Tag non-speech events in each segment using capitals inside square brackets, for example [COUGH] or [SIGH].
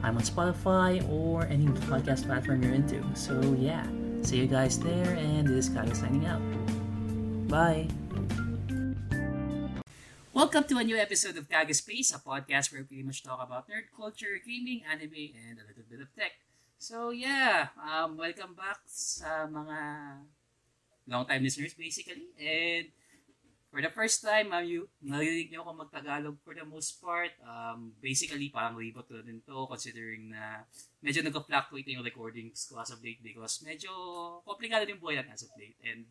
I'm on Spotify or any podcast platform you're into. So yeah, see you guys there, and this is Kage signing out. Bye. Welcome to a new episode of Kage Space, a podcast where we pretty much talk about nerd culture, gaming, anime, and a little bit of tech. So yeah, um, welcome back sa mga long time listeners basically. And for the first time, um, you, narinig niyo ako mag-Tagalog for the most part. Um, basically, parang reboot na din to considering na medyo nag-fluctuate yung recordings ko as of late because medyo komplikado din buhay natin as of late and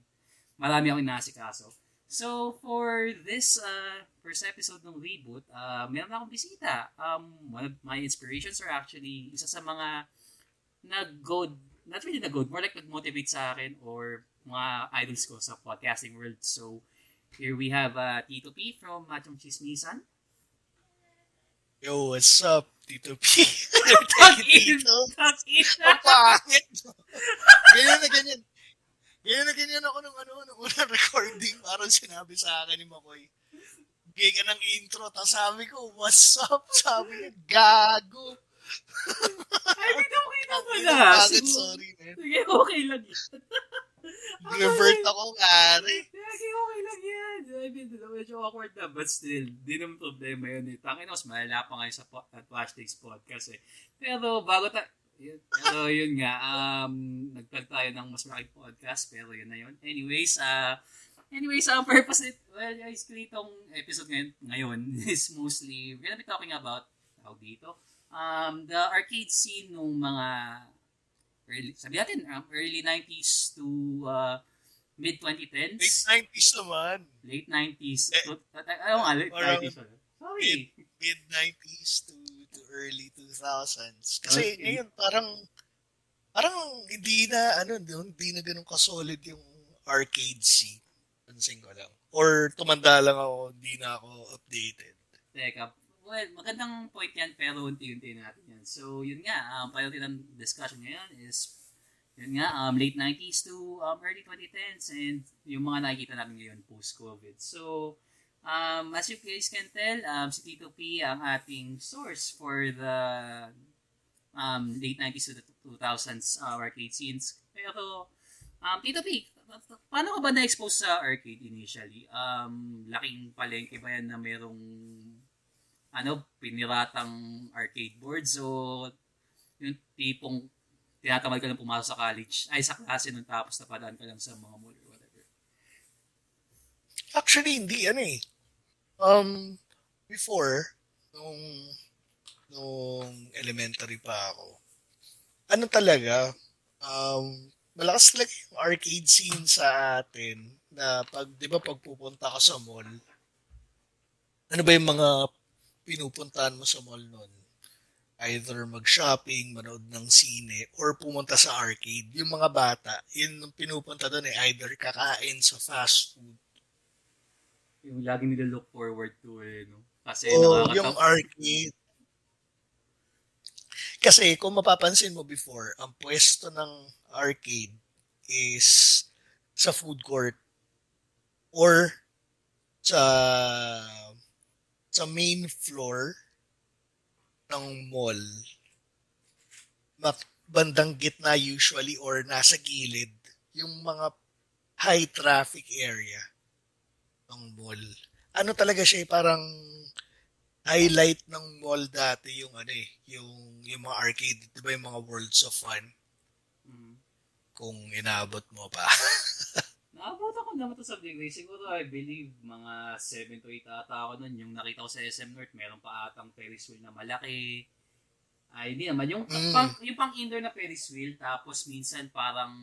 marami akong inaasikaso. So, for this uh, first episode ng Reboot, uh, meron akong bisita. Um, one of my inspirations are actually isa sa mga nag-go, not really nag-go, more like nag-motivate sa akin or mga idols ko sa podcasting world. So, here we have uh, Tito P from Matong Chismisan. Yo, what's up, Tito P? [LAUGHS] Tag-in! Tito. Tag-in! Ang pangit. ganyan na ganyan. Ganyan na ganyan ako nung ano, nung unang recording. Parang sinabi sa akin ni Makoy. Bigay ka ng intro. Tapos sabi ko, what's up? Sabi niya, gago. I mean, okay na Ang pala. Sorry, man. Sige, okay lang [LAUGHS] yan. Revert ako, pare. Sige, okay lang yan. I mean, medyo awkward na, but still, di naman problema yun eh. Tangin mas malala pa ngayon sa po- at Flashdays podcast eh. Pero bago ta... Yun, pero yun nga, um, nagtag tayo ng mas malaking podcast, pero yun na yun. Anyways, uh, anyways, ang purpose it, well, basically itong episode ngayon, ngayon [LAUGHS] is mostly, we're gonna be talking about, tawag dito, um, the arcade scene nung mga early, sabi natin, um, early 90s to uh, mid 2010s. Late 90s naman. Late 90s. Eh, ayaw nga, late parang 90s. pala. Sorry. Mid-90s to, to early 2000s. Kasi Okay. ngayon, parang, parang hindi na, ano, hindi na ganun kasolid yung arcade scene. Pansin ko lang. Or tumanda lang ako, hindi na ako updated. Teka, well, magandang point yan, pero unti-unti natin yan. So, yun nga, um, priority ng discussion ngayon is, yun nga, um, late 90s to um, early 2010s and yung mga nakikita natin ngayon post-COVID. So, um, as you guys can tell, um, si Tito P ang ating source for the um, late 90s to the 2000s uh, arcade scenes. Pero, um, Tito P, paano ka ba na-expose sa arcade initially? Um, laking palengke ba yan na merong ano, piniratang arcade boards o yung tipong tinatamad ka na pumasok sa college, ay sa klase nung tapos napadaan ka lang sa mga mall or whatever. Actually, hindi ano eh. Um, before, nung, nung elementary pa ako, ano talaga, um, malakas talaga yung arcade scene sa atin na pag, di ba, pag pupunta ka sa mall, ano ba yung mga pinupuntahan mo sa mall nun? Either mag-shopping, manood ng sine, or pumunta sa arcade. Yung mga bata, yun yung pinupunta doon eh, either kakain sa fast food Yung lagi nila look forward to eh, no? Kasi Oh, nakakatawa. yung arcade. Kasi kung mapapansin mo before, ang pwesto ng arcade is sa food court or sa sa main floor ng mall. Bandang gitna usually or nasa gilid yung mga high traffic area ng mall. Ano talaga siya eh, parang highlight ng mall dati yung ano eh, yung yung mga arcade, 'di ba yung mga Worlds of Fun Mm. kung inaabot mo pa. [LAUGHS] Naabot ako naman to sa degree. Siguro, I believe, mga 7 to 8 ata ako nun. Yung nakita ko sa SM North, meron pa atang Ferris wheel na malaki. Ay, hindi naman. Yung, Mm. pang, yung pang indoor na Ferris wheel, tapos minsan parang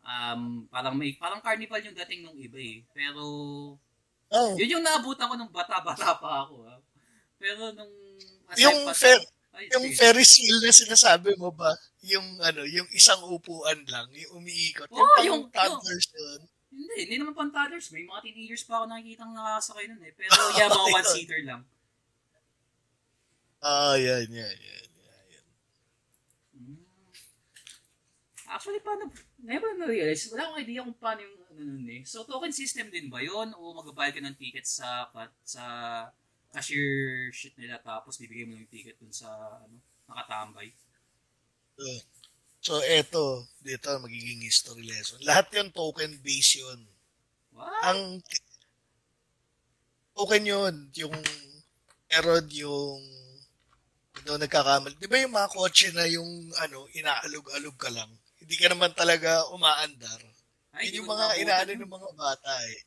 um, parang may parang carnival yung dating nung iba eh. Pero Oh, yun yung naabutan ko nung bata-bata pa ako. Ha? Pero nung yung pa Fer- Yung. Ferris wheel na sinasabi mo ba? Yung ano, yung isang upuan lang, yung umiikot. Pang yung- toddlers yun. Hindi, hindi naman pang toddlers. May mga teenagers pa ako nakikita ng nakasakay nun eh. Pero yeah, mga [LAUGHS] one-seater lang. Ah, yan, yan, yan. yan. Mm. Actually, paano, never na-realize, wala akong idea kung paano yung ano nun eh. So, token system din ba yun? O magbabayad ka ng ticket sa, sa cashier shit nila tapos bibigay mo yung ticket dun sa ano, nakatambay? So, so eto, dito magiging history lesson. Lahat yun token base yun. What? Ang token yun, yung meron yung ano, nagkakamali. Di ba yung mga kotse na yung ano, inaalog-alog ka lang? Hindi ka naman talaga umaandar. Ay, Yun yung mga inaano ng mga bata eh.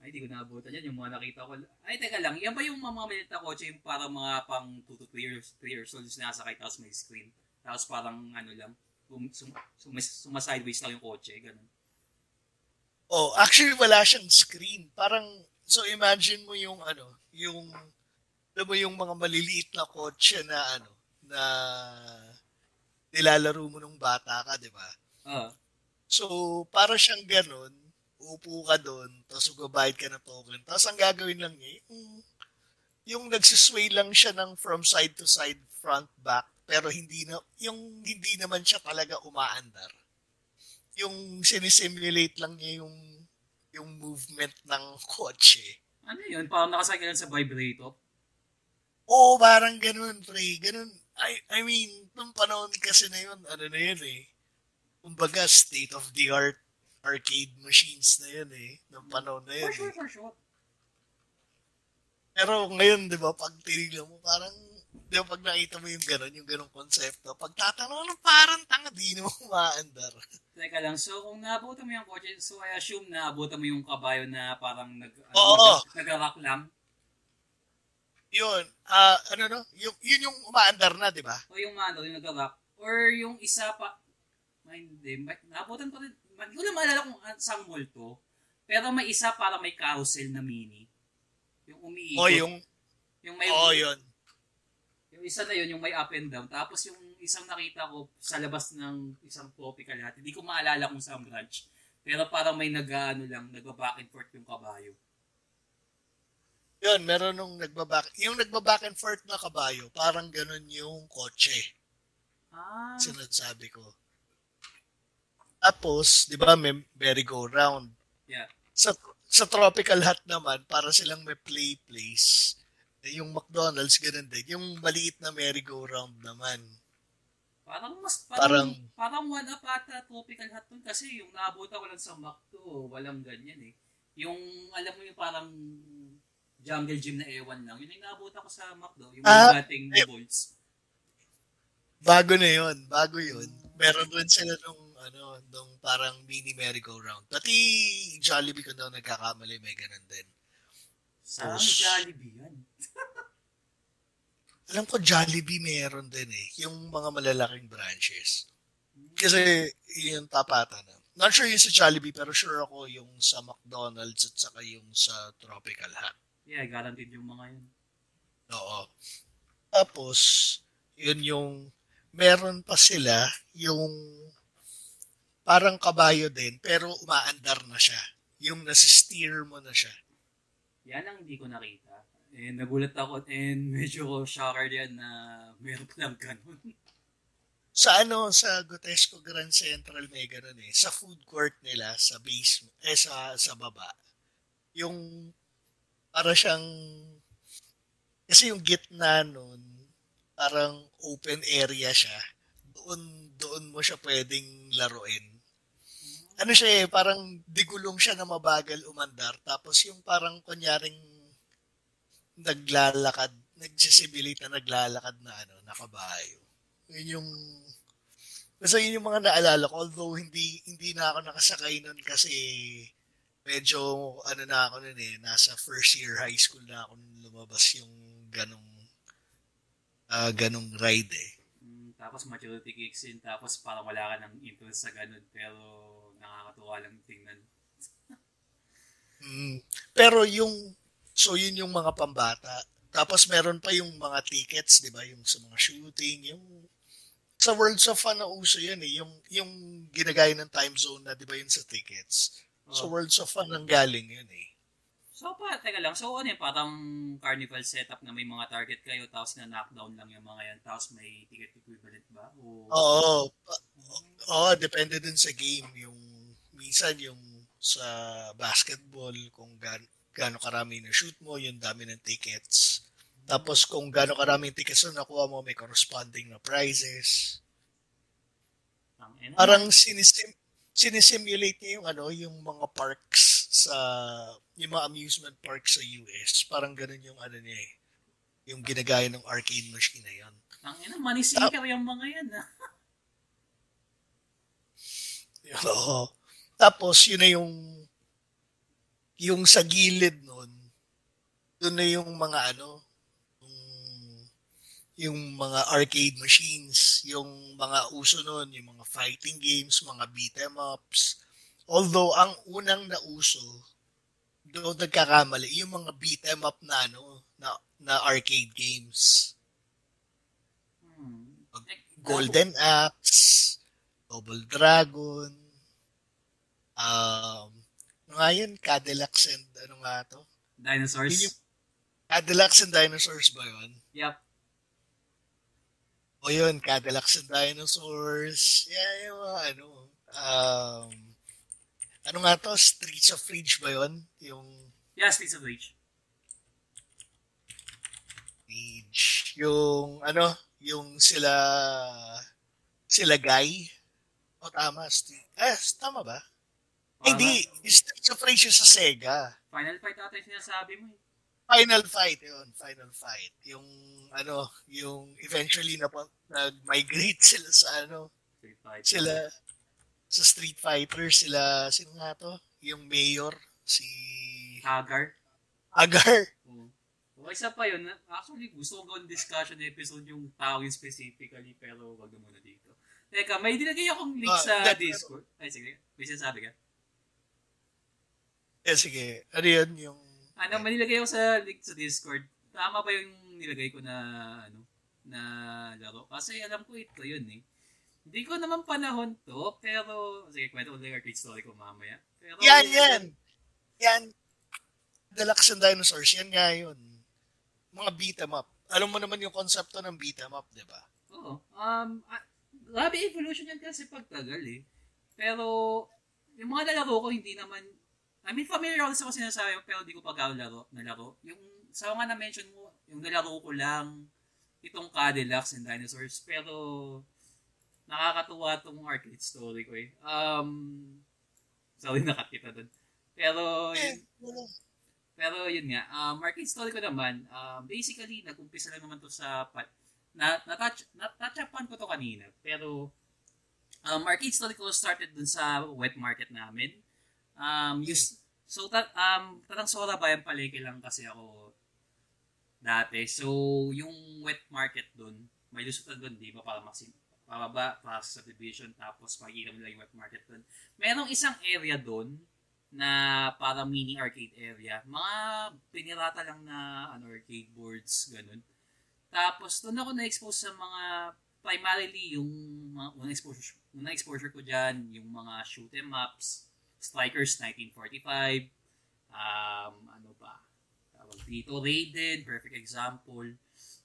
Ay, di ko naabutan yan. Yung mga nakita ko. Ay, teka lang. Yan ba yung mga maliit na kotse yung parang mga pang 2 to 3 years, 3 years old na nasakay tapos may screen. Tapos parang ano lang, sum, sum, sum, sumasideways lang yung kotse. Ganun. Oh, actually wala siyang screen. Parang so imagine mo yung ano, yung alam mo yung mga maliliit na kotse na ano, na nilalaro mo nung bata ka, 'di ba? Ah. So, para siyang ganun, upo ka doon, tapos magbabayad ka ng token. Tapos ang gagawin lang niya, yung, yung nagsisway lang siya ng from side to side, front, back, pero hindi na, yung hindi naman siya talaga umaandar. Yung sinisimulate lang niya yung yung movement ng kotse. Ano yun? Parang nakasakay lang sa vibrator. Oo, parang ganun, pre. Ganun. I, I mean, nung panahon kasi na yun, ano na yun eh. Kumbaga, state-of-the-art arcade machines na yun eh. Nung panahon na yun For sure, eh. for sure. Pero ngayon, di ba, pag tinignan mo, parang, di ba, pag nakita mo yung ganun, yung ganung konsepto, pag tatanong, ano, parang tanga, di mo umaandar. [LAUGHS] Teka lang, so kung naabutan mo yung kotse, so I assume naabutan mo yung kabayo na parang nag, Oo. nag, nag-rock lang. yun, ah, ano no, yung, yun yung umaandar na, di ba? O yung ano, yung nag-rock. Or yung isa pa, ay, hindi, naabutan ko rin, hindi ko na maalala kung an- saan mall to. Pero may isa para may carousel na mini. Yung umiikot. O yung, yung may, oo, yun. Yung isa na yun, yung may up and down. Tapos yung isang nakita ko sa labas ng isang tropical hat, hindi ko maalala kung saan branch. Pero parang may nag ano lang, nagba-back and forth yung kabayo. Yun, meron nung nagbaback, yung nagbaback and forth na kabayo, parang ganun yung kotse. Ah, sinasabi ko. Tapos, di ba, may merry-go-round. yeah. Sa, sa tropical hut naman, para silang may play place. Eh, Yung McDonald's, ganun din. Yung maliit na merry-go-round naman. Parang mas, parang, Parang- parang, one up ata tropical hat dun kasi yung naabutan ko lang sa McDo, walang ganyan eh. Yung, alam mo yung parang jungle gym na ewan lang, yun yung naabutan ko sa McDo, yung Ah, mga dating eh. balls. Bago na yun. Bago yun. Meron rin sila nung, ano, nung parang mini merry-go-round. Pati Jollibee ko daw nagkakamali, may ganun din. Sa Tapos- Jollibee yan. [LAUGHS] Alam ko Jollibee meron din eh. Yung mga malalaking branches. Kasi yung tapatan na. Not sure yung sa Jollibee pero sure ako yung sa McDonald's at saka yung sa Tropical Hut. Yeah, guaranteed yung mga yun. Oo. Tapos, yun yung meron pa sila yung parang kabayo din pero umaandar na siya. Yung nasi-steer mo na siya. Yan ang hindi ko nakita. And nagulat ako and medyo shocker yan na meron palang ganun. Sa ano, sa Gotesco Grand Central may ganun eh. Sa food court nila, sa basement, eh sa, sa baba. Yung, para siyang, kasi yung gitna nun, parang open area siya. Doon, doon mo siya pwedeng laruin. Ano siya eh, parang digulong siya na mabagal umandar. Tapos yung parang kunyaring naglalakad, nagsisibilita naglalakad na ano, nakabayo. Yun yung Basta yun yung mga naalala ko. Although hindi hindi na ako nakasakay nun kasi medyo ano na ako nun eh. Nasa first year high school na ako lumabas yung ganong ah ganong ride eh. Mm, tapos maturity kicks in, tapos parang wala ka ng interest sa ganun, pero nakakatuwa lang tingnan. Mm. Pero yung so yun yung mga pambata. Tapos meron pa yung mga tickets, 'di ba? Yung sa mga shooting, yung sa Worlds of Fun na uso yun eh. Yung, yung ginagaya ng time zone na, di ba yun sa tickets. Oh. So Worlds of Fun ang galing yun eh. So, pa, teka lang. So, ano yun? Parang carnival setup na may mga target kayo tapos na knockdown lang yung mga yan tapos may ticket equivalent ba? O... Oo. Oo, depende din sa game. Yung, minsan yung sa basketball, kung gan gaano karami na shoot mo, yung dami ng tickets. Tapos kung gaano karaming tickets na nakuha mo, may corresponding na prizes. Parang sinisim sinisimulate niya yung ano, yung mga parks sa yung mga amusement parks sa US. Parang ganun yung ano niya eh. Yung ginagaya ng arcade machine na yan. Ang ina, manisika Tap- yung mga yan ah. [LAUGHS] Oo. Tapos yun na yung yung sa gilid nun, doon na yung mga ano, yung mga arcade machines, yung mga uso noon, yung mga fighting games, mga beat 'em ups. Although ang unang nauso, doon nagkakamali, yung mga beat 'em up na ano, na, na arcade games. Hmm. Golden Axe, Double Dragon, um, ano nga yun, Cadillacs and ano nga to? Dinosaurs? Yun yung, Cadillacs and Dinosaurs ba yun? Yep. O yun, Cadillacs and Dinosaurs. Yeah, yung mga ano. Um, ano nga to? Streets of Rage ba yun? Yung... Yeah, Streets of Rage. Rage. Yung ano? Yung sila... Sila Guy. O tama. Street, eh, tama ba? Hindi. Streets of Rage yung sa Sega. Final Fight ata yung sinasabi mo eh. Final Fight yun, Final Fight. Yung ano, yung eventually na nag-migrate [LAUGHS] sila sa ano, sila sa Street Fighter, sila sino nga to? Yung mayor si Hagar. Hagar. Oh. O isa pa yun, actually gusto ko gawin discussion episode yung tao yung specifically pero wag na muna dito. Teka, may dinagay akong link uh, sa that, Discord. Ay, sige. May sinasabi ka? Eh, sige. Ano yun? Yung ano, manilagay ako sa sa Discord. Tama ba yung nilagay ko na, ano, na laro? Kasi alam ko ito yun eh. Hindi ko naman panahon to, pero, sige, kwento ko lang yung story ko mamaya. Pero, yan, yan! Yan! Deluxe and Dinosaurs, yan nga yun. Mga beat em up. Alam mo naman yung konsepto ng beat em up, di ba? Oo. Um, uh, grabe evolution yan kasi pagtagal eh. Pero, yung mga nalaro ko, hindi naman I mean, familiar ako sa sinasabi pero di ko pa gawin laro, nalaro. Yung, sa mga na-mention mo, yung nalaro ko lang itong Cadillacs and Dinosaurs, pero nakakatuwa tong arcade story ko eh. Um, sorry, nakakita doon. Pero, yun, pero yun nga, um, arcade story ko naman, um, basically, nag-umpisa lang naman to sa, pat, na, na-touch, na-touch ko to kanina, pero, um, arcade story ko started dun sa wet market namin Um, use, so, ta, um, tatang Sora Bayan Palengke lang kasi ako dati. So, yung wet market doon, may lusutan doon, di ba, para maxim, pababa, para sa subdivision, tapos makikita lang yung wet market doon. Merong isang area doon, na para mini arcade area. Mga pinirata lang na ano, arcade boards, ganun. Tapos, doon ako na-expose sa mga, primarily, yung mga unang exposure, unang exposure ko dyan, yung mga shoot 'em ups, Strikers 1945. Um, ano ba? Tawag dito, Raiden, perfect example.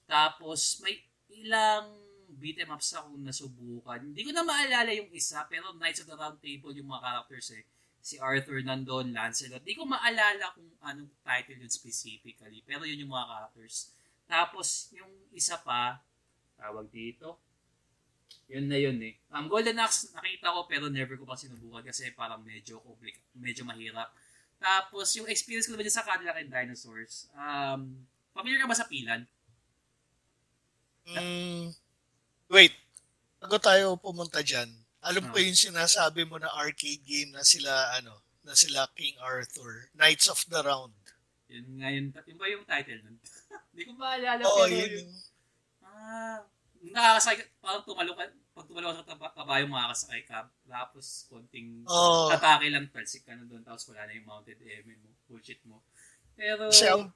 Tapos, may ilang beat em ups ako nasubukan. Hindi ko na maalala yung isa, pero Knights of the Round Table yung mga characters eh. Si Arthur nandun, Lancelot. Hindi ko maalala kung anong title yun specifically, pero yun yung mga characters. Tapos, yung isa pa, tawag dito, yun na yun eh. Um, Golden Axe nakita ko pero never ko pa sinubukan kasi parang medyo complicated, medyo mahirap. Tapos yung experience ko naman sa Cadillac and Dinosaurs, um, familiar ka ba sa Pilan? Mm, wait, bago tayo pumunta dyan, alam ko ah. yung sinasabi mo na arcade game na sila, ano, na sila King Arthur, Knights of the Round. Yun nga yun, yun ba yung title nun? [LAUGHS] Hindi ko maalala. Oo, oh, yun. yun. Ah, nakakasakay, parang tumalo ka, pag tumalo ka sa kabayo, makakasakay ka. Tapos, konting oh. tatake lang, talsik ka na doon. Tapos, wala na yung mounted aim mo. Bullshit mo. Pero, Kasi ang,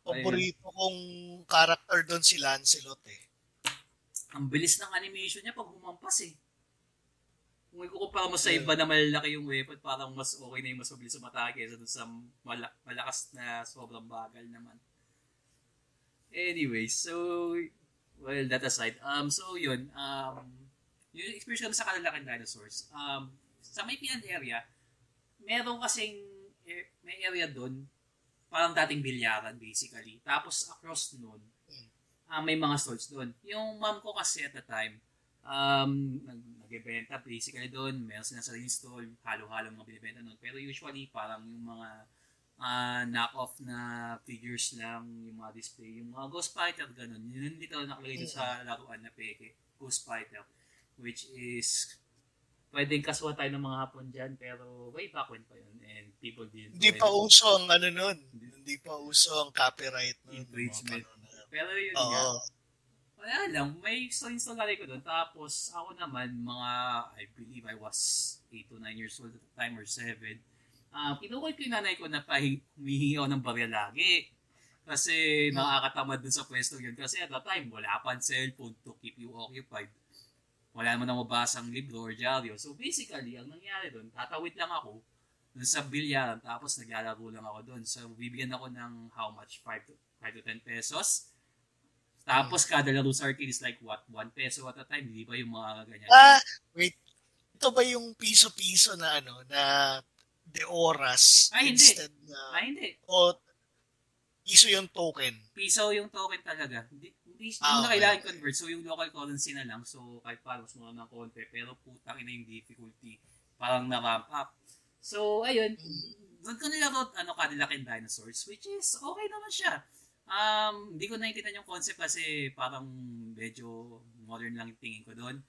paborito kong character doon si Lancelot eh. Ang bilis ng animation niya pag humampas eh. Kung ikukumpara mo sa iba na malalaki yung weapon, parang mas okay na yung mas mabilis umatake kaysa dun sa mala- malakas na sobrang bagal naman. Anyway, so, well, that aside, um, so yun, um, yung experience ko sa kalalaking dinosaurs, um, sa may Pian area, meron kasing, er, may area doon, parang dating bilyaran basically. Tapos across noon, uh, may mga stalls doon. Yung mom ko kasi at the time, um, nag nagbebenta basically doon, meron sila sa stall, halo-halo mga binibenta noon. Pero usually, parang yung mga uh, knock-off na figures lang, yung mga display, yung mga Ghost Fighter, ganun. Yun dito nakalagay doon sa laruan na peke, Ghost Fighter, which is pwedeng kasuha tayo ng mga hapon dyan, pero way back when pa yun, and people didn't Hindi pa uso ang ano nun. Hindi pa uso ang copyright nun. Infringement. Pero yun Oo. nga, wala lang, may install ko doon. Tapos ako naman, mga, I believe I was 8 to 9 years old at the time or 7. Uh, kinukulit ko yung nanay ko na humihingi ako ng barya lagi. Kasi nakakatamad dun sa pwesto yun. Kasi at the time, wala pa cellphone to keep you occupied. Wala naman na mabasang libro or dyaryo. So basically, ang nangyari doon, tatawid lang ako dun sa bilyaran tapos naglalaro lang ako doon. So bibigyan ako ng how much? 5 to, 5 to 10 pesos. Tapos kada laro sa arcade is like what? 1 peso at a time. Hindi ba yung mga ganyan? Ah, wait. Ito ba yung piso-piso na ano, na de oras Ay, hindi. instead na... Ay, hindi. O piso yung token? Piso yung token talaga. Hindi, hindi Ah, na okay. kailangan convert. So, yung local currency na lang. So, kahit paano, mas mga ng konti. Pero putang ina yung difficulty. Parang na-ramp up. So, ayun. Doon ko nilaro, ano, Cadillac and Dinosaurs. Which is, okay naman siya. Um, hindi ko naintindihan yung concept kasi parang medyo modern lang yung tingin ko doon.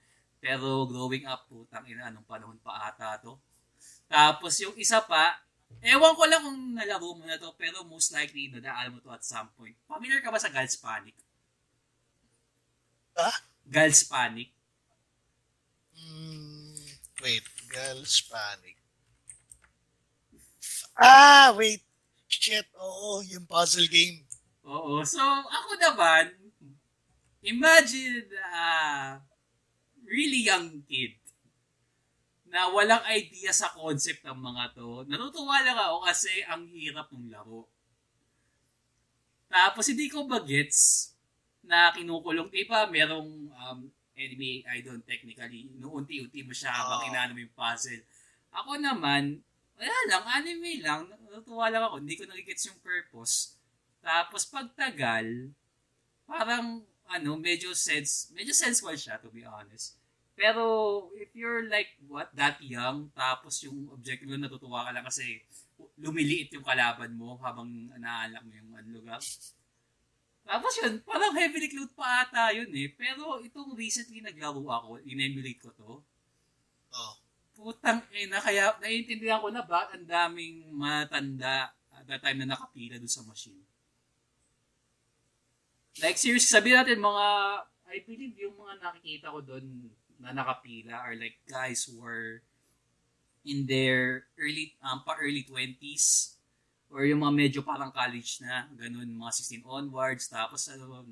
Pero growing up, putang ina, anong panahon pa ata to. Tapos yung isa pa, ewan ko lang kung nalaro mo na to, pero most likely, nadaalam mo to at some point. Familiar ka ba sa Gals Panic? Ha? Gals Panic? Hmm, wait, Girls Panic. Ah, wait. Shit, oo, yung puzzle game. Oo. So, ako naman, imagine a really young kid na walang idea sa concept ng mga to. Natutuwa lang ako kasi ang hirap ng laro. Tapos hindi ko bagets na kinukulong. Di ba merong um, anime idol technically, nuunti-unti mo siya habang Oo. inaano mo yung puzzle. Ako naman, wala lang, anime lang. Natutuwa lang ako. Hindi ko nagigets yung purpose. Tapos pagtagal, parang ano, medyo sense, medyo sensual siya to be honest. Pero if you're like what that young tapos yung objective mo natutuwa ka lang kasi lumiliit yung kalaban mo habang naalak mo yung ano, lugar. Tapos yun, parang heavily clued pa ata yun eh. Pero itong recently naglaro ako, in-emulate ko to. Oh. Putang ina, kaya naiintindihan ko na ba ang daming matanda at that time na nakapila doon sa machine. Like seriously, sabihin natin mga, I believe yung mga nakikita ko doon na nakapila are like guys who were in their early, um, pa early 20s or yung mga medyo parang college na, ganun, mga 16 onwards, tapos ano,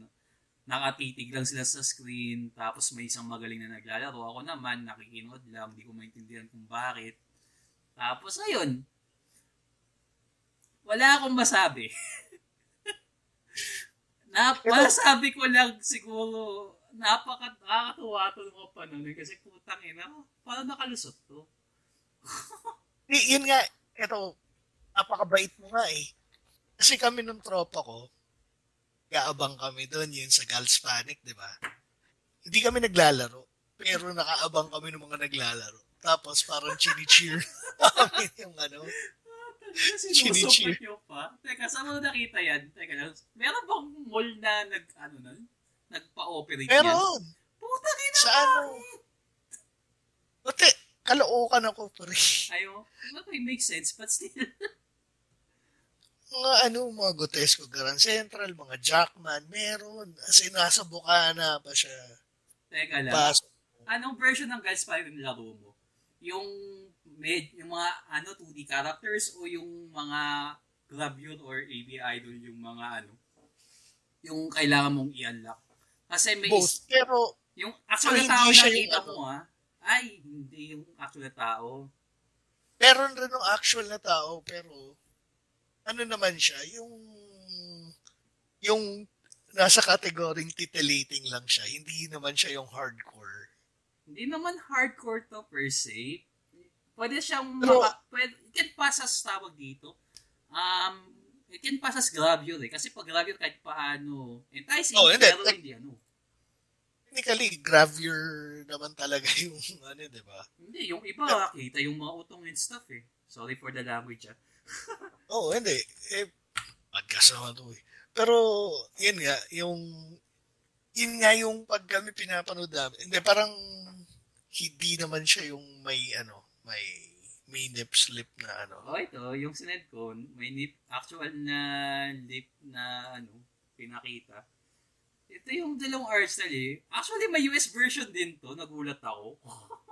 nakatitig lang sila sa screen, tapos may isang magaling na naglalaro. Ako naman, nakikinod lang, di ko maintindihan kung bakit. Tapos, ayun. Wala akong masabi. [LAUGHS] na, masabi ko lang siguro, napaka, nakakatuwa ng mga panahon kasi putang ina, parang nakalusot to. [LAUGHS] Y- yun nga, ito, napakabait mo nga eh. Kasi kami nung tropa ko, gaabang kami doon, yun sa Gals Panic, di ba? Hindi kami naglalaro, pero nakaabang kami ng mga naglalaro. Tapos parang chini-cheer [LAUGHS] namin yung ano. Sinusupot Chinichi. nyo pa. Teka, saan mo nakita yan? Teka lang, meron bang mall na nag, ano na, nagpa-operate yan? Meron! Puta ina Sa ano? Buti, kalookan ako, pre. [LAUGHS] Ayo, okay, makes sense, but still. Mga ano, mga Gotesco Grand Central, mga Jackman, meron. As in, nasa Bukana pa siya. Teka lang. Pas, Anong version ng Guys Spy yung laro mo? Yung med, yung mga ano 2D characters o yung mga Gravure or AB Idol yung mga ano yung kailangan mong i-unlock. Kasi may Both. Pero, yung actual So, na tao na yung nakita ano? mo ah, ay, hindi yung actual na tao. meron rin ng actual na tao, pero, ano naman siya, yung, yung nasa kategoring titillating lang siya. Hindi naman siya yung hardcore. Hindi naman hardcore to per se. Pwede siyang Pero- maka, pwede, it can pass as tawag dito. Um, it can pass as gravure eh. Kasi pag gravure kahit paano, enticing, Oh, hindi. pero Like- hindi ano. Technically, gravure naman talaga [LAUGHS] yung, ano, di ba? Hindi, yung iba, kita yung mga utong and stuff eh. Sorry for the language ah. [LAUGHS] Oo, oh, hindi. Eh, podcast naman to eh. Pero, yun nga, yung, yun nga yung pag kami pinapanood namin, hindi, parang, hindi naman siya yung may, ano, may, may nip slip na ano. Oh, ito, yung sinend ko, may nip, actual na lip na ano, pinakita. Ito yung dalawang Arsenal eh. Actually, may US version din to. Nagulat ako. [LAUGHS]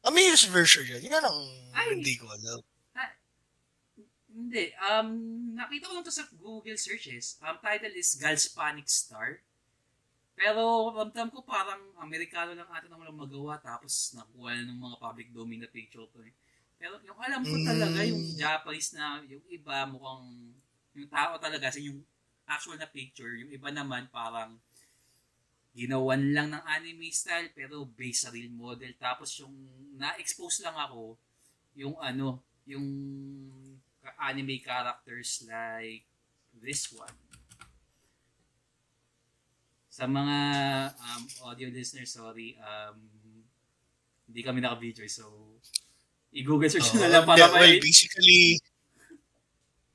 Ah, may US version yun. Yan ang Ay. hindi ko alam. Hindi. Um, nakita ko lang to sa Google searches. Um, title is Gals Panic Star. Pero ramdam ko parang Amerikano lang ata na walang magawa tapos nakuha na ng mga public domain na picture to eh. Pero yung alam ko talaga, Mm. yung Japanese na, yung iba mukhang, yung tao talaga, kasi yung actual na picture, yung iba naman parang ginawan lang ng anime style pero based sa real model. Tapos yung na-expose lang ako, yung ano, yung anime characters like this one. Sa mga um, audio listeners, sorry, um, hindi kami naka-video, so i-google search Oo, na lang para hindi, well, may... basically,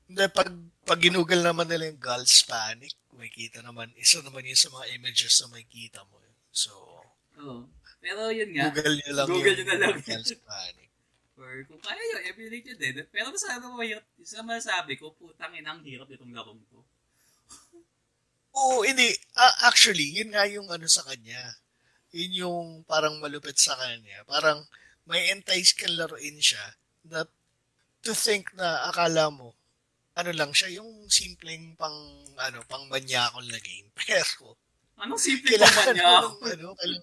hindi, pag, pag ginugol naman nila yung Gals Panic, may kita naman, isa naman yun sa mga images na may kita mo. So, Oo. Pero yun nga, Google nyo lang Google yung nyo na lang. Gals Panic. [LAUGHS] or kung kaya yun, emulate nyo din. Pero sa ano mo, sa masabi ko, putang inang hirap itong larong to. Oo, hindi. Ah, actually, yun nga yung ano sa kanya. Yun yung parang malupit sa kanya. Parang may entice kang laruin siya na to think na akala mo ano lang siya, yung simpleng pang, ano, pang manyakol na game. [LAUGHS] Pero, Anong simple pa kailangan man niya? mo ng, ano,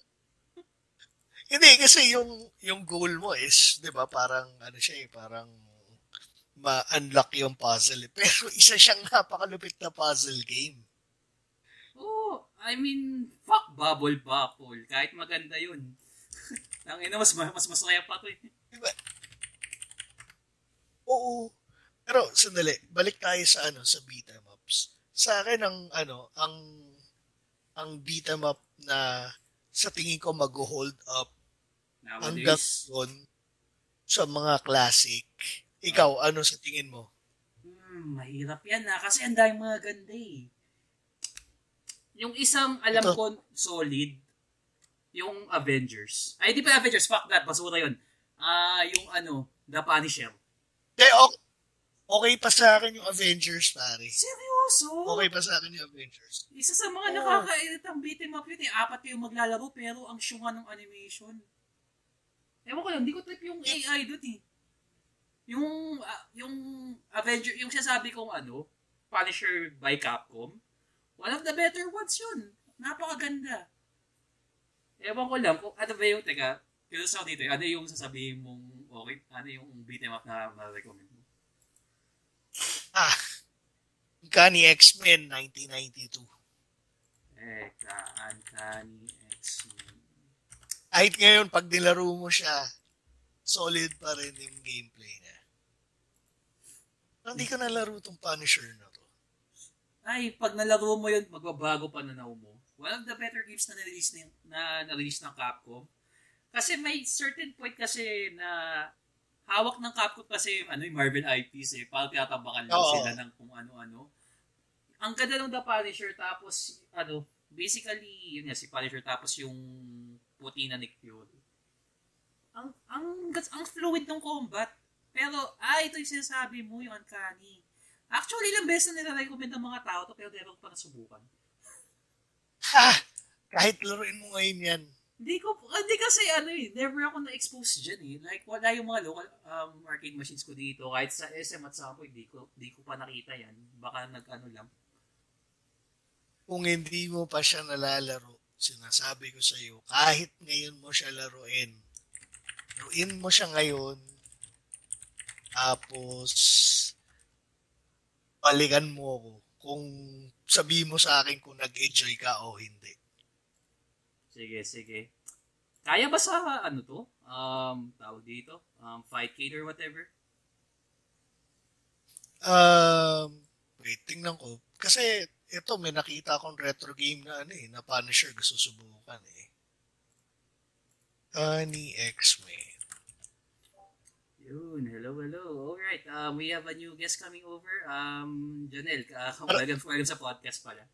hindi, kasi yung, yung goal mo is, di ba, parang, ano siya eh, parang, ma-unlock yung puzzle. eh. [LAUGHS] Pero isa siyang napakalupit na puzzle game. I mean, fuck Bubble Bubble. Kahit maganda yun. [LAUGHS] Ang ina, mas, mas masaya pa to eh. Diba? Oo. Pero sandali, balik tayo sa ano sa beat 'em ups. Sa akin ang ano, ang ang beat 'em up na sa tingin ko mag-hold up hanggang Nowadays. doon sa mga classic. Ikaw, ano sa tingin mo? Hmm, mahirap yan na kasi ang daming mga ganda eh. Yung isang alam Ito. ko solid, yung Avengers. Ay, di pa Avengers, fuck that, basura yun. Ah, yung ano, The Punisher. Okay, okay pa sa akin yung Avengers, pare. Seryoso? Okay pa sa akin yung Avengers. Isa sa mga Oo. nakakairitang beat 'em up yun eh. Apat kayong maglalaro pero ang syunga ng animation. Ewan ko lang, hindi ko trip yung AI doon eh. Yung, ah, yung Avenger, yung sinasabi kong ano, Punisher by Capcom, one of the better ones yun. Napakaganda. Ewan ko lang, kung ano ba yung, teka, curious ako dito, ano yung sasabihin mong, okay, ano yung beat 'em up na ma-recommend mo? Ah, Uncanny X-Men 1992. Teka, Uncanny X-Men. Kahit ngayon, pag nilaro mo siya, solid pa rin yung gameplay niya. Hindi ko nalaro tong Punisher na to. Ay, pag nalaro mo yun, magbabago pananaw mo. One of the better games na na-release ng, na na-release ng Capcom. Kasi may certain point kasi na hawak ng Capcom kasi ano yung Marvel IPs eh. Parang tinatambakan lang Oo. sila ng kung ano-ano. Ang ganda ng The Punisher tapos ano, basically, yun nga, si Punisher tapos yung puti na Nick Fury. Ang, ang, ang fluid ng combat. Pero, ah, ito yung sinasabi mo, yung uncanny. Actually, ilang beses na nire-recommend ng mga tao to pero ko pa nasubukan. Ha! Kahit laruin mo ngayon yan. Hindi ko, hindi kasi ano eh, never ako na-expose dyan eh. Like, wala yung mga local um, arcade machines ko dito. Kahit sa SM at sa Apoy, di ko, di ko pa nakita yan. Baka nag-ano lang. kung hindi mo pa siya nalalaro, sinasabi ko sa iyo, kahit ngayon mo siya laruin, laruin mo siya ngayon, tapos balikan mo ako kung sabi mo sa akin kung nag-enjoy ka o hindi. Sige, sige. Kaya ba sa ano to? Um, tawag dito? Um, fight kid or whatever? Um, wait, tingnan ko. Kasi ito, may nakita akong retro game na ano eh, na Punisher gusto subukan eh. Honey X-Men. Yun, hello, hello. Alright, um, we have a new guest coming over. Um, Janelle, uh, welcome, welcome sa podcast pala.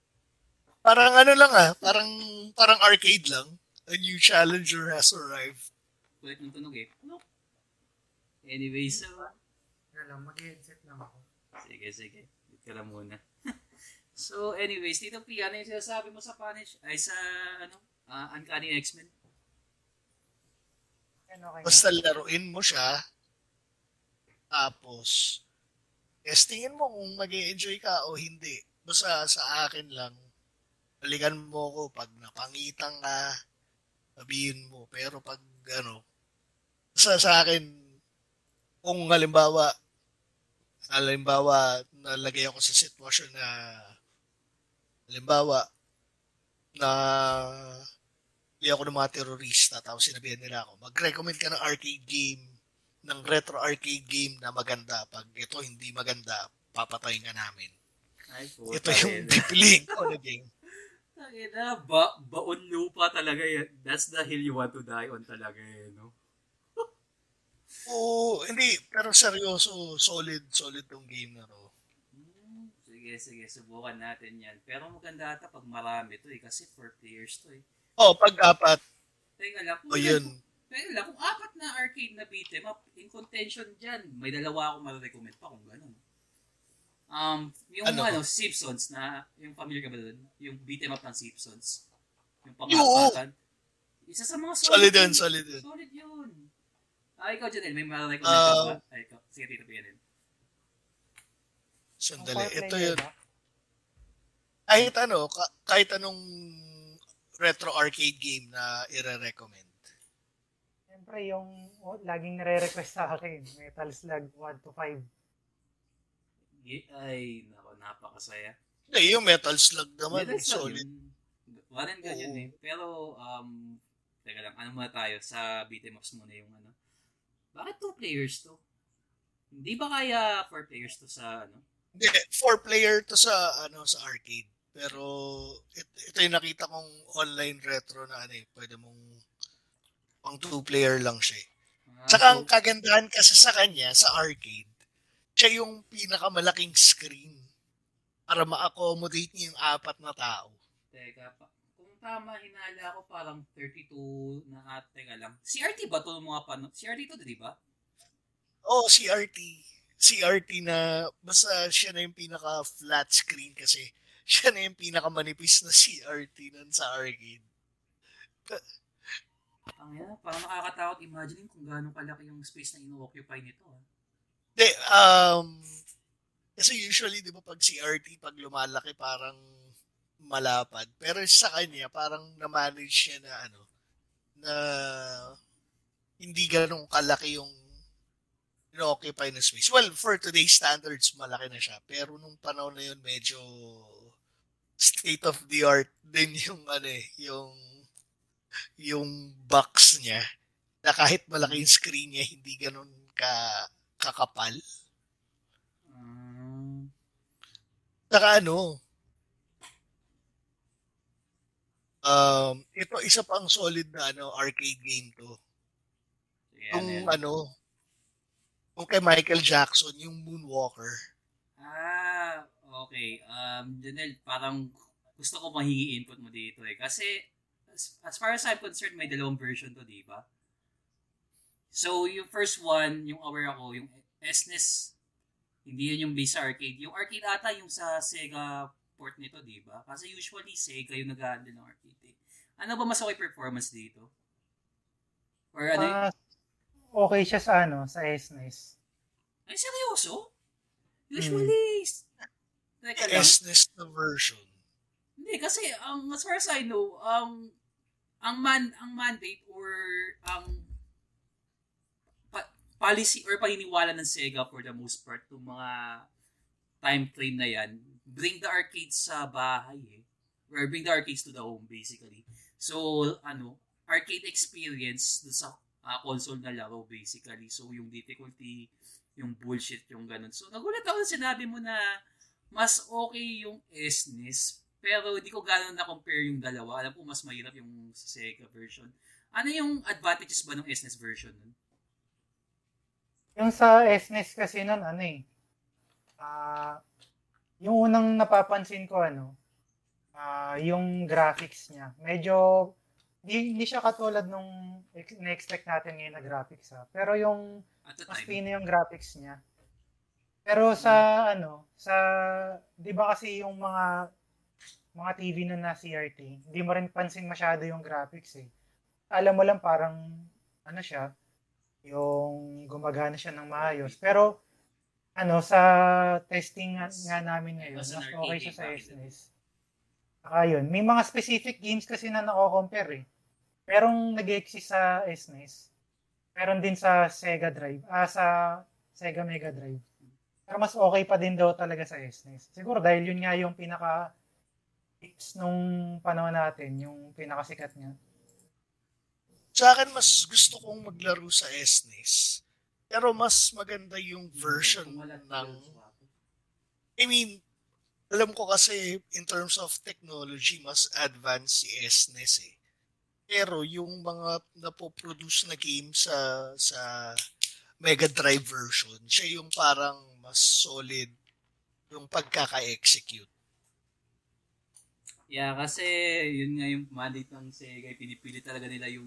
Parang ano lang ah, parang parang arcade lang. A new challenger has arrived. Kulit ng tunog eh. Ano? Anyway, so... Kaya lang, mag-headset lang ako. Sige, sige. Wait ka lang muna. [LAUGHS] so, anyways, Tito P, ano yung sinasabi mo sa Punish? Ay, sa, ano, uh, Uncanny X-Men? Ano kaya? Basta laruin mo siya, tapos, testingin mo kung mag enjoy ka o hindi. Basta sa akin lang, balikan mo ko pag napangitan ka, sabihin mo. Pero pag, ano, sa, sa akin, kung halimbawa, halimbawa, nalagay ako sa sitwasyon na, halimbawa, na hindi ako ng mga terorista, tapos sinabihan nila ako, mag-recommend ka ng arcade game, ng retro arcade game na maganda. Pag ito hindi maganda, papatayin ka namin. Ay. Ito yung pipiliin ko na game. [LAUGHS] Tangina, ba, baon lupa talaga yan. That's the hill you want to die on talaga eh, no? [LAUGHS] Oo, hindi. Pero seryoso, solid, solid tong game na to. Hmm, sige, sige, subukan natin yan. Pero maganda ata pag marami to eh, kasi for players to eh. Oh, pag apat. Teka lang, O yun. Teka lang, kung apat na arcade na beat 'em up, in contention dyan, may dalawa akong ma-recommend pa kung gano'n. Um, yung Ano? ano, Simpsons na, yung familiar ka ba doon? Yung beat 'em up ng Simpsons. Yung pangapatan. Isa sa mga Solid yun. yun, solid yun. Solid yun. Ah, ikaw, Janelle, may ma-recommend Ah. ka ba? Ay, ikaw. Sige, tito, piyanin. Sandali. Ang Ito yun. ba? Kahit ano, ka- kahit anong retro arcade game na ire-recommend. Siyempre, yung oh, laging nire-request sa akin, Metal Slug 1 to 5. Gi- Ay, nako, napakasaya. Hindi, yung Metal Slug naman, Metal Slug solid. gun yun Oo. eh. Pero, um, teka lang, ano muna tayo? Sa beat 'em ups muna yung ano. Bakit two players to? Hindi ba kaya four players to sa ano? Hindi, four player to sa ano sa arcade. Pero it, ito yung nakita kong online retro na ano eh, pwede mong pang two player lang siya. eh. Ah, Tsaka ang kagandahan kasi sa kanya sa arcade, siya yung pinakamalaking screen para ma-accommodate niya yung apat na tao. Teka, pa, kung tama, hinala ko parang 32 na at, teka lang. CRT ba to mga pano? CRT to, di ba? Oh, CRT. CRT na basta siya na yung pinaka flat screen kasi siya na yung pinaka manipis na [LAUGHS] CRT nun sa arcade. Ang yan, parang nakakatakot imagine kung gaano kalaki yung space na ino-occupy nito. Ah. Hindi, um, kasi usually, di ba, pag CRT, pag lumalaki, parang malapad. Pero sa kanya, parang na-manage siya na, ano, na hindi ganun kalaki yung ino-occupy na space. Well, for today's standards, malaki na siya. Pero nung panahon na yun, medyo state of the art din [LAUGHS] yung, ano eh, yung, yung box niya na kahit malaki yung screen niya, hindi ganun ka kakapal. Um, Saka ano, um, ito isa pang solid na ano, arcade game to. Yung ano yan? ano, yung kay Michael Jackson, yung Moonwalker. Ah, okay. Um, Janelle, parang gusto ko mahingi input mo dito eh. Kasi, as, as far as I'm concerned, may dalawang version to, di ba? So, yung first one, yung aware ako, yung SNES, hindi yun yung base arcade. Yung arcade ata yung sa Sega port nito, di ba? Kasi usually, Sega yung nag-handle ng arcade eh. Ano ba mas okay performance dito? Or ano? Ah, okay siya sa ano, sa SNES. Ay, seryoso? Usually, Teka lang. SNES na version. Hindi kasi ang as far as I know, ang ang man ang mandate or ang pa- policy or paniniwala ng Sega for the most part ng mga time frame na yan, bring the arcades sa bahay eh. Or bring the arcades to the home basically. So, ano, arcade experience dun sa uh, console na laro basically. So, yung difficulty, yung bullshit, yung ganun. So, nagulat ako na sinabi mo na mas okay yung SNES pero hindi ko gano'n na-compare yung dalawa. Alam ko mas mahirap yung sa Sega version. Ano yung advantages ba ng SNES version nun? Yung sa SNES kasi nun, ano eh, ah yung unang napapansin ko, ano, ah yung graphics niya. Medyo, hindi, hindi siya katulad nung ex- na-expect natin ngayon na graphics ha. Pero yung, mas fino yung graphics niya. Pero sa, ano, sa, di ba kasi yung mga, mga TV nun na CRT, hindi mo rin pansin masyado yung graphics eh. Alam mo lang parang, ano siya, yung gumagana siya ng maayos. Pero, ano, sa testing nga, nga namin ngayon, Mas okay siya sa SNES. Saka yun, may mga specific games kasi na nako-compare eh. Merong nag-exist sa SNES. Meron din sa Sega Drive, ah, sa Sega Mega Drive. Pero mas okay pa din daw talaga sa SNES. Siguro dahil yun nga yung pinaka hits nung panahon natin, yung pinakasikat niya. Sa akin, mas gusto kong maglaro sa SNES. Pero mas maganda yung version ng... I mean, alam ko kasi in terms of technology, mas advanced si SNES eh. Pero yung mga napoproduce na game sa sa Mega Drive version, siya yung parang mas solid yung pagkaka-execute. Yeah, kasi yun nga yung mandate ng Sega, pinipili talaga nila yung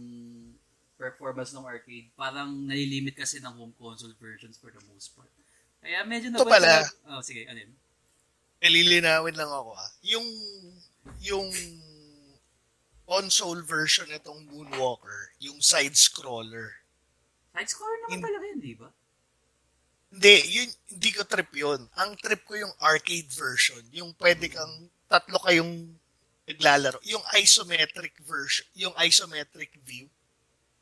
performance ng arcade. Parang nalilimit kasi ng home console versions for the most part. Kaya medyo Ito naboy pala. talaga- Oh, sige, ano yun? Nililinawin lang ako ah. Yung yung console version nitong Moonwalker, yung side-scroller. Side-scroller naman In- talaga yun, di ba? Hindi, yun, hindi ko trip yun. Ang trip ko yung arcade version. Yung pwede kang, tatlo kayong naglalaro. Yung isometric version, yung isometric view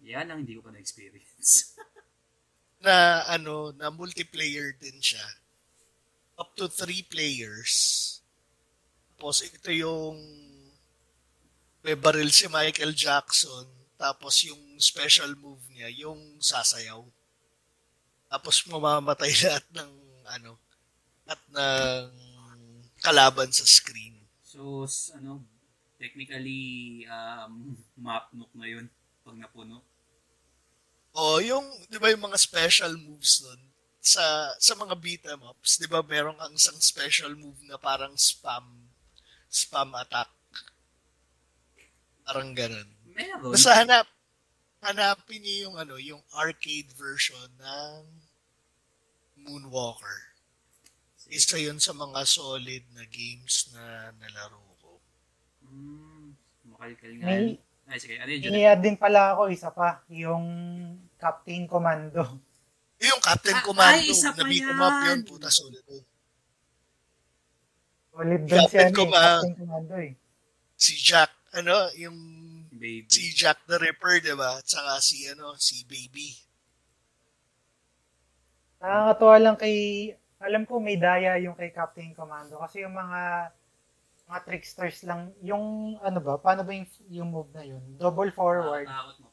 Yan ang hindi ko pa na-experience. [LAUGHS] na ano, na multiplayer din siya. Up to three players. Tapos ito yung may baril si Michael Jackson. Tapos yung special move niya, yung sasayaw. Tapos mamamatay [LAUGHS] lahat ng ano, at ng kalaban sa screen. so, ano, technically, um, [LAUGHS] map nook na yun pag napuno. O, yung, di ba yung mga special moves nun, sa sa mga beat 'em ups, 'di ba meron kang isang special move na parang spam spam attack. Parang ganun. Meron. Basta hanap hanapin niyo yung ano, yung arcade version ng Moonwalker. Isa yun sa mga solid na games na nalaro. Hmm, makalkal nga. May, Ay, sige, ano yun? I-add din pala ako isa pa, yung Captain Commando. Yung Captain Ah, Commando, ay, isa pa na beat 'em up yan. yun, puta solid. yun. Solid din siya Captain ni Commando. Captain Commando eh. Si Jack, ano, yung Baby. si Jack the Ripper, di ba? At saka si, ano, si Baby. Nakakatuwa lang kay, alam ko may daya yung kay Captain Commando kasi yung mga mga tricksters lang, yung ano ba, paano ba yung, yung move na yun? Double forward, mabago.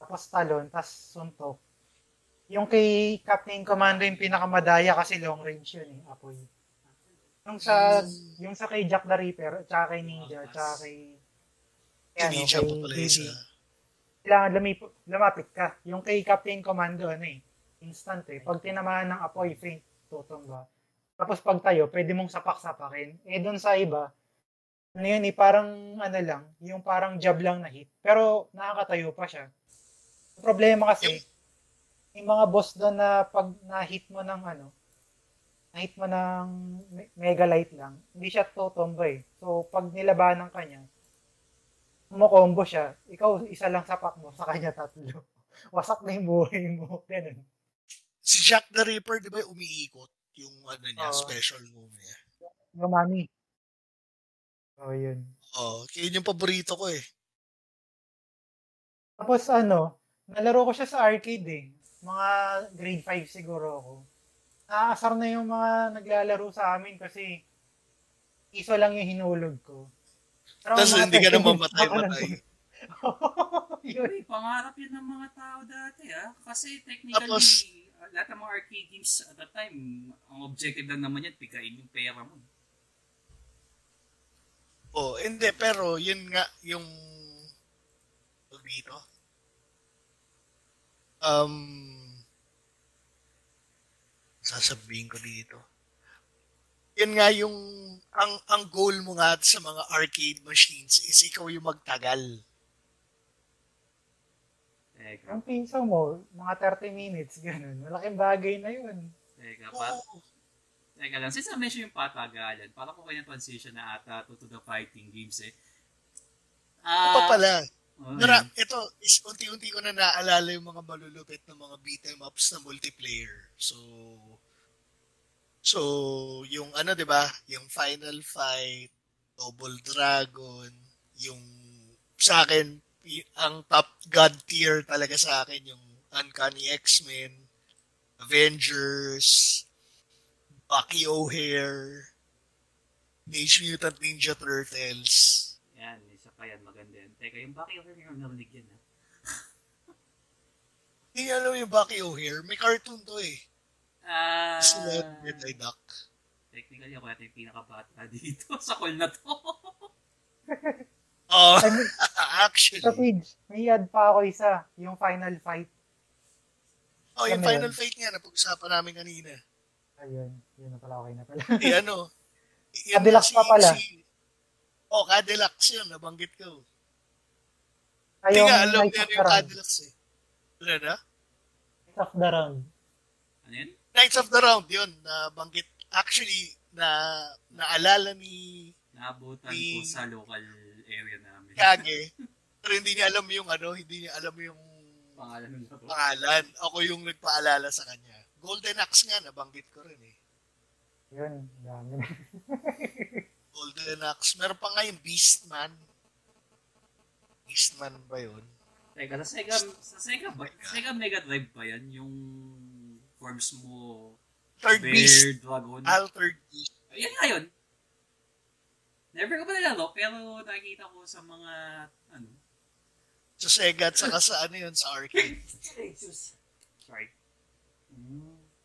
tapos talon, tapos suntok. Yung kay Captain Commando yung pinakamadaya kasi long range yun eh, apoy. Yung sa, yung sa kay Jack the Ripper, tsaka kay Ninja, tsaka kay, kay ano, Hindi siya pa pala isa. kailangan lumip- lumapit ka. Yung kay Captain Commando, ano eh, instant eh. Pag tinamaan ng apoy, faint, tutumba. Tapos pag tayo, pwede mong sapak-sapakin. Eh, doon sa iba, ano yun eh, parang ano lang, yung parang jab lang na hit. Pero nakakatayo pa siya. Ang problema kasi, yung mga boss doon na pag na-hit mo ng ano, na-hit mo ng me- mega light lang, hindi siya tutumba eh. So, pag nilabanan ka niya, kumokombo siya, ikaw isa lang sapak mo, sa kanya tatlo. [LAUGHS] Wasak na yung buhay mo. [LAUGHS] Ganun. Si Jack the Ripper, di ba, umiikot yung ano niya, Oo. special move niya. Yung mami. Oh, yun. Oh, yun yung paborito ko eh. Tapos ano, nalaro ko siya sa arcade eh. Mga grade 5 siguro ako. Nakaasar na yung mga naglalaro sa amin kasi iso lang yung hinulog ko. Pero Tapos hindi ka na 30 minutes mamatay-matay. ako [LAUGHS] yun. Pangarap yun ng mga tao dati ah. Kasi technically, Tapos- lahat ng mga arcade games at that time, ang objective lang naman yan, pikain yung pera mo. Oh, hindi, pero yun nga, yung dito. Um, sasabihin ko dito. Yun nga yung, ang, ang goal mo nga sa mga arcade machines is ikaw yung magtagal. Teka, Ang piso mo, mga 30 minutes, ganun. Malaking bagay na yun. teka, pa, Oo. Teka lang. Since na-mention yung patagalan, parang ko kaya transition na ata to, to the fighting games eh. Ah, Ito pala. oh, Mara, ito, is unti-unti ko na naalala yung mga malulupit na mga beat 'em ups na multiplayer. So, so yung ano, 'di ba? Yung Final Fight, Double Dragon, yung sa akin y- ang top god tier talaga sa akin yung Uncanny X-Men, Avengers, Bucky O'Hare, Teenage Mutant Ninja Turtles. Yan, isa pa yan, maganda yan. Teka, yung Bucky O'Hare yung narinig yan ha. [LAUGHS] Hindi alam yung Bucky O'Hare. May cartoon to eh. Ah, Sila Red Duck. technically ako yata yung pinakabata [LAUGHS] dito sa call na to. [LAUGHS] Oh, Ay, may- actually. Sa page, may add pa ako isa, yung final fight. Oh, yung Final yun? Fight nga, napag-usapan namin kanina. Ayun, yun na pala, okay na pala. Eh, ano? [LAUGHS] Cadillac pa pala. si- oh, Cadillac yun, nabanggit ko. Hindi nga, alam niya of yung the Round. Cadillac eh. Ano na? Knights of the Round. Ano yun? Knights of the Round, yun, nabanggit. Actually, na naalala ni Naabutan Ni- ko sa local area namin. Kage. [LAUGHS] Pero hindi niya alam yung ano, hindi niya alam yung Pangalan pangalan. Ako yung nagpaalala sa kanya. Golden Axe nga, nabanggit ko rin eh. Yun, dami na. [LAUGHS] Golden Axe. Meron pa nga yung Beastman. Beastman ba yun? Teka, sa Sega, sa Sega, ba, Oh. Sega Mega Drive ba yan? Yung forms mo, Third Bear, Beast. Dragon. Altered Beast. Ayun nga yun. Never ko pa nalalo, pero nakikita ko sa mga, ano, Sa Sega at saka sa ano yun, sa arcade. [LAUGHS] Jesus. Sorry.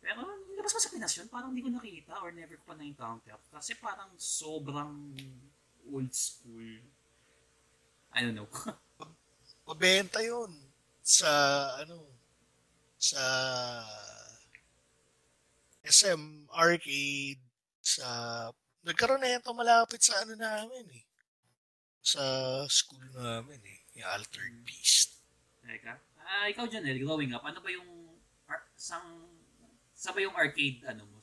Pero labas ko sa Pinas yun, parang hindi ko nakita or never ko pa na-encounter. Kasi parang sobrang old school. I don't know. [LAUGHS] Mabenta yun. Sa, ano, sa SM Arcade, sa, nagkaroon na yan ito malapit sa ano namin eh. Sa school namin eh. Yung Altered Beast. Teka. Ah, ikaw Janelle, growing up, ano ba yung ar- sang sa ba yung arcade ano mo?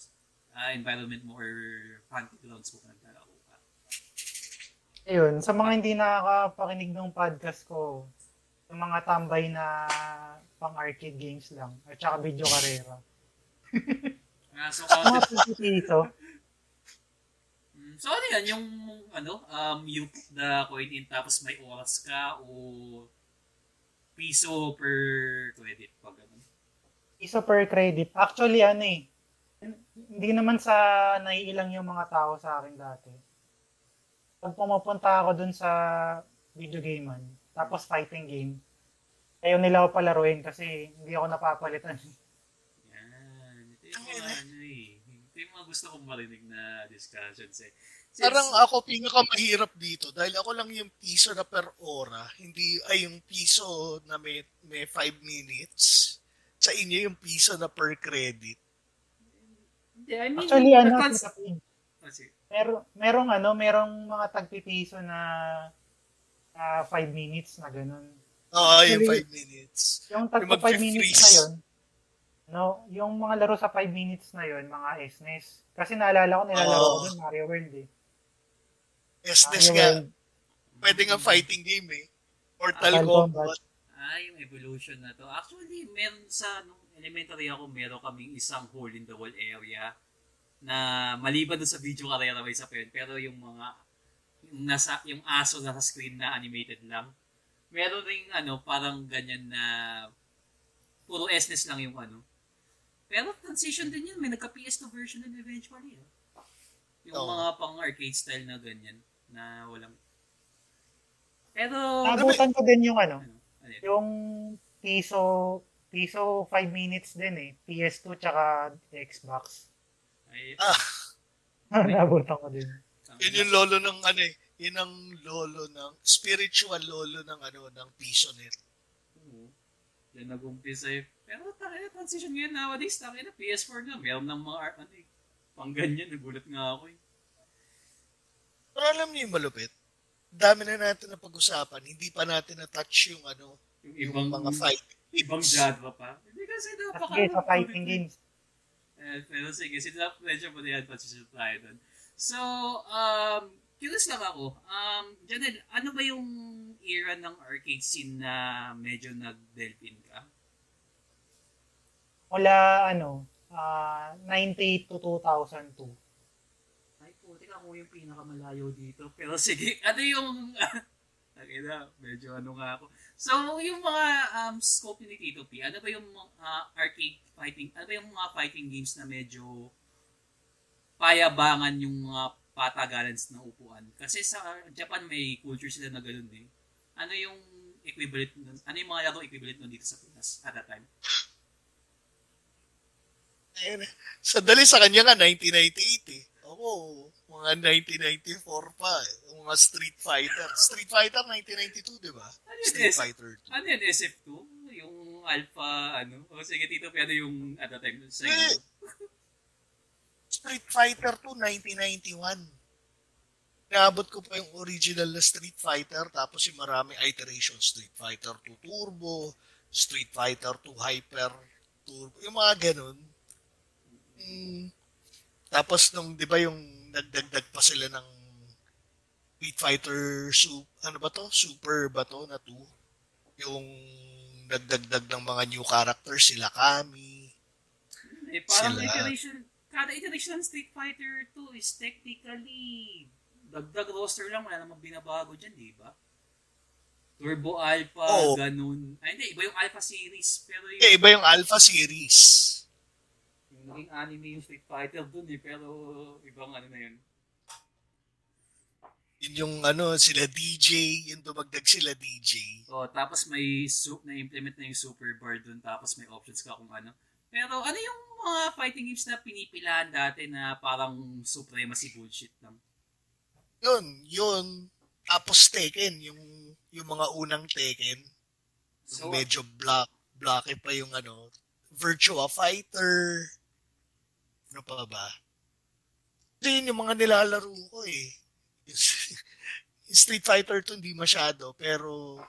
Ah, environment mo or fancy grounds mo kung naglalaro ka? Ayun, sa mga hindi nakakapakinig ng podcast ko, sa mga tambay na pang arcade games lang, at saka video karera. [LAUGHS] Ah, so, uh, 50 piso, mm, so ano yan, yung ano, um, you put the coin in tapos may oras ka o piso per credit pag piso per credit. Actually, ano eh, hindi naman sa naiilang yung mga tao sa akin dati. Pag pumupunta ako dun sa video gamean, tapos fighting game, ayaw nila ako palaruin kasi hindi ako napapalitan. Yan. Ito yung mga ano eh. Ito yung mga gusto kong marinig na discussions eh. Since- Parang ako pinakamahirap dito dahil ako lang yung piso na per ora, hindi ay yung piso na may may 5 minutes. Sa inyo yung piso na per credit. Hindi, I mean, Actually, ano, cons- sa page, Kasi, Mer merong ano, merong mga tagpipiso na 5 minutes na ganun. Oo, yung Actually, 5 minutes. Yung Yung 5 mag-freeze. minutes na yun, no, yung mga laro sa 5 minutes na yun, mga SNES. Kasi naalala ko, nilalaro ko Oo. dun Mario World eh. Yes, Mario nga. World. Pwede nga fighting game eh. Mortal Mortal Kombat. Ah, yung evolution na to. Actually, meron sa nung elementary ako, meron kaming isang hole in the wall area na maliban doon sa video karera may isa pa yun. Pero yung mga yung nasa yung aso nasa screen na animated lang. Meron ring ano, parang ganyan na puro SNES lang yung ano. Pero transition din yun. May nagka-PS2 version din eventually. ah. Yung Oo. mga pang arcade style na ganyan na walang pero Nabutan ko din yung ano, ano? Yung piso, piso 5 minutes din eh. PS2 tsaka Xbox. Ay, Ah, [LAUGHS] Nabutan ko din. yun yung lolo ng ano eh. Yun ang lolo ng, spiritual lolo ng ano, ng piso net. Oo. Yan nag-umpisa eh. Pero tayo transition ngayon nowadays, tayo na PS4 nga. Meron ng mga art, ano eh. Pang ganyan, nagulat nga ako eh. Pero alam niyo yung malupit? Dami na natin na pag-usapan. Hindi pa natin na-touch yung ano, Yung yung ibang, mga fight. ibang genre pa. Hindi kasi napaka... Sige, sa fighting games. Eh, pero sige, sinap medyo mo na yan, transition tayo dun. So, um, curious lang ako. Um, Janel, ano ba yung era ng arcade scene na medyo nag-delve in ka? Mula ano, ah 98 to 2002. Mo yung pinakamalayo dito. Pero sige, [LAUGHS] ano yung... [LAUGHS] Nakita, medyo ano nga ako. So, yung mga um, scope ni Tito P, ano ba yung uh, arcade fighting, ano ba yung mga fighting games na medyo payabangan yung mga patagalan na upuan? Kasi sa Japan may culture sila na ganun eh. Ano yung equivalent nun? Ano yung mga laro equivalent nun dito sa Pinas at that time? Sandali sa kanya nga, 1998 eh. Ako, mga 1994 pa eh. Mga Street Fighter. Street Fighter 1992, di ba? Ano Street S- Fighter 2. Ano yun, SF2? Yung Alpha, ano? O sige, Tito P, ano yung at that time? Sa Eh, Street Fighter 2, 1991. Naabot ko pa yung original na Street Fighter, tapos yung maraming iteration. Street Fighter 2 Turbo, Street Fighter 2 Hyper Turbo, yung mga ganun. Mm. Tapos nung, di ba yung nagdagdag pa sila ng Street Fighter, su- ano ba to? Super ba to na 2? Yung nagdagdag ng mga new characters, sila Kami. Eh, parang Sila. iteration, kada iteration ng Street Fighter 2 is technically dagdag roster lang, wala namang binabago dyan, di ba? Turbo Alpha, Oo. ganun. Ay, hindi, iba yung Alpha series. Pero yung, Eh, iba yung Alpha series. Naging anime yung Street Fighter dun eh, pero ibang ano na yun. Yun yung ano, sila DJ, yung dumagdag sila DJ. So, tapos may soup na implement na yung super bar dun, tapos may options ka kung ano. Pero ano yung mga fighting games na pinipilahan dati na parang supremacy bullshit lang? Yun, yun. Tapos Tekken, yung, yung mga unang Tekken. So, medyo black, blocky pa yung ano, Virtua Fighter. Ano pa ba? Ito yun yung mga nilalaro ko eh. [LAUGHS] Street Fighter 2 hindi masyado, pero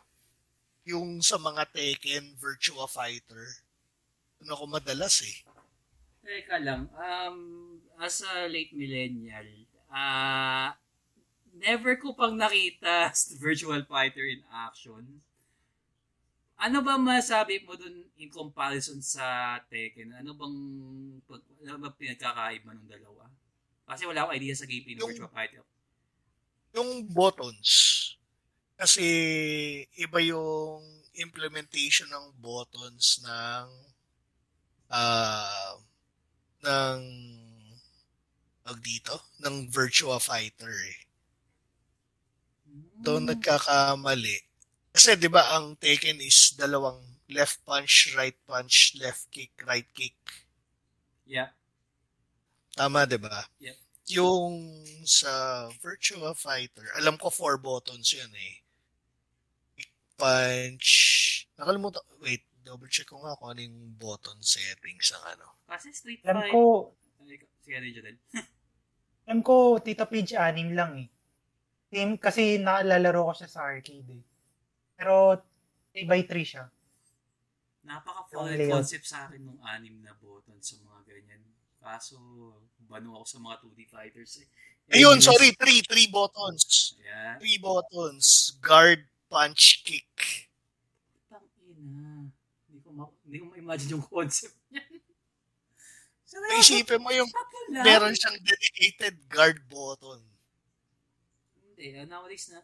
yung sa mga Tekken, Virtua Fighter, ano ako madalas eh. Teka lang, um, as a late millennial, ah, never ko pang nakita [LAUGHS] virtual fighter in action. Ano ba masabi mo dun in comparison sa Tekken? Ano bang pag, ano ba pinagkakaiba ng dalawa? Kasi wala akong idea sa gameplay ng virtual fighter. yung buttons kasi iba yung implementation ng buttons ng ah ng tawag dito ng Virtua Fighter eh. Doon nagkakamali. Kasi 'di ba ang Tekken is dalawang left punch, right punch, left kick, right kick. Yeah. Tama 'di ba? Yep. Yung sa Virtua Fighter, alam ko four buttons 'yun eh. Kick, punch. Nakalimutan. Wait, double check ko nga kung ano yung button settings ng ano. Kasi Street Alam Fighter... ko, Sige, yun, alam ko, Tita Page anim lang eh. Team, kasi naalalaro ko siya sa arcade eh. Pero, 3 by 3 siya. Napaka-foreign concept sa akin nung anim na button sa mga ganyan. Kaso, bano ako sa mga 2D fighters eh. Ayun, Anyways, sorry, three, three buttons. Ayan. Three buttons. Guard, punch, kick. Tang ina. Hindi ko, ma- hindi ko ma-imagine yung concept niyan. Seryoso, Isipin mo yung lang? meron siyang dedicated guard button. Hindi. Uh, nowadays na,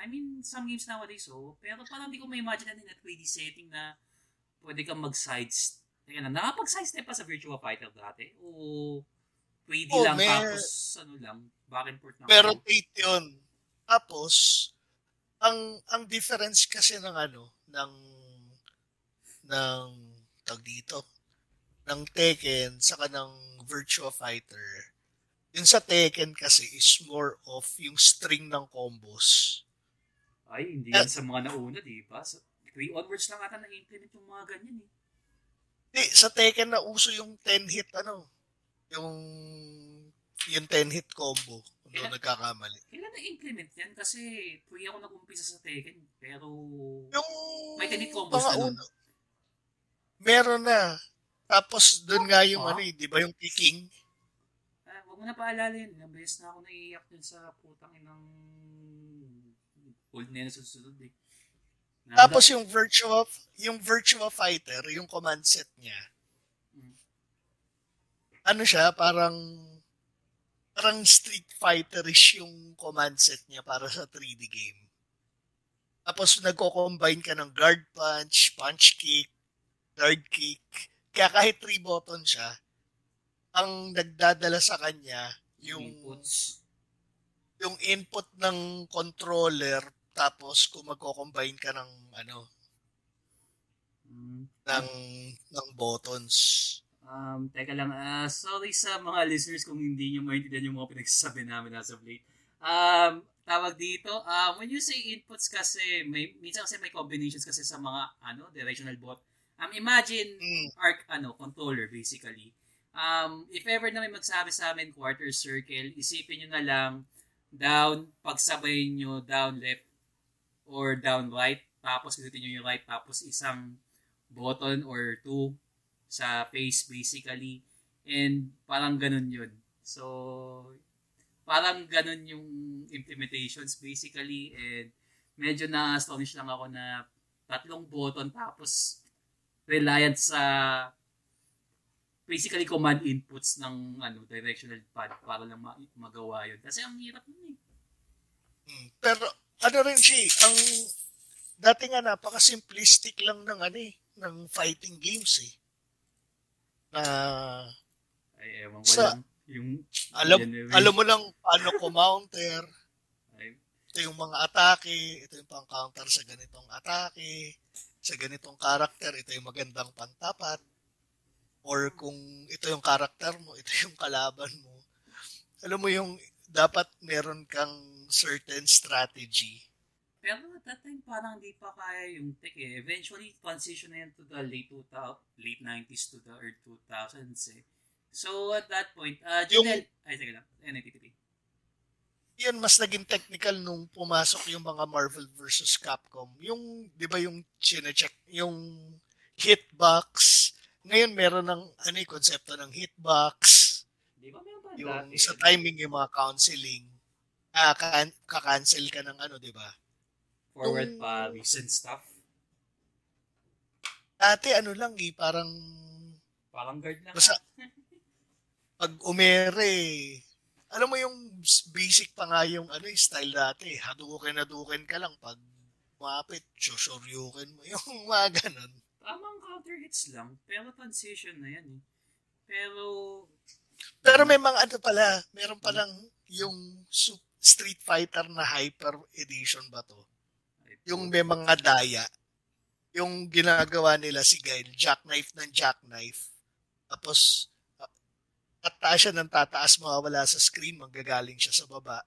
I mean, some games nowadays, oh, pero parang hindi ko may imagine na 3D setting na pwede kang mag-sides. Teka na, nakapag-sidestep pa sa Virtua Fighter dati? O 3D Oh, lang may- tapos ano lang, back and forth lang. Pero eight yun. Tapos, ang ang difference kasi ng ano, ng ng tag dito, ng Tekken saka ng Virtua Fighter. Yung sa Tekken kasi is more of yung string ng combos. Ay, hindi yan sa mga nauna, di ba? Sa 3 onwards lang ata na-implement yung mga ganyan eh. Di, sa Tekken na uso yung 10 hit ano, yung yung 10 hit combo kung Yeah. nagkakamali. Kailan na-implement yan? Kasi 3 ako nag-umpisa sa Tekken. Pero, Yung May 10 hit combos na nun. meron na. Tapos doon nga yung Ah. ano eh, di ba yung kicking? ah, wag mo na paalala yun. Ilang beses na ako naiiyak dun sa putang inang old na yun susunod eh. Na- Tapos yung Virtua, yung Virtua Fighter, yung command set niya, Mm. ano siya, parang parang Street Fighter-ish yung command set niya para sa 3D game. Tapos nagko-combine ka ng guard punch, punch kick, guard kick. Kaya kahit 3 button siya, ang nagdadala sa kanya yung inputs. yung input ng controller tapos kung magko-combine ka ng ano Mm. ng ng buttons. Um, teka lang, ah sorry sa mga listeners kung hindi nyo maintindihan yung mga pinagsasabi namin as of late. Um, tawag dito, um, when you say inputs kasi, may, minsan kasi may combinations kasi sa mga ano directional bot. Um, imagine Mm. arc ano controller basically. Um, if ever na may magsabi sa amin quarter circle, isipin nyo na lang down, pagsabay nyo down left or down right, tapos pindutin nyo yung right, tapos isang button or two sa face basically. And parang ganun yun. So, parang ganun yung implementations basically. And medyo na-astonish lang ako na tatlong button tapos reliant sa basically command inputs ng ano directional pad para lang ma- magawa yun. Kasi ang hirap nun eh. Mm. Pero ano rin siya, eh, ang dati nga napaka-simplistic lang ng ano eh, ng fighting games eh. Na Ay, ewan ko Sa- lang. Yung alam generation- alam mo lang paano ko-counter, Ay, ito yung mga atake, ito yung pang-counter sa ganitong atake, sa ganitong karakter, ito yung magandang pantapat. Or kung ito yung karakter mo, ito yung kalaban mo. Alam mo yung dapat meron kang certain strategy. Pero at that time, parang hindi pa kaya yung tech eh. Eventually, transition na yan to the late 2000, late 90s to the early 2000s eh. So, at that point, uh, Yung- Junel, ay, sige lang, NATTP. Yun, mas naging technical nung pumasok yung mga Marvel versus Capcom. Yung, di ba yung chinecheck, yung hitbox. Ngayon meron ng, ano yung konsepto ng hitbox. Di ba meron ba Yung dati? sa timing yung mga counseling. Ah, ka- ka-cancel ka ng ano, di ba? Forward yung- pa, recent stuff. Dati ano lang eh, parang Parang guard lang. Basta- [LAUGHS] pag umere, alam mo yung basic pa nga yung ano, yung style dati. Hadukin, hadukin ka lang. Pag mapit, shoshoryukin mo. Yung [LAUGHS] mga ganun. Tamang counter hits lang, pero transition na yan eh. Pero, Pero may mga ano pala, meron palang yung su- Street Fighter na Hyper Edition ba to? Yung may mga daya. Yung ginagawa nila si Guile, jackknife ng jackknife. Tapos, uh, tataas siya ng tataas, mawawala sa screen, manggagaling siya sa baba.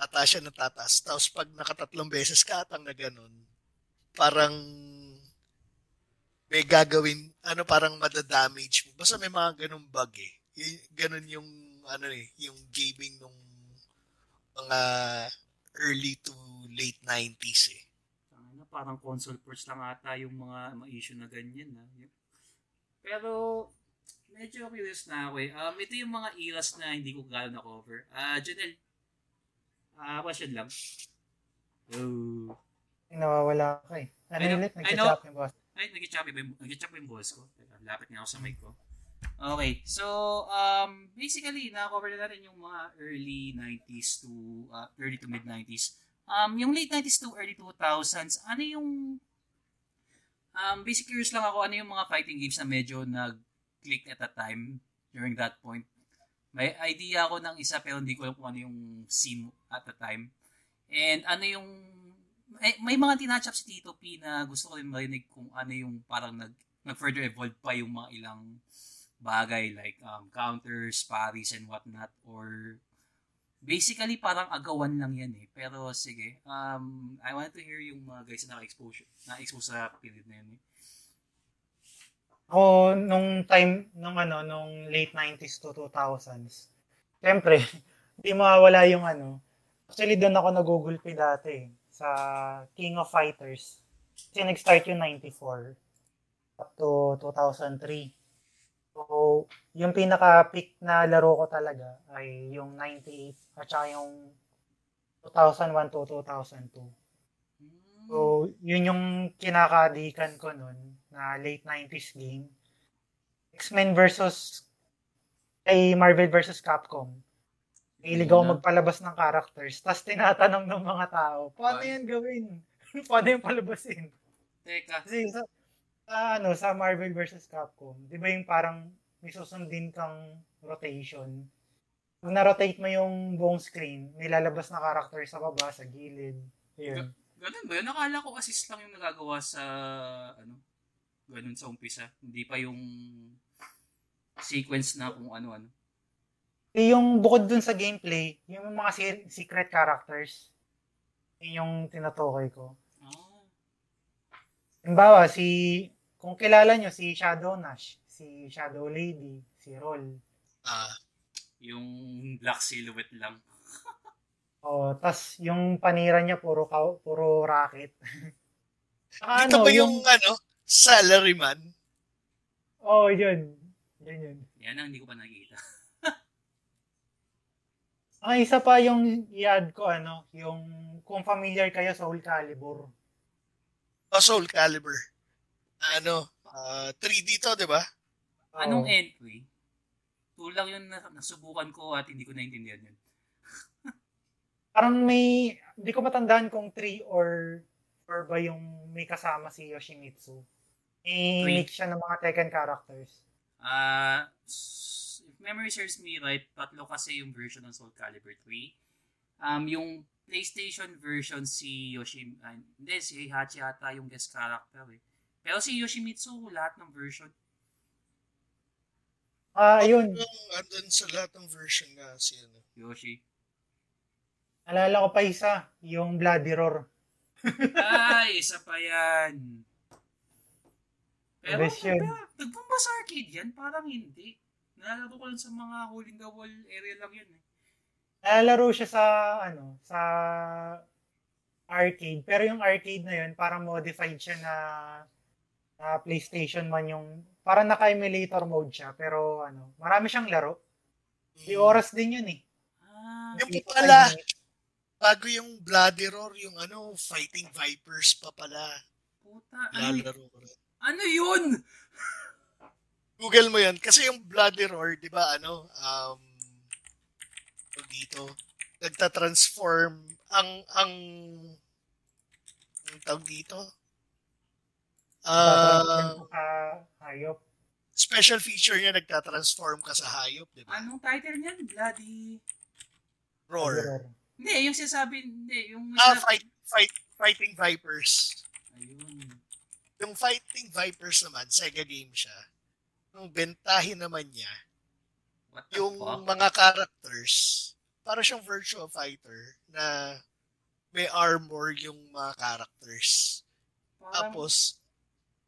Tataas siya ng tataas. Tapos pag nakatatlong beses ka atang na ganun, parang may gagawin, ano parang madadamage mo. Basta may mga ganung bug eh. Ganun yung, ano eh, yung gaming nung mga early to late 90s eh. ano, parang console ports lang ata yung mga ma-issue na ganyan. Ha? Pero, medyo curious na ako eh. Um, ito yung mga eras na hindi ko gano'n na-cover. Ah, Janelle, ah, question lang. Oh. Nawawala ka eh. Ano ulit? Nagchat-chat yung boss. Ay, nag-chop ba yung, nag-chop ba yung boss ko? Lapit nga ako sa mic ko. Okay, so um, basically, na-cover na natin yung mga early 90s to uh, early to mid 90s. Um, yung late 90s to early 2000s, ano yung um, basic curious lang ako, ano yung mga fighting games na medyo nag-click at a time during that point? May idea ako ng isa pero hindi ko alam kung ano yung scene at the time. And ano yung may, may mga tinatchap si Tito P na gusto ko rin marinig kung ano yung parang nag, nag-further evolve pa yung mga ilang bagay like um, counters, parries, and whatnot. Or basically parang agawan lang yan eh. Pero sige, um, I want to hear yung mga guys na naka-expose, na-expose sa period na yun eh. Ako, nung time, nung ano, nung late 90s to 2000s, syempre, [LAUGHS] hindi mawawala yung ano, actually doon ako nagugulpi dati sa King of Fighters. Kasi nag-start yung 94 up to 2003. So, yung pinaka-peak na laro ko talaga ay yung 98 at saka yung 2001 to 2002. So, yun yung kinakadikan ko nun na late 90s game. X-Men versus kay Marvel versus Capcom. Hilig ako magpalabas ng characters. Tapos tinatanong ng mga tao, paano yan gawin? [LAUGHS] paano yung palabasin? Teka, Kasi sa, ano, sa Marvel versus Capcom, di ba yung parang may susundin kang rotation? Pag na-rotate mo yung buong screen, may lalabas na character sa baba, sa gilid. Yun. ganun ba yun? Nakala ko assist lang yung nagagawa sa, ano, ganun sa umpisa. Hindi pa yung sequence na kung ano-ano. Eh, yung bukod dun sa gameplay, yung mga si- secret characters, yun yung tinutukoy ko. Ah. Halimbawa, si, kung kilala nyo, si Shadow Nash, si Shadow Lady, si Roll. Ah, Yung black silhouette lang. [LAUGHS] O, tas yung panira niya puro ka, puro racket. [LAUGHS] Saka dito ano, ba yung, ano, salaryman? Oh, yun. Yun yun. Yan ang hindi ko pa nakikita. Ang [LAUGHS] isa pa yung i-add ko, ano, yung kung familiar kayo sa Soul Calibur. O Soul Calibur. Ano, ah, 3D to, di ba? Anong Oo. entry? Two lang yun na nasubukan ko at hindi ko naintindihan yun. [LAUGHS] Parang may, hindi ko matandaan kung 3 or 4 ba yung may kasama si Yoshimitsu. May Three. mix siya ng mga Tekken characters. Ah, s- if memory serves me right, tatlo kasi yung version ng Soul Calibur 3. Um, yung PlayStation version si Yoshi, ah, hindi, si Heihachi ata yung guest character eh. Pero si Yoshimitsu, lahat ng version. Ah, yun. Yung andun sa lahat ng version nga si ano. Yoshi. Alala ko pa isa, yung Bloody Roar. Ay, isa pa yan. Pero, Best yun. pero nagpamba sa arcade yan? Parang hindi. Nalalaro ko lang sa mga hole in the wall area lang yun eh. Nalalaro siya sa, ano, sa arcade. Pero yung arcade na yun, parang modified siya na, na PlayStation man yung, parang naka-emulator mode siya. Pero, ano, marami siyang laro. Di Hmm. oras din yun eh. Ah, Yung pala, bago yung Bloody Roar, yung ano, Fighting Vipers pa pala. puta. Ano, Lalaro ko rin. ano yun? Google mo yan. Kasi yung Bloody Roar, di ba, ano, um, dito, nagta-transform, ang, ang, ang tawag dito, ah, Tatransform ka hayop. special feature niya, nagta-transform ka sa hayop, di ba? Anong title niyan? Bloody... Roar. Hindi, yung sinasabi, hindi, yung... Ah, fight, fight, Fighting Vipers. Ayun. Yung Fighting Vipers naman, Sega game siya. Yung bentahin naman niya, What yung fuck? mga characters, para siyang virtual fighter na may armor yung mga characters. Parang, Tapos,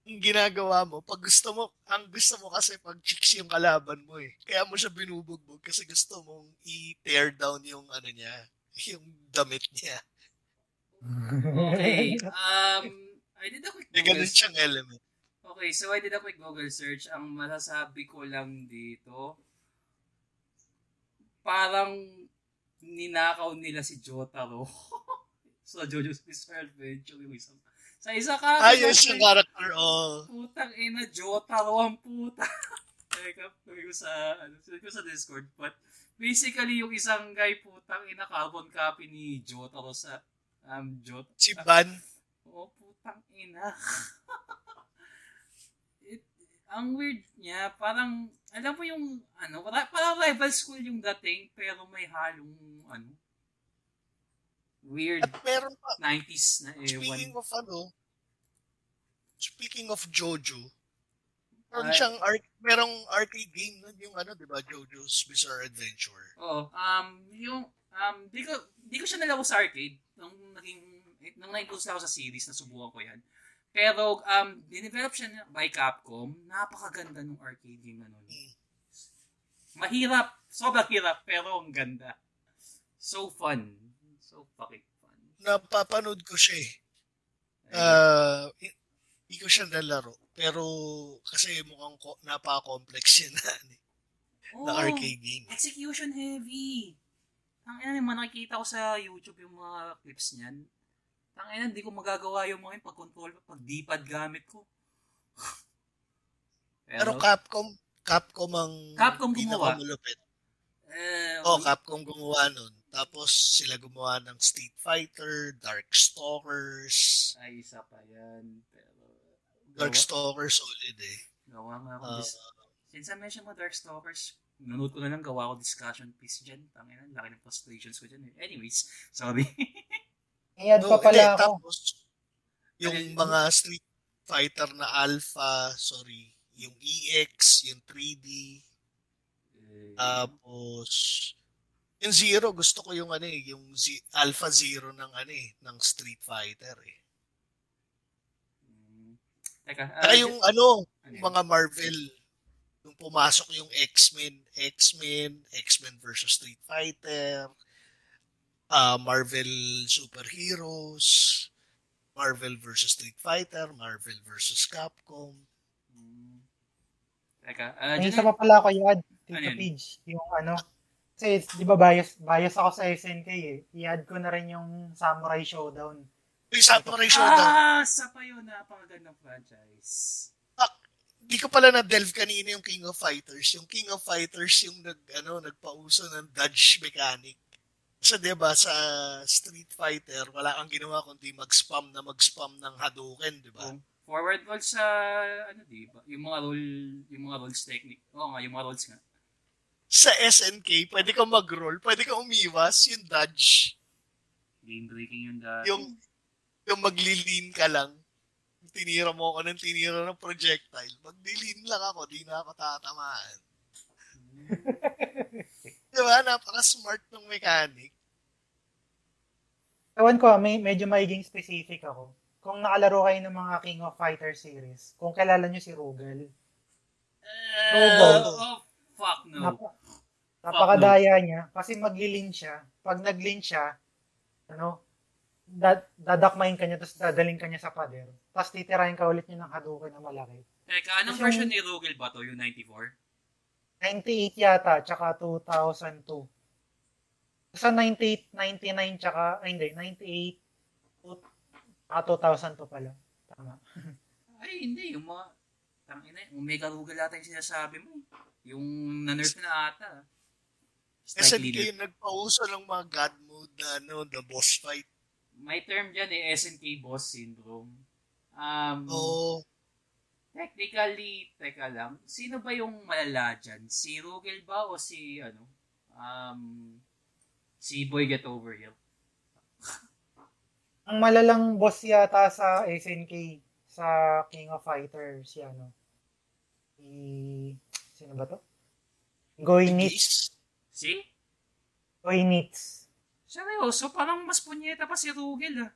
ginagawa mo, pag gusto mo, ang gusto mo kasi pag chicks yung kalaban mo eh. Kaya mo siya binubugbog kasi gusto mong i-tear down yung ano niya, yung damit niya. okay, [LAUGHS] um, I did a quick Google ganun siyang element. Okay, so I did a quick Google search. Ang masasabi ko lang dito, parang ninakaw nila si Jotaro. [LAUGHS] sa JoJo's Bizarre Adventure yung isang sa isa ka. Ayos yung character, oh. Putang ina, Jotaro ang puta. [LAUGHS] Teka, sabi ko sa, ano, sabi ko sa Discord, but basically yung isang guy putang ina carbon copy ni Jotaro sa um Jot Si Ban, oh putang ina [LAUGHS] It, ang weird niya parang alam mo yung ano para, parang rival school yung dating pero may halong ano weird at meron pa, 90s na speaking ewan of ano, speaking of Jojo, meron Ay. siyang arc, merong arcade game nun, yung ano, di ba, Jojo's Bizarre Adventure. Oo. Um, yung, um, di ko, di ko siya nalaro sa arcade. Nung naging, nung na-include ako sa series, nasubukan ko yan. Pero, um, dinevelop siya na- by Capcom. Napakaganda nung arcade game na nun. Mahirap. Sobrang hirap, pero ang ganda. So fun. So fucking fun. Napapanood ko siya eh. Hi- hindi ko siya nalaro. Pero kasi mukhang ko, napaka-complex [LAUGHS] yun na, eh, na Oh, arcade game. Execution heavy. Ang ina naman, nakikita ko sa YouTube yung mga clips niyan. Ang ina, hindi ko magagawa yung mga yun pag-control, pag D-pad gamit ko. [LAUGHS] Pero Capcom, Capcom ang Capcom gumawa. pinakamalupit. eh, Oh, Capcom gumawa nun. Tapos sila gumawa ng Street Fighter, Darkstalkers. ay, isa pa yan. Pero, gawa, Darkstalkers solid eh. gawa nga ako. Ah. dis- since I mentioned mo Darkstalkers, nanood ko na lang gawa ko discussion piece dyan. Tangina, laki ng frustrations ko dyan. eh. Anyways, sorry. [LAUGHS] I-add No, pa pala hindi, ako. Tapos, yung mga Street Fighter na Alpha, sorry, yung EX, yung 3D, Eh, tapos, yung Zero, gusto ko yung ano eh, yung Z- Alpha Zero ng ano eh, ng Street Fighter eh. mm, teka, Saka yung ano, ano yung yun? mga Marvel, yung pumasok yung X-Men, X-Men, X-Men versus Street Fighter, ah Marvel Superheroes, Marvel versus Street Fighter, Marvel versus Capcom. Mm. Teka, ah, May isa pa pala ako Ano Tito yun? Page. Yung ano, kasi di ba bias, bias ako sa SNK eh. I-add ko na rin yung Samurai Showdown. Yung Samurai Showdown, Ah, sa pa yun, napakagandang franchise. di ko pala na-delve kanina yung King of Fighters. Yung King of Fighters yung nag, ano, nagpauso ng dodge mechanic. Kasi 'di ba sa Street Fighter, wala kang ginawa kundi mag-spam na mag-spam ng Hadouken, 'di ba? Oh, forward roll sa, ano di ba? Yung mga roll, yung mga rolls technique. Oo nga, yung mga rolls nga. Sa SNK, pwede kang mag-roll, pwede kang umiwas, yung dodge, Game breaking yun dati. yung yung maglilin ka lang. Tinira mo ako ng tinira ng projectile. Maglilin lang ako, di na ako tatamaan. [LAUGHS] Di ba? Napaka-smart ng mechanic. Ewan ko, may, medyo magiging specific ako. Kung nakalaro kayo ng mga King of Fighter series, kung kilala nyo si Rugal, Uh, Oh, oh, fuck no. napa, napakadaya niya. Kasi maglilin siya. Pag naglin siya, ano, dad, dadakmayin ka niya, tapos dadaling ka niya sa pader. Tapos titirahin ka ulit niya ng Hadouken na malaki. Teka, anong Kasi version yung- ni Rugel ba to? Yung 94? 98 yata, tsaka 2002. Sa 98, 99, tsaka, ay hindi, 98, to- tsaka 2002 pala. Tama. [LAUGHS] Ay, hindi. Yung mga, tangina, Omega Rugel ata yung sinasabi mo. Yung na-nerf na ata. Strike SNK leader. yung nagpauso ng mga god mode na ano, the boss fight. May term dyan eh, SNK Boss Syndrome. Um, Oo. Technically, teka lang, sino ba yung malala dyan? Si Rugel ba o si, ano, um, si Boy Get Over Here? Ang malalang boss yata sa SNK, sa King of Fighters, si ano, si, sino ba to? Goinits. Si? Goinits. Seryoso, parang mas punyeta pa si Rugel ah.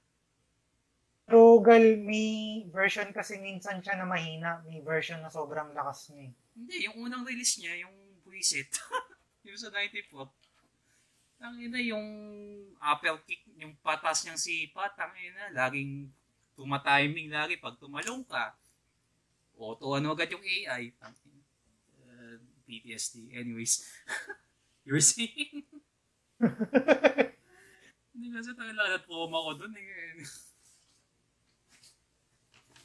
Rugal, may version kasi minsan siya na mahina, may version na sobrang lakas niya. eh. Hindi, yung unang release niya, yung Buisit. [LAUGHS] yung sa 94. Ang ina yung upper kick, yung patas niyang sipa, ang ina, laging tumatiming lagi pag tumalong ka. Auto ano agad yung AI. Tangina. Uh, PTSD. Anyways. [LAUGHS] you were saying? Hindi kasi tayo lang na trauma ko dun eh.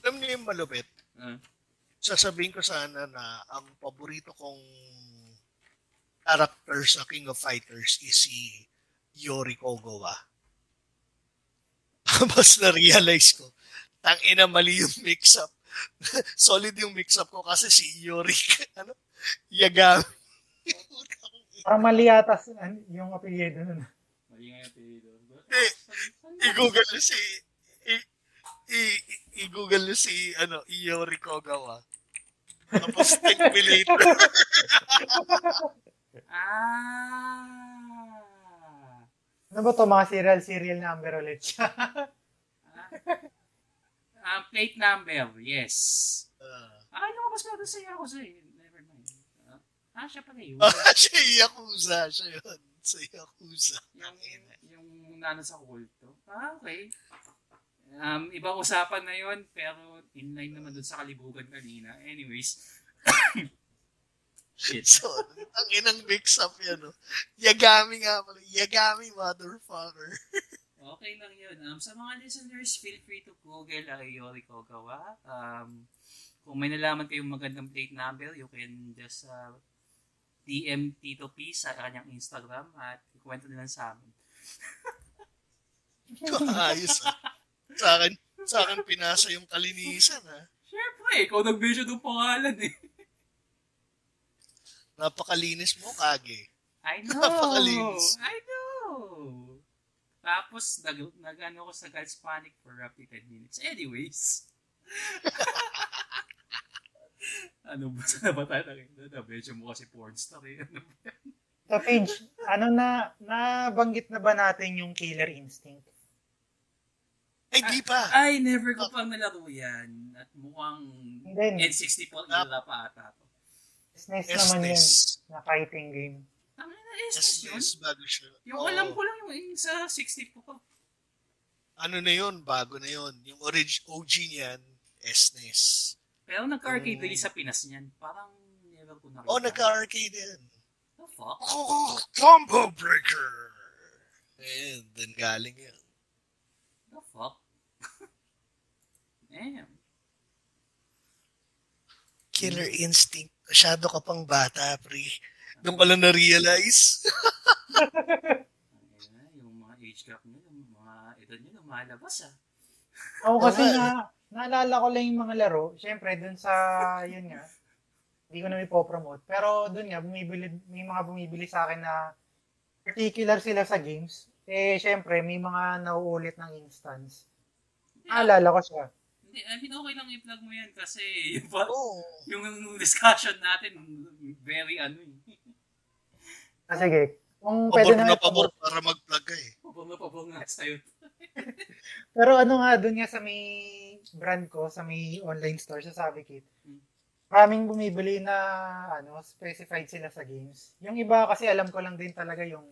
Alam niyo yung malupit? Ah. sasabihin ko sana na ang paborito kong character sa King of Fighters is si Yori Kogawa. Tapos [LAUGHS] na-realize ko, tang ina mali yung mix-up. [LAUGHS] Solid yung mix-up ko kasi si Yori, [LAUGHS] ano, Yagami. Parang mali yata an- yung apelyido nun. Mali nga yung apelido. Eh, I-google nyo si, i- i- i-google nyo si, ano, Yori Kogawa. Tapos Tempilator. [LAUGHS] Ah! Ano ba to mga serial serial number ulit siya? Ah, plate number, yes. Ah. Ah, lumabas pa doon sa Yakuza eh. Never mind. Ah, siya pala yun. [LAUGHS] Ah, siya yung Yakuza. Siya yun. Sa Yakuza. yung, yung nano sa kulto. Ah, okay. Um, ibang usapan na yon pero inline naman dun sa kalibugan kanina. Anyways. [LAUGHS] Shit. So, ang inang mix-up yan, no? Yagami nga pala. Yagami, motherfucker. [LAUGHS] Okay lang yun. Um, sa mga listeners, feel free to Google Ayori Kogawa. Um, kung may nalaman kayong magandang plate number, you can just uh, DM Tito P sa kanyang Instagram at ikwento nila sa amin. [LAUGHS] Ayos, ah. Sa akin, sa akin pinasa yung kalinisan, ha? Siyempre, ikaw nag-vision ng pangalan eh. Napakalinis mo, Kage. I [LAUGHS] know. Napakalinis. I know. Tapos, nag, nag ano ko sa God's Panic for roughly 10 minutes. Anyways. [LAUGHS] ano ba? [LAUGHS] Sana ba tayo nakita? Na-mention mo kasi porn star eh. Ano ba? yan? So, Paige, ano na, nabanggit na ba natin yung Killer Instinct? Ay, di pa. Ay, never ko pang nalaro yan. At mukhang Hindi. N64 era pa ata to. SNES naman yun, SNES. na fighting game. Ang ina, SNES yun? SNES bago siya. Yung Oo. alam ko lang yung sa 64. Ano na yun? Bago na yun. Yung orig OG niyan, SNES. Pero nagka-arcade release sa Pinas niyan. Parang never ko nakita. Oh, nagka-arcade yan. The fuck? Oh, [LAUGHS] combo breaker! Eh, dun galing yan. The fuck? [LAUGHS] Damn. Killer Instinct. Masyado ka pang bata, pre. Doon ko lang na-realize. [LAUGHS] Ayun yung mga age gap nyo, yung mga edad nyo, lumalabas ah. Ako kasi Oo nga na, naalala ko lang yung mga laro. Siyempre, dun sa, yun nga, hindi ko na ipopromote. Pero dun nga, bumibili, may mga bumibili sa akin na particular sila sa games. Eh, siyempre, may mga nauulit ng instance. Naalala ko siya. Hindi, I mean, okay lang i-plug mo yan kasi yung, pa- Oo. [LAUGHS] yung discussion natin, very ano eh. Ah, sige. Kung Pabor pwede na na pabor para mag-plug ka eh. Pabong na pabong nga sa'yo. Pero ano nga, dun nga sa may brand ko, sa may online store, sa Sabikit, Hmm. maraming bumibili na ano, specified sila sa games. Yung iba kasi alam ko lang din talaga yung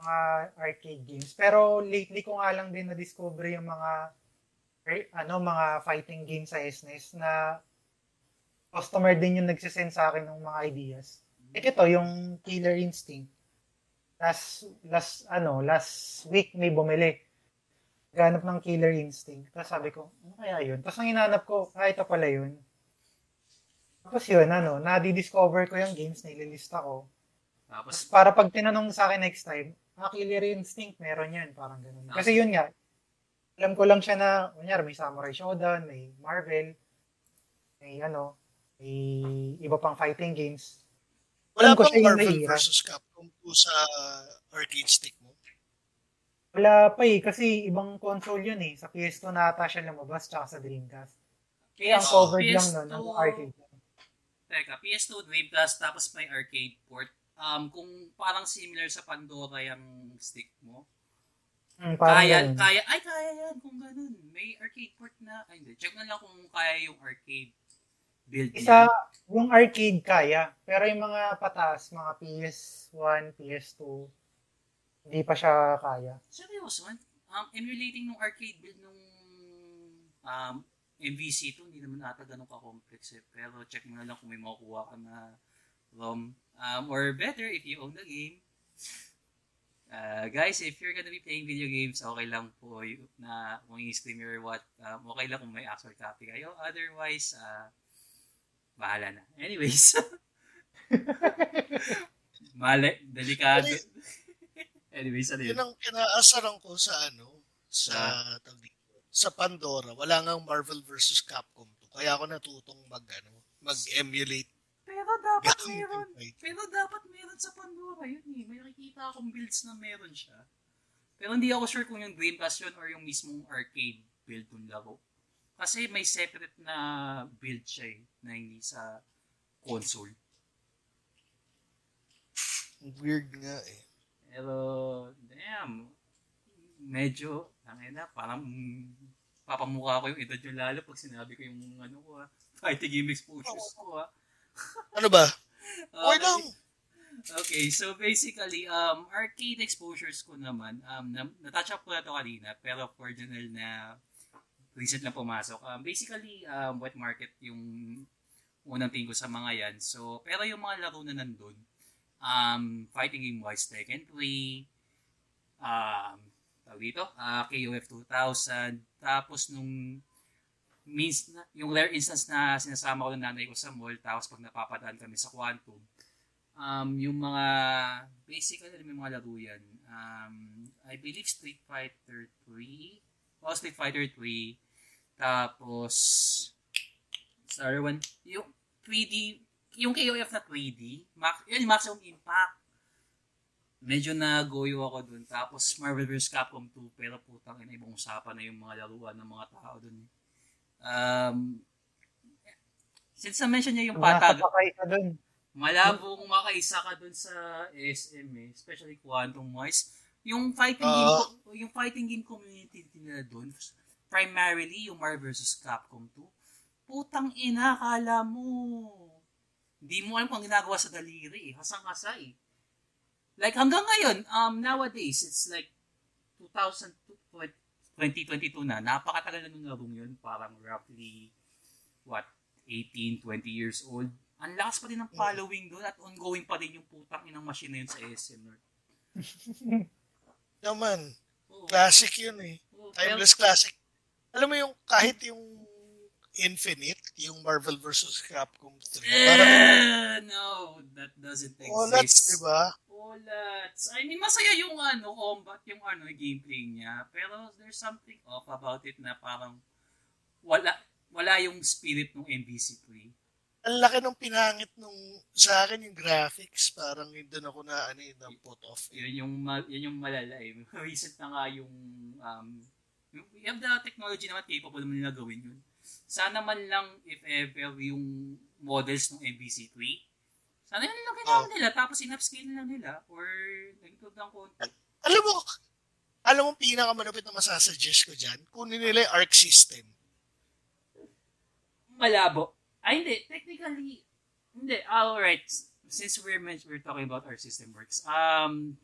mga arcade games. Pero lately ko nga lang din na-discover yung mga ar- ano mga fighting games sa SNES na customer din yung nagsisend sa akin ng mga ideas. Eh ito, yung Killer Instinct. Last, last, ano, last week may bumili ganap ng Killer Instinct. Tapos sabi ko, ano kaya yun? Tapos ang hinanap ko, ah, ito pala yun. Tapos yun, ano, na-discover ko yung games, nililista ko. Tapos Tapos, para pag tinanong sa akin next time, ah, Killer Instinct, meron yan, parang ganun. Kasi yun nga, alam ko lang siya na, kunyari, may Samurai Shodown, may Marvel, may ano, may iba pang fighting games. Wala Alam ko bang siya yung Marvel naira. vs. Capcom po sa arcade stick mo? Wala pa eh, kasi ibang console yun eh. Sa PS2 na ata siya lumabas, tsaka sa Dreamcast. Kaya ang PS2, covered lang nun, PS2, ng arcade. Teka, PS2 Dreamcast, tapos may arcade port. Um, kung parang similar sa Pandora yung stick mo, parang kaya, ganun. kaya, ay, kaya yan kung ganun. May arcade port na, ay hindi, check na lang kung kaya yung arcade build Isa, niya. yung arcade kaya. Pero yung mga patas, mga PS1, PS2, hindi pa siya kaya. Seryoso, man? Um, emulating nung arcade build nung um, MVC2, hindi naman ata ganun ka-complex eh. Pero check mo na lang kung may makukuha ka na ROM. Um, or better, if you own the game. Uh, guys, if you're gonna be playing video games, okay lang po y- na kung i-stream or what, um, okay lang kung may actual copy kayo. Otherwise, uh, bahala na. Anyways. [LAUGHS] Mali, delikado. Anyways, ano yun? Yun ang kinaasaran ko sa ano, sa, tawag dito, sa Pandora. Wala nga Marvel versus Capcom 2. Kaya ako natutong mag, ano, mag-emulate. Pero dapat yung meron. fight. Pero dapat meron sa Pandora yun eh. May nakikita akong builds na meron siya. Pero hindi ako sure kung yung Dreamcast yun or yung mismong arcade build ng laro. Kasi may separate na build siya eh, na hindi sa console. Weird nga eh. Pero, damn, medyo, tangin na, parang mm, papamukha ko yung edad nyo lalo pag sinabi ko yung ano ko ha, fighting game exposures ko ha. Ano ba? Okay. [LAUGHS] Okay lang. Okay, so basically, um, arcade exposures ko naman, um, na, natouch up ko na to kanina, pero for general na recent na pumasok. Um, basically, um, wet market yung unang tingin ko sa mga yan. So, pero yung mga laro na nandun, um, fighting game wise, Tekken 3, um, tawag dito, uh, KOF 2000, tapos nung means na, yung rare instance na sinasama ko ng nanay ko sa mall, tapos pag napapadaan kami sa Quantum, um, yung mga, basically, ano yung mga laro yan? Um, I believe Street Fighter 3, o Street Fighter 3, tapos, sorry, one, yung 3D, yung KOF na 3D, max, yun, maximum impact. Medyo nagoyo ako dun. Tapos Marvel vs. Capcom 2, pero putang ina, ibang usapan na yung mga laruan ng mga tao dun. Um, since na-mention niya yung patag, dun. malabong makaisa ka dun sa SM eh, especially quantum wise. Yung fighting Ah. game co- yung fighting game community nila dun, primarily yung Marvel vs. Capcom 2. Putang ina, kala mo. Hindi mo alam kung ang ginagawa sa daliri, eh. hasang-hasa eh. Like hanggang ngayon, um, nowadays, it's like 2002, 2022 na, napakatagal na nung larong yun, parang roughly, what, 18, 20 years old. Ang lakas pa din ng following doon at ongoing pa din yung putang inang machine na yun sa SM North. [LAUGHS] Naman, Oo. classic yun eh. Oo, pero- Timeless classic. Alam mo yung kahit yung Infinite, yung Marvel versus Capcom 3, parang Eh, no, that doesn't exist. oh, that's, diba? Ulats. I mean, masaya yung ano, combat, yung ano, gameplay niya. Pero there's something off about it na parang wala wala yung spirit ng MVC3. Ang laki nung pinangit nung sa akin yung graphics, parang yun doon ako na ano yun, put off. Yun yung, yun yung malala eh. [LAUGHS] Recent na nga yung, um, we have the technology naman capable naman nila gawin yun. Sana man lang, if ever, yung models ng MVC3, sana yun lang ginawa Oh. nila, tapos in-upscale na nila, or nag-improve ng konti. Alam mo, alam mo pinakamalupit na masasuggest ko dyan, kunin nila yung arc system. malabo. Ay, hindi. Technically, hindi. Alright. Since we're, we're talking about our system works, um,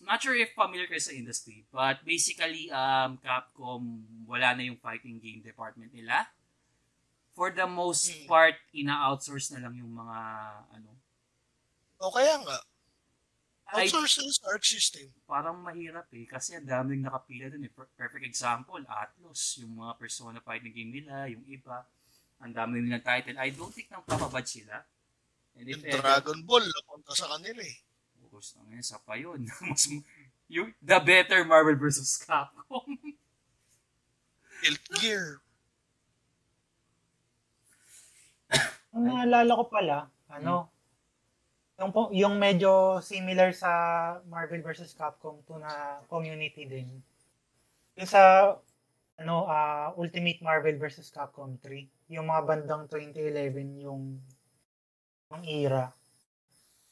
not sure if familiar kayo sa industry, but basically, um, Capcom, wala na yung fighting game department nila. For the most Hmm. part, ina-outsource na lang yung mga, ano, O kaya nga, outsource nila sa arc system. parang mahirap eh, kasi ang daming nakapila dun eh. Per- Perfect example, Atlas, yung mga Persona fighting game nila, yung iba, ang dami nilang title. I don't think nang papabad sila. And Yung ever- Dragon Ball, napunta sa kanila eh. Focus na ngayon sa pa yun. [LAUGHS] Mas, yung, the better Marvel vs. Capcom. Guild Gear. Ang naalala ko pala, ano, yung, po- yung medyo similar sa Marvel vs. Capcom 2 na community din. Yung sa ano ah, Ultimate Marvel vs. Capcom 3, yung mga bandang 2011 yung yung era.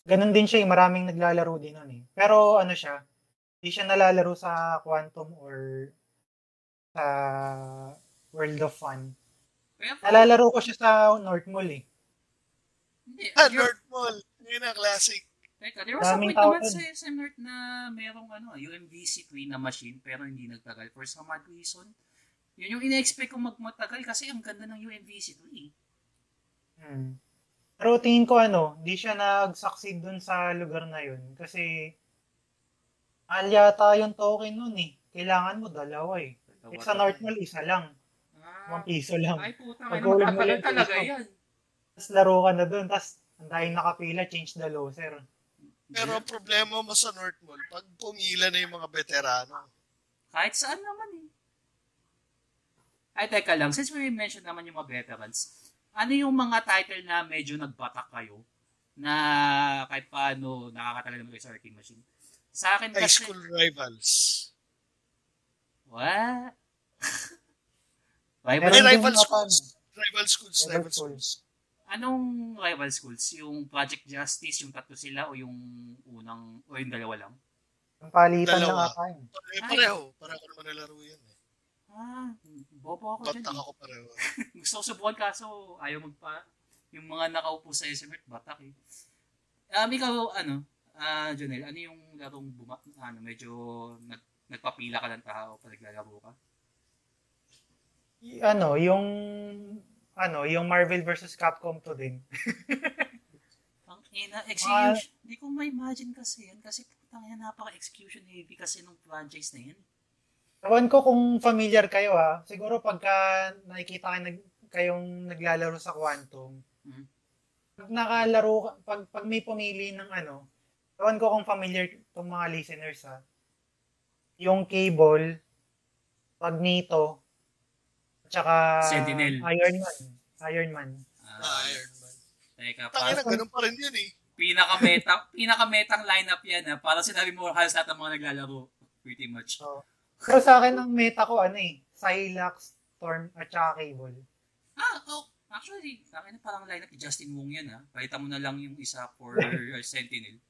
Ganon din siya, eh, maraming naglalaro din nun eh. Pero ano siya, hindi siya nalalaro sa Quantum or sa World of Fun. Nalalaro ko siya sa North Mall eh. Ah, North Mall. Yun ang classic. Teka, there was a Daming point naman sa SM North na merong ano, UMDC3 na machine pero hindi nagtagal for some odd reason. Yun yung ina-expect kong magmatagal kasi ang ganda ng UMDC3. Hmm. Pero tingin ko ano, di siya nag-succeed dun sa lugar na yun. Kasi, mahal yata yung token nun eh. Kailangan mo dalawa eh. Eh, sa North Mall, isa lang. Ah, 1 piso lang. ay puta, yung talaga yan. Tapos laro ka na doon, tapos ang dahil nakapila, change the loser. Pero ang problema mo sa North Mall, pag pumila na yung mga veterano, Kahit saan naman eh. Ay, teka lang. Since we mentioned naman yung mga veterans, ano yung mga title na medyo nagbatak kayo na kahit paano nakakatala naman kayo sa arcade machine? Sa akin high kasi... school rivals. What? [LAUGHS] Meron rival, Hindi, din rival mga schools. Rival schools, Rival rival schools. Anong rival schools? Yung Project Justice, yung tatlo sila, o yung unang, o yung dalawa lang? Ang palitan Dalawa. lang yun. Pareho, pareho. Pareho naman nalaro yan. Eh. Ah, bobo ako dyan. Batak eh. ako pareho. [LAUGHS] Gusto ko subukan kaso ayaw magpa... Yung mga nakaupo sa SMR, batak eh. Um, ikaw, ano, ah, Jonel, ano yung larong buma, ano, medyo nag, nagpapila ka ng tao pag naglalaro ka? Y- Ano, yung ano, yung Marvel versus Capcom to din. [LAUGHS] Ang ina, execution. Hindi ko ma-imagine kasi yan. Kasi yan, napaka-execution heavy kasi nung franchise na yan. Ewan ko kung familiar kayo ha. Siguro pagka nakikita kayo nag, kayong naglalaro sa Quantum, Mhm. pag nakalaro, ka- pag, pag may pumili ng ano, ewan ko kung familiar itong mga listeners ha. Yung Cable, Magneto, at saka Sentinel. Iron Man. Iron Man. Ah, Ah, Iron Man. Teka, Tangina, para, ganun pa rin yun eh. pinaka-meta, [LAUGHS] pinaka-metang lineup yan ha. Para sinabi mo halos lahat ng mga naglalaro. Pretty much. So, pero sa akin, ang meta ko, ano eh, Psylocke, Storm, at saka Cable. Ah, oh, actually, sa akin parang lineup ni Justin Wong yan ha. Palitan mo na lang yung isa for [LAUGHS] uh, Sentinel.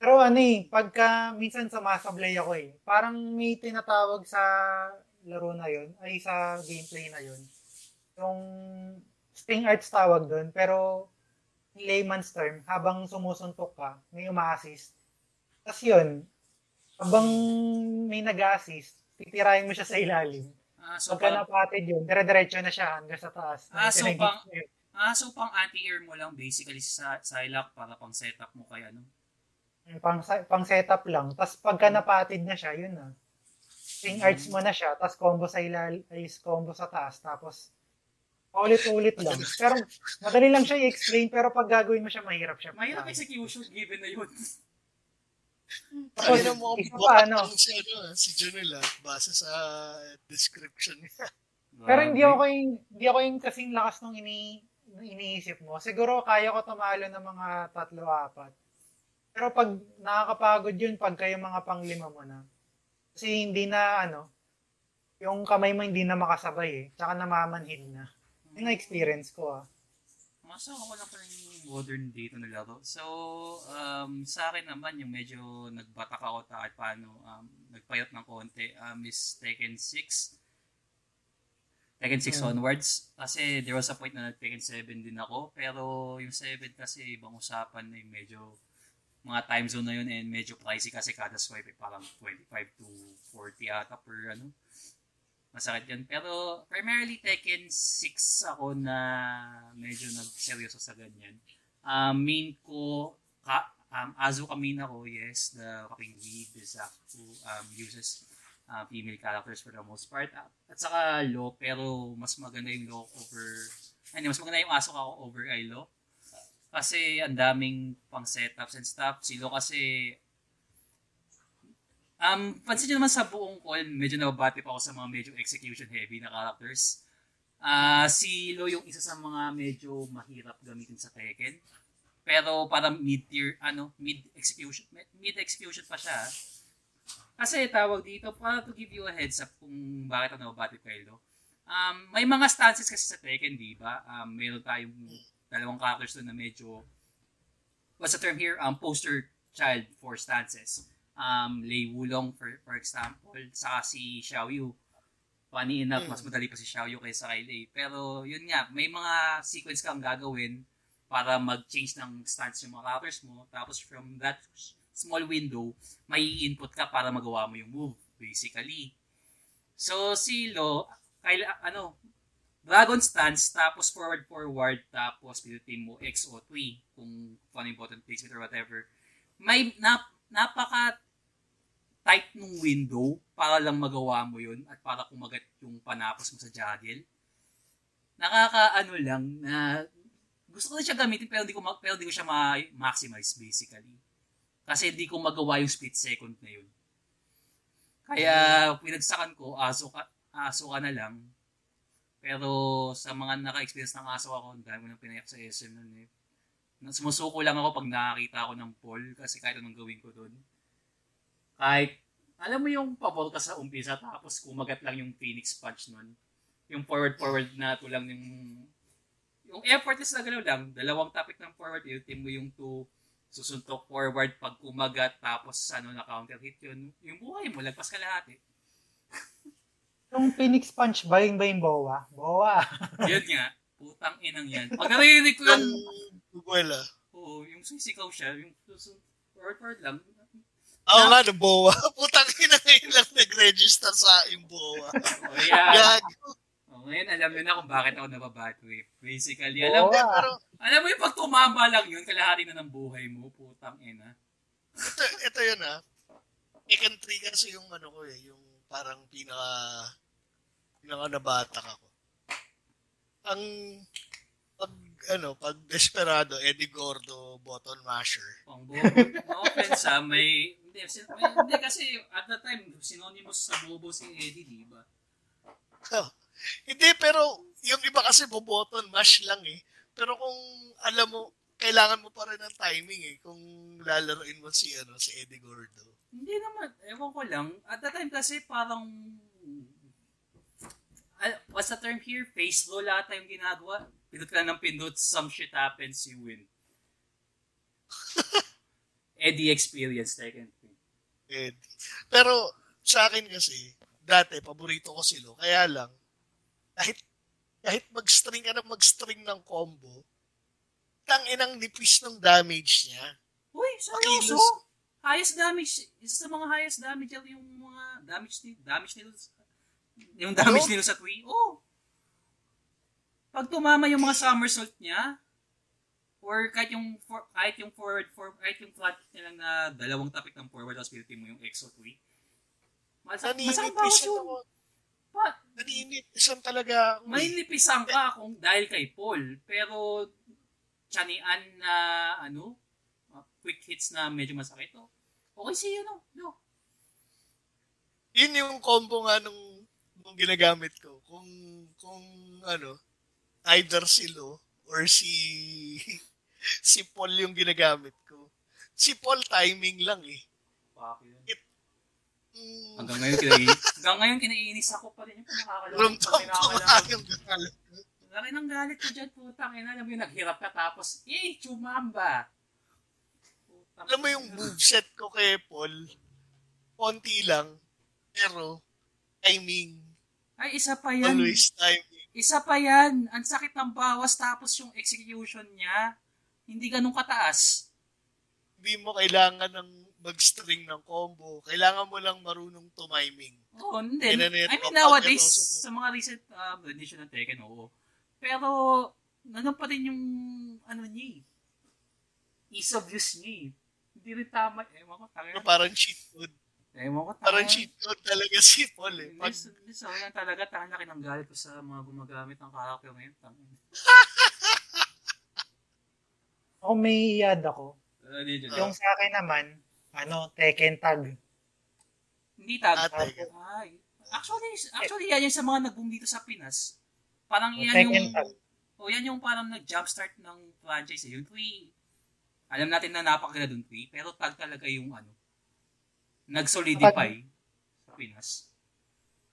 Pero ano eh, pagka minsan sumasablay ako eh, parang may tinatawag sa laro na yon ay sa gameplay na yon Yung sting arts tawag doon, pero in layman's term, habang sumusuntok ka, may uma-assist. Tapos yun, habang may nag-assist, titirahin mo siya sa ilalim. Ah, so Pagka pang, napatid yun, dire-diretso na siya hanggang sa taas. Ah, so pang- ah, so pang anti-air mo lang basically sa Psylocke para pang setup mo kay ano. pang, pang setup lang. Tapos pagka napatid na siya, yun na. Sting arts mo na siya, tapos combo sa ilal, ay combo sa taas, tapos ulit-ulit lang. Pero madali lang siya i-explain, pero pag gagawin mo siya, mahirap siya. Mahirap execution given na yun. Tapos, mo, isa pa, ano? si, ano, si Janelle ah, base sa description niya. [LAUGHS] Pero hindi ako yung, hindi ako yung kasing lakas nung ini, iniisip mo. Siguro kaya ko tumalo ng mga tatlo, apat. Pero pag nakakapagod yun, pag kayo mga panglima mo na. Kasi hindi na, ano, yung kamay mo hindi na makasabay eh. Tsaka namamanhid na. Yung na-experience ko ah. Masa ako lang pa rin yung modern dito na laro. So, um, sa akin naman, yung medyo nagbatak ako ta at paano um, nagpayot ng konti um, is Tekken 6. Tekken 6 Hmm. onwards. Kasi there was a point na nag-Tekken 7 din ako. Pero yung 7 kasi ibang usapan na yung medyo mga time zone na yun and medyo pricey kasi kada swipe eh, parang 25 to 40 ata per ano. Masakit yun. Pero primarily Tekken 6 ako na medyo nagseryoso sa ganyan. Um, main ko, ka, um, Azuka main ako, yes, the fucking lead is who um, uses uh, female characters for the most part. Uh, at saka Lo, pero mas maganda yung Lo over, ay, hindi, mas maganda yung Asuka ako over kay Lo. Kasi ang daming pang setups and stuff. Si Lo kasi Um, pansin nyo naman sa buong call, medyo nababati pa ako sa mga medyo execution heavy na characters. Ah, si Lo yung isa sa mga medyo mahirap gamitin sa Tekken. Pero parang mid-tier, ano, mid-execution, mid-execution pa siya. Kasi tawag dito, para to give you a heads up kung bakit ako nababati kay Lo. Um, may mga stances kasi sa Tekken, di ba? Um, meron tayong dalawang characters doon na medyo, what's the term here? Um, poster child for stances um, Lei Wulong, for, for example, saka si Xiao Yu. Funny enough, mas madali pa si Xiao Yu kaysa kay Lei. Pero yun nga, may mga sequence kang gagawin para mag-change ng stance yung mga characters mo. Tapos from that small window, may input ka para magawa mo yung move, basically. So, si Lo, kaila, ano, Dragon stance, tapos forward, forward, tapos pinutin mo X o 3 kung ano yung button placement or whatever. May, nap, napaka tight nung window para lang magawa mo yun at para kumagat yung panapos mo sa juggle. Nakakaano lang na gusto ko na siya gamitin pero hindi ko, pero hindi ko siya ma-maximize basically. Kasi hindi ko magawa yung split second na yun. Kaya pinagsakan ko, aso ka, aso ka na lang. Pero sa mga naka-experience ng aso ako, dami ko nang pinayak sa SM nun eh. Sumusuko lang ako pag nakakita ako ng pole kasi kahit anong gawin ko doon. Kahit, alam mo yung pabol ka sa umpisa tapos kumagat lang yung Phoenix Punch nun. Yung forward-forward na to lang yung yung effortless na galaw lang, dalawang topic ng forward, ultim mo yung two, susuntok forward pag kumagat, tapos ano na counter hit yun. Yung buhay mo, lagpas ka lahat eh. Yung Phoenix Punch ba yung ba yung bowa? Bowa. [LAUGHS] Yun nga, putang inang yan. Pag narinig ko Yung yun, Buwela. oo, yung sisikaw siya, yung forward lang, Oo nga, no, boa. [LAUGHS] Putang ina ngayon lang nag-register sa yung boa. [LAUGHS] oh, yan. Gag. Oh, ngayon alam niyo na kung bakit ako nababatway. Basically, alam, Bowa. Pero alam mo yung pag tumama lang yun, kalahati na ng buhay mo, putang ina. ito, ito yun ah. 3 kasi yung ano ko eh, yung parang pinaka pinaka nabatak ako. Ang pag ano, pag Desperado, Eddie Gordo, button masher. Pang bobo. No offense ha, may... Hindi, may, hindi kasi at the time, synonymous sa bobo si Eddie, di ba? Hindi, pero yung iba kasi button mash lang eh. Pero kung alam mo, kailangan mo pa rin ng timing eh kung lalaroin mo si ano si Eddie Gordo. Hindi naman, ewan ko lang. At the time kasi parang... Ah, what's the term here? Face low lahat yung ginagawa. Pindot ka ng pindot, some shit happens, you win. [LAUGHS] Eddie experience, Tekken 3. Eddie. Pero sa akin kasi, dati, paborito ko si Lo. Kaya lang, kahit, kahit mag-string ka na mag-string ng combo, tang inang nipis ng damage niya. Uy, seryoso? Highest damage, isa sa mga highest damage yung mga damage ni damage sa, yung damage nila sa Twi. Oh. Pag tumama yung mga somersault niya, or kahit yung for, kahit yung forward for kahit yung flat niya lang na dalawang topic ng forward tapos pinutin mo yung exo Twi. Masakit masakit yun. Pa, Naninipisan talaga ako. may eh. ka kung dahil kay Paul, pero tiyanian na ano, quick hits na medyo masakit. Oh. Okay si ano, no. Yun yung combo nga nung, nung ginagamit ko. Kung, kung ano, either si Lo or si [LAUGHS] si Paul yung ginagamit ko. Si Paul timing lang eh. Fuck yun. Mm, Hanggang ngayon, kinainis, [LAUGHS] hanggang ngayon kinainis ako pa rin yung pinakalaro. Ramdam ko nga yung galit. Laki ng galit ko dyan, putang ina. Alam mo yung naghirap ka tapos, eh, chumamba. Putang Alam mo yung moveset ko kay Paul, konti lang, pero timing, Ay, isa pa yan. always timing. Isa pa yan. Ang sakit ng bawas tapos yung execution niya, hindi ganun kataas. Hindi mo kailangan ng mag-string ng combo. Kailangan mo lang marunong tumiming. Oo, hindi. I mean, nowadays, up. sa mga recent um, edition ng Tekken, oo. Pero, nandun pa din yung, ano niya eh. Ease of use niya eh. Hindi rin tama. Pero tanga. parang cheat code. Ewan ko. Parang cheat code talaga si Paul eh. Pag, this, oh, yan talaga, tanga laki ng galit ko sa mga gumagamit ng character ngayon. [LAUGHS] Ako may i-add ako. Uh. Yung sa akin naman, ano, Tekken Tag. Hindi tag. Ah, Tekken. Ay. Actually, actually, yan yung sa mga nag-boom dito sa Pinas. Parang yan Tekken yung, Tag. o yan yung parang nag-jumpstart ng franchise. eh. Yung Twi, alam natin na napakaganda dun Twi, pero tag talaga yung ano, nag-solidify sa Pinas.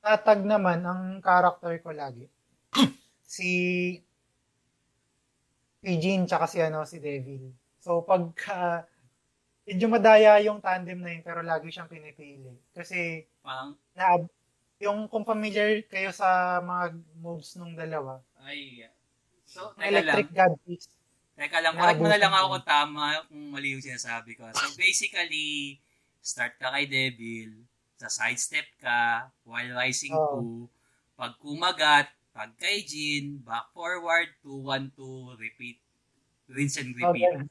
Sa Tag naman, ang character ko lagi, [CLEARS THROAT] si Jean tsaka si ano si Devil. So pag ah, medyo madaya yung tandem na yun pero lagi siyang pinipili. Kasi Parang, na yung kung familiar kayo sa mga moves nung dalawa, ay, so, teka lang. Electric God Beast. Teka lang, correct mo na lang ako kung tama, kung mali yung sinasabi ko. So basically, start ka kay Devil, sa sidestep ka, while rising Oh. 2, pag kumagat, pag kay Jin, back forward, 2, 1, 2, repeat, rinse and repeat. ganun.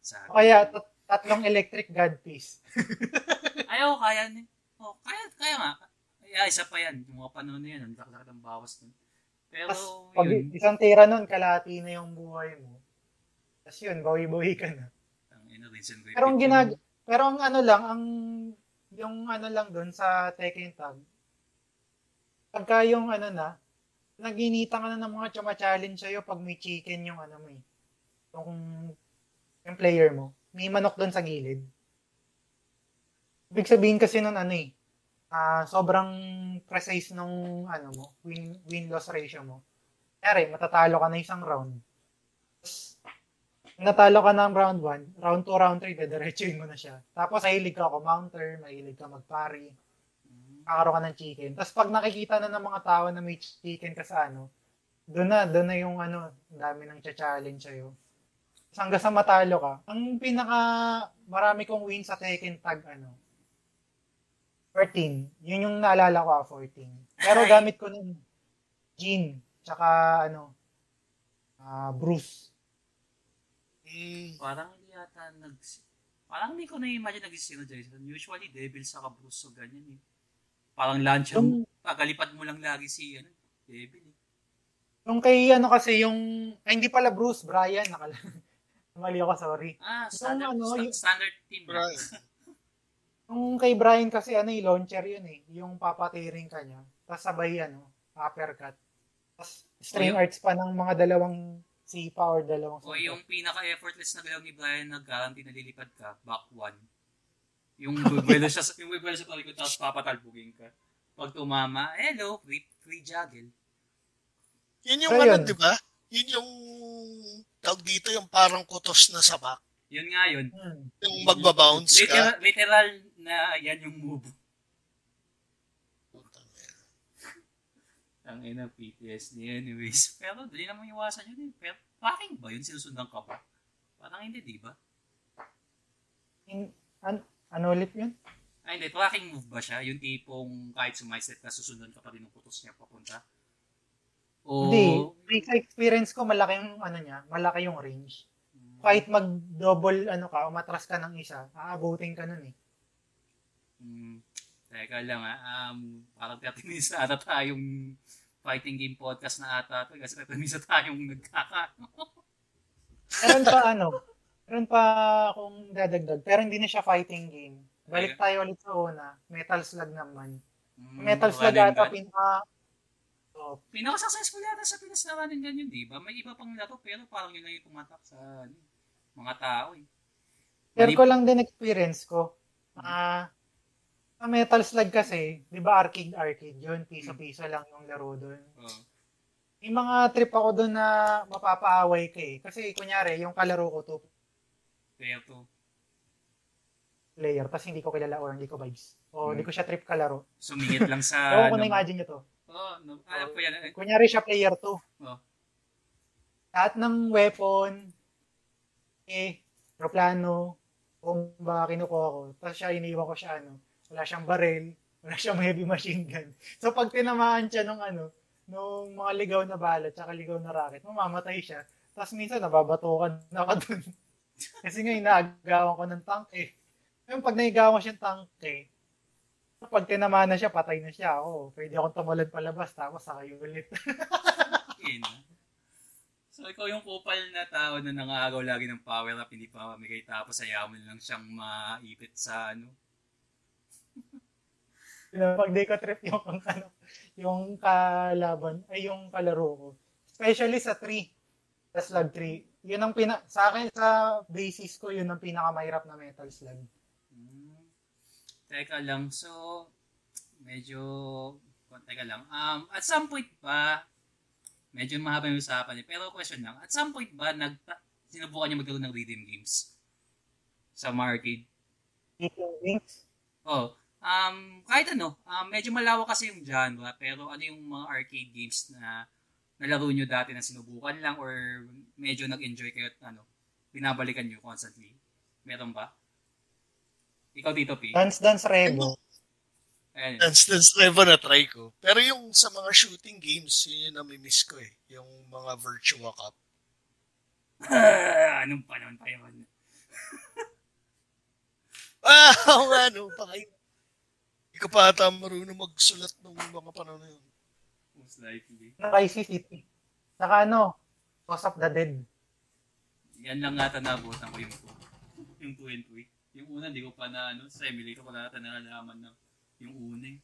Sabi. O kaya tat- tatlong Electric God Beast. [LAUGHS] Ayaw, kaya ni. Oh, kaya, kaya nga. Kaya isa pa yan. Yung mga panahon na yan, ang laki ng bawas nun. Pero, pag yun. isang tira nun, kalahati na yung buhay mo. Tapos yun, bawi-bawi ka na. Ang ina, rinse and repeat. Pero ang ginag pero ang ano lang, ang yung ano lang doon sa Tekken Tag, pagka yung ano na, naginita ka na ng mga chuma-challenge sa'yo pag may chicken yung ano mo eh. Yung, yung player mo. May manok doon sa gilid. Ibig sabihin kasi nun ano eh, ah sobrang precise nung ano mo, win, win-loss ratio mo. Kaya matatalo ka na isang round. Tapos, natalo ka ng round 1, round 2, round 3, dediretsuin mo na siya. Tapos, mahilig ka counter, mahilig ka mag-parry, kakaroon ka ng chicken. Tapos, pag nakikita na ng mga tao na may chicken ka sa ano, doon na, doon na yung ano, dami ng challenge sa'yo. Tapos, hanggang sa matalo ka, ang pinaka marami kong win sa Tekken Tag, ano, 14. Yun yung naalala ko, ah, 14. Pero Ay. gamit ko nun, Jean, tsaka ano, ah Bruce. Mm, Parang hindi yata nag... Parang hindi ko na-imagine Jason. Usually, devil sa kabruso, ganyan eh. Parang lunch Yung- pagalipad mo lang lagi si ano, devil eh. Yung kay ano kasi yung ay hindi pala Bruce, Brian nakala. [LAUGHS] Mali ako, sorry. Ah, Yung standard, ano, sta- yung- standard team. Right. [LAUGHS] Yung kay Brian kasi ano, yung launcher yun eh, yung papatiring ka niya. Tapos sabay ano, uppercut. Tapos string O yung- arts pa ng mga dalawang sipa or dalawang O yung pinaka-effortless na galaw ni Brian na guarantee na lilipad ka, back one. Yung buwelo siya, sa- yung buwelo siya sa palikod tapos papatalbugin ka. Pag tumama, hello, free, free juggle. Yun yung So, ano, di ba? Yun yung tawag dito yung parang kutos na sabak. Yun nga yun. Hmm. Yung magbabounce Literal, ka. literal na yan yung move. Ang ina PTSD anyways. [LAUGHS] Pero dali naman iwasan yun eh. Pero tracking ba yun? Sinusundan ka ba? Parang hindi, di ba? In, an, ano ulit yun? Ay, hindi. Tracking move ba siya? Yung tipong kahit sumaiset ka, susundan ka pa rin ng putos niya papunta? O... Hindi. Sa experience ko, malaki yung ano niya, malaki yung range. Hmm. Kahit mag-double ano ka, umatras ka ng isa, aabutin ka nun eh. Hmm. Teka lang ah. Um, parang 30 minutes na ata tayong fighting game podcast na ata to. Kasi 30 minutes na tayong nagkaka. Meron pa ano, meron pa akong dadagdag, pero hindi na siya fighting game. Balik tayo ulit sa una, Metal Slug naman. Hmm, Metal Slug ata pinaka oh, Pinaka-successful yata sa Pinas na running gun yun, di ba? May iba pang laro pero parang yun lang yung tumatak sa ano, mga tao eh. Mali- ko lang din experience ko. Ah, sa Metal Slug kasi, 'di ba arcade arcade 'yun, piso-piso lang yung laro doon. Oh. May mga trip ako doon na mapapaaway ka eh. Kasi kunyari, yung kalaro ko to Kaya to. player, tapos hindi ko kilala or hindi ko vibes. O Hmm. hindi ko siya trip kalaro. Sumingit lang sa... [LAUGHS] Ewan ko ano, na imagine nyo to. Oh, no, alam ko yan. eh. Kunyari siya player 2. Oh. Lahat ng weapon, eh, aeroplano, bomba, kinukuha ko. Tapos siya, iniwan ko siya, ano, wala siyang baril, wala siyang [LAUGHS] heavy machine gun. So, pag tinamaan siya nung, ano, nung mga ligaw na bala, tsaka ligaw na rocket, mamamatay siya. Tapos minsan, nababatukan na ako dun. [LAUGHS] Kasi nga, inaagawan ko ng tank, eh. Ngayon, pag naigawan ko siyang tank, eh, pag tinamaan na siya, patay na siya. Oo, pwede akong tumulan palabas, tapos sakay ulit. [LAUGHS] So, ikaw yung kupal na tao na nangaagaw lagi ng power up, hindi pa mamigay tapos ayaw mo lang siyang maipit sa ano. Pag di ko trip yung [LAUGHS] ano, yung kalaban, ay yung kalaro ko. Especially sa 3, sa slug 3. Yun ang pina, sa akin, sa basis ko, yun ang pinakamahirap na metal slug. Hmm. Teka lang, so, medyo, teka lang, um, at some point ba, medyo mahaba yung usapan niya, pero question lang, at some point ba, nag, sinubukan niya magkaroon ng rhythm games sa mga arcade? Eating wings, Oh, um, kahit ano, um, medyo malawak kasi yung genre, pero ano yung mga arcade games na nalaro nyo dati na sinubukan lang or medyo nag-enjoy kayo at ano, binabalikan nyo constantly? Meron ba? Ikaw dito, P. Dance Dance Revo. Ayan. Dance Dance Revo na try ko. Pero yung sa mga shooting games, yun yung nami-miss ko eh. Yung mga Virtua Cup. Anong panahon pa yun? [LAUGHS] Ah, oo nga, no. Baka. Hindi ko pa ata marunong magsulat ng mga panahon na yun. Most likely. ng IC City. Saka ano, Cause of the Dead. Yan lang nga nabutan ko yung 2. Yung 2 and 3. Yung una, hindi ko pa na, ano, sa emulator ko na nalaman na yung una eh.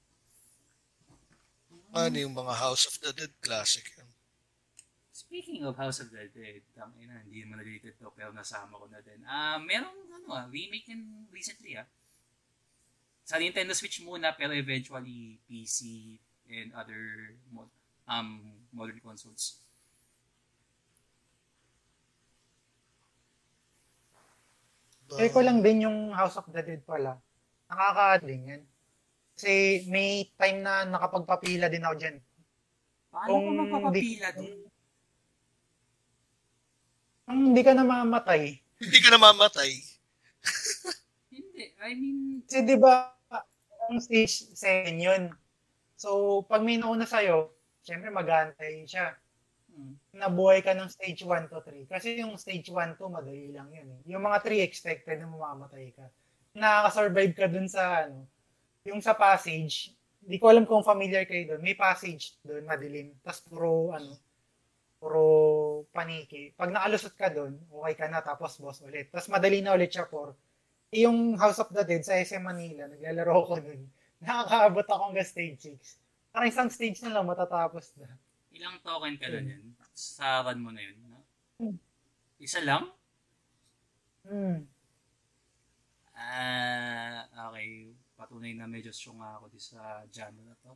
Ano yung mga House of the Dead classic yan. Speaking of House of the Dead, tangin na, hindi naman related to, pero nasama ko na din. Ah, uh, merong ano ah, remake yan recently ah. Sa Nintendo Switch muna, pero eventually PC and other mod, um, modern consoles. Kaya ko lang din yung House of the Dead pala. Nakaka-adling yan. Kasi may time na nakapagpapila din ako dyan. Paano Kung ka magpapapila doon? Ang hindi ka na mamatay. Hindi ka na mamatay. hindi. I mean... Kasi di ba, ang stage 7 yun. So, pag may nauna sa'yo, syempre mag-aantay siya. Hmm. Nabuhay ka ng stage 1 to 3. Kasi yung stage 1 to, madali lang yun. Eh. Yung mga 3 expected na mamamatay ka. Nakaka-survive ka dun sa, ano, yung sa passage, hindi ko alam kung familiar kayo doon. May passage doon, madilim. Tapos puro, ano, puro paniki. Pag nakalusot ka doon, okay ka na, tapos boss ulit. Tapos madali na ulit siya for yung House of the Dead sa SM Manila, naglalaro ko doon. Nakakaabot ako hanggang stage 6. Parang isang stage na lang matatapos na. Ilang token ka doon yun? Sa run mo na yun? No? Hmm. Isa lang? Hmm. Ah, uh, okay. Patunay na medyo strong ako di sa genre na to.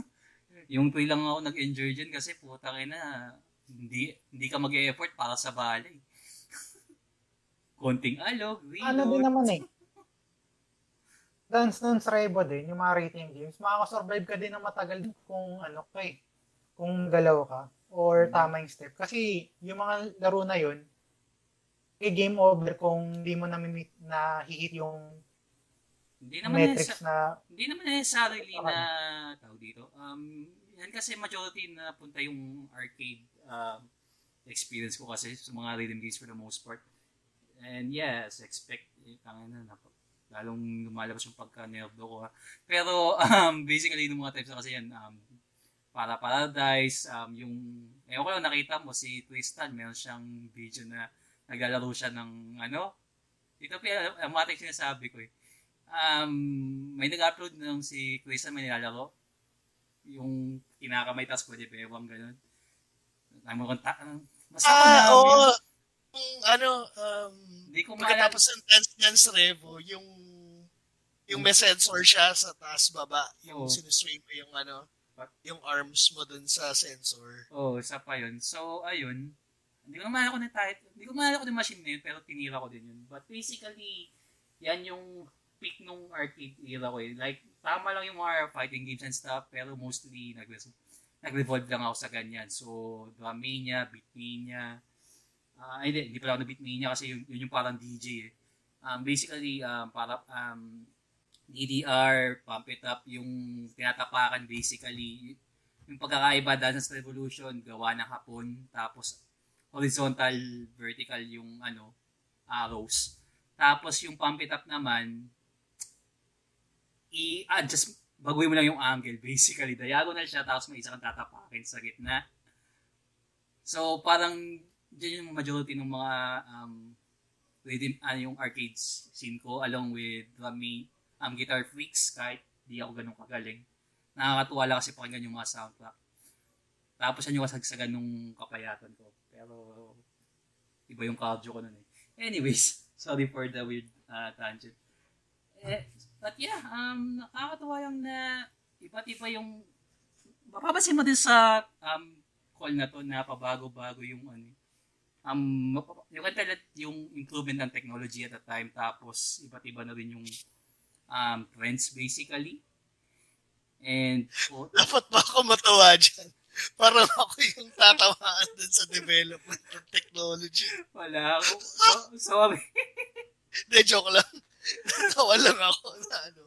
[LAUGHS] yung tuloy lang ako nag-enjoy dyan kasi putang ina, hindi, hindi ka mag-e-effort para sa balay. Konting alog, reload. Ano din naman eh. Dance Dance Rebo din, yung mga rating games, makakasurvive ka din ng matagal kung ano kay, eh, kung galaw ka or hmm. tama yung step. Kasi yung mga laro na yun, eh, game over kung hindi mo na, na hihit yung hindi naman metrics na hindi naman necessarily na tawag dito. Um yan kasi majority na punta yung arcade uh, experience ko kasi sa mga rhythm games for the most part. And yes, expect eh, tanga na, na lalong lumalabas yung pagka-nerdo ko. Pero [LAUGHS] um, basically, yung mga types na kasi yan, um, para Paradise, um, yung, eh ko lang nakita mo, si Twistan, meron siyang video na naglalaro siya ng, ano, ito pa, ang mga types sinasabi ko eh. Um, may nag-upload ng si Twistan, may nilalaro yung kinakamay tapos pwede bewang ganun. Ang mga ta- Basta ah, oo. Oh, ano, um, Hindi ko pagkatapos ng Dance Dance Revo, yung yung may sensor siya sa taas baba, yung oh. sinuswing mo yung ano, yung arms mo dun sa sensor. Oo, oh, isa pa yun. So, ayun. Hindi ko naman ako na title. Hindi ko naman ako ng machine na yun, pero tinira ko din yun. But basically, yan yung peak nung arcade era ko eh. Like, tama lang yung mga fighting games and stuff, pero mostly nag nag-revolve lang ako sa ganyan. So, Dramania, Beatmania, uh, hindi, hindi pala ako na Beatmania kasi yun, yun yung parang DJ eh. Um, basically, um, para, um, DDR, Pump It Up, yung tinatapakan basically, yung pagkakaiba Dance Revolution, gawa ng hapon, tapos horizontal, vertical yung ano, arrows. Tapos yung Pump It Up naman, i-adjust, baguhin mo lang yung angle, basically. Diagonal siya, tapos may isa kang tatapakin sa gitna. So, parang, dyan yung majority ng mga um, rhythm, ano yung arcades scene ko, along with drumming, um, guitar freaks, kahit di ako ganun kagaling. Nakakatuwa lang kasi pakinggan yung mga soundtrack. Tapos yan yung kasagsagan nung kapayatan ko. Pero, iba yung cardio ko nun eh. Anyways, [LAUGHS] sorry for the weird uh, tangent. Eh, But yeah, um, nakakatuwa yung na iba't iba yung mapapansin mo din sa um, call na to na pabago-bago yung ano um, you can tell that yung improvement ng technology at the time tapos iba't iba na rin yung um, trends basically and oh, [LAUGHS] dapat ba ako matawa dyan [LAUGHS] Parang ako yung tatawaan dun sa development ng technology. Wala ako. So, [LAUGHS] sorry. De, joke lang. Natawa lang ako na ano.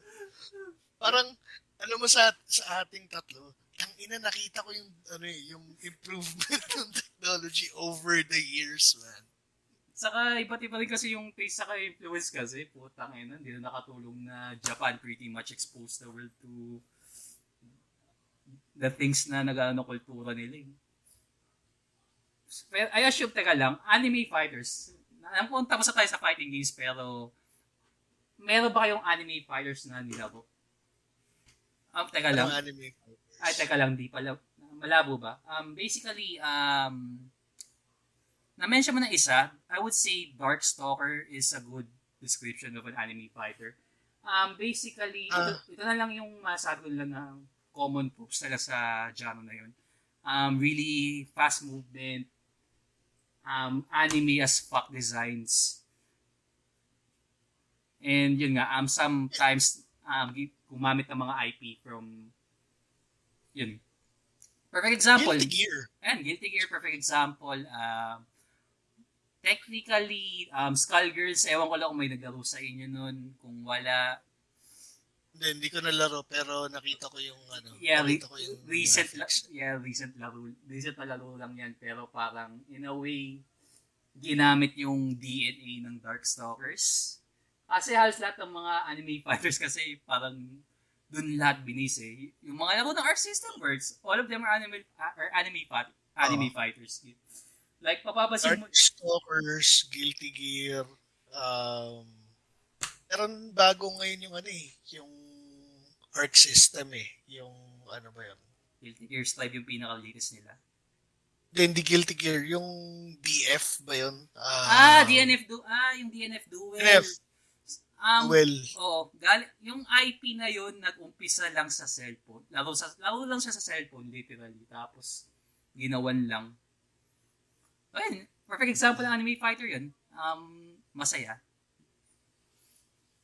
Parang, ano mo sa, sa ating tatlo, ang ina nakita ko yung ano eh, yung improvement [LAUGHS] ng technology over the years, man. Saka iba't iba rin kasi yung taste saka influence kasi, putang ina, hindi na nakatulong na Japan pretty much exposed the world to the things na nag-ano kultura nila eh. I assume, teka lang, anime fighters, alam ko tapos na tayo sa fighting games, pero meron ba kayong anime fighters na nilabo? Um, teka lang. Anong anime? Ay, teka lang, di pala. Malabo ba? Um, basically, um, na-mention mo na isa, I would say Darkstalker is a good description of an anime fighter. Um, basically, ito, Ah. ito na lang yung masabi lang na common tropes talaga sa genre na yun. Um, really fast movement, um, anime as fuck designs. And yun nga, um, sometimes um, gumamit ng mga IP from yun. Perfect example. Guilty Gear. And Guilty Gear, perfect example. Um, technically, um, Skullgirls, ewan ko lang kung may naglaro sa inyo nun. Kung wala, Hindi, hindi ko nalaro pero nakita ko yung ano. yeah, re- nakita ko yung recent, la- yeah, recent laro, recent na laro lang yan. Pero parang, in a way, ginamit yung DNA ng Darkstalkers. Kasi halos lahat ng mga anime fighters kasi parang dun lahat binis eh. Yung mga laro ng Arc System Works, all of them are anime, are anime, fight, anime Oo. fighters. Like, papapasin mo, Darkstalkers, Guilty Gear, um, meron bago ngayon yung ano eh, yung Arc System eh, yung ano ba yun? Guilty Gear Strive yung pinaka-latest nila. Hindi, Guilty Gear, yung DF ba yun? Ah, DNF du ah, yung DNF Duel. DNF. Um, Well, Oo, gali, yung IP na yun nag-umpisa lang sa cellphone. Laro sa laro lang siya sa cellphone literally tapos ginawan lang. Ayun, perfect example ng anime fighter yun. Um, masaya.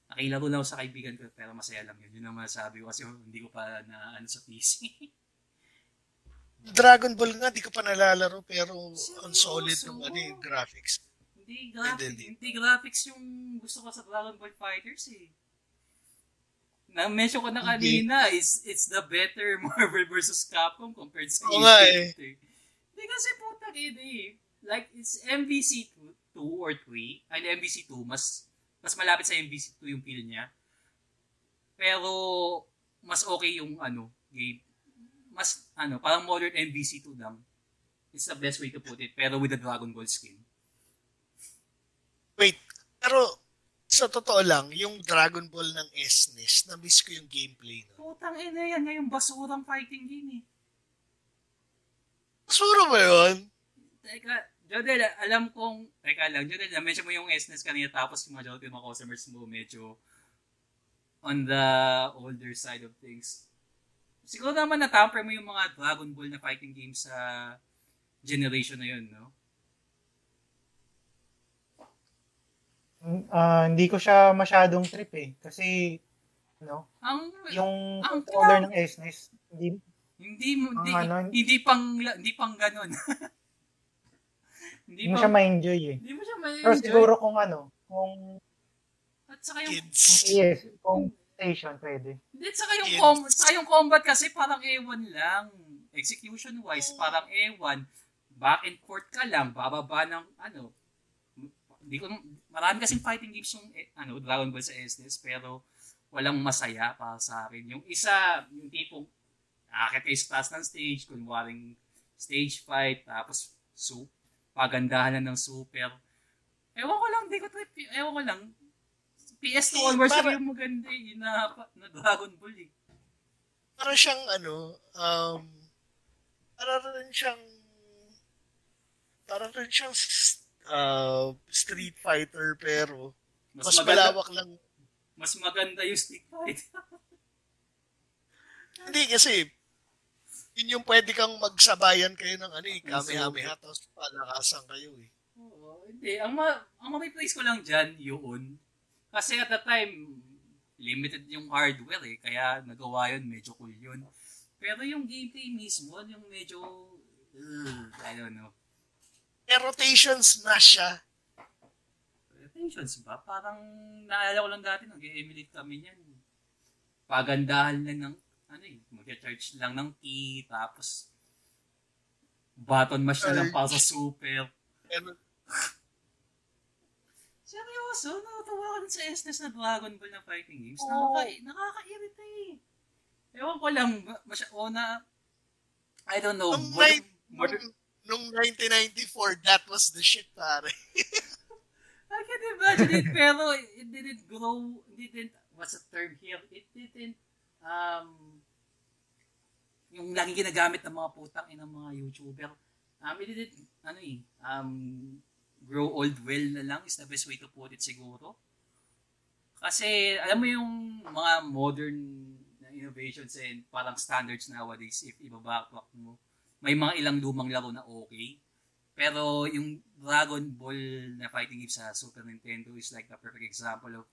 Nakilaro lang sa kaibigan ko pero masaya lang yun. Yun ang masabi ko kasi hindi ko pa na ano sa PC. Dragon Ball nga, di ko pa nalalaro pero on solid yung ano, yung graphics. Hindi graphics, Hindi, graphics yung gusto ko sa Dragon Ball Fighters eh. Na-mention ko na kanina, it's, it's the better [LAUGHS] Marvel versus Capcom compared sa nga Infinite eh. Hindi kasi putang ina eh. Like, it's MVC 2, 2 or 3. Ay, MVC 2, mas mas malapit sa MVC 2 yung feel niya. Pero, mas okay yung ano, game. Mas, ano, parang modern MVC 2 lang. It's the best way to put it. Pero with the Dragon Ball skin. Wait, pero sa totoo lang, yung Dragon Ball ng SNES, na-miss ko yung gameplay na. Putang ina yan, ngayong basurang fighting game eh. Suro ba yun? Teka, Jodel, alam kong, teka lang, Jodel, na-mention mo yung SNES kanina tapos yung majority ng mga customers mo medyo on the older side of things. Siguro naman na-tamper mo yung mga Dragon Ball na fighting games sa generation na yun, no? Ah, hindi ko siya masyadong trip eh. Kasi, ano, Ang, yung Ang controller ng SNES, hindi, hindi, hindi, ano, hindi pang, hindi pang ganun. [LAUGHS] hindi hindi mo siya ma-enjoy eh. hindi mo siya ma Pero siguro kung ano, kung, At saka yung, kung Kids. PS, kung station, pwede. Hindi, saka yung, com saka yung combat kasi parang ewan lang. Execution-wise, parang ewan. Back and forth ka lang, bababa ng ano. Hindi ko, marami kasing fighting games yung eh, ano, Dragon Ball sa SNES, pero walang masaya para sa akin. Yung isa, yung tipong akit kayo sa taas ng stage, kunwaring stage fight, tapos soup, pagandahan na ng super. Ewan ko lang, di ko trip, ewan ko lang. PS2 Eh, onwards para- yung maganda eh, na, na Dragon Ball eh. Para siyang ano, um, para rin siyang, para rin siyang uh, Street Fighter pero Mas, mas maganda, malawak lang. mas maganda yung stick fight. [LAUGHS] Hindi kasi, yun yung pwede kang magsabayan kayo ng ano eh, Kamehameha, tapos palakasan kayo eh. Oo, hindi. Ang, ma ang ma-place ko lang dyan, yun. Kasi at the time, limited yung hardware eh. Kaya nagawa yun, medyo cool yun. Pero yung gameplay mismo, yung medyo, uh, I don't know. Eh, rotations na siya. Rotations ba? Parang naalala ko lang dati, nag-emulate kami niyan. Pagandahan lang ng, ano eh, mag-charge lang ng key, tapos button mash na lang para sa super. [LAUGHS] Seryoso, natuwa ka din sa SNES na Dragon Ball na fighting games. Oo. Nakaka nakaka-irita eh. Ewan ko lang, masya, o na, I don't know. modern- nine- modern- nung, nung 1994, that was the shit, pare. [LAUGHS] did, pero it didn't grow, it didn't, what's the term here? It didn't, um, yung laging ginagamit ng mga putang ng mga YouTuber. Um, it didn't, ano eh, um, grow old well na lang is the best way to put it siguro. Kasi, alam mo yung mga modern innovations and parang standards nowadays, if ibabacklog mo, may mga ilang lumang laro na okay. Pero yung Dragon Ball na fighting game sa Super Nintendo is like the perfect example of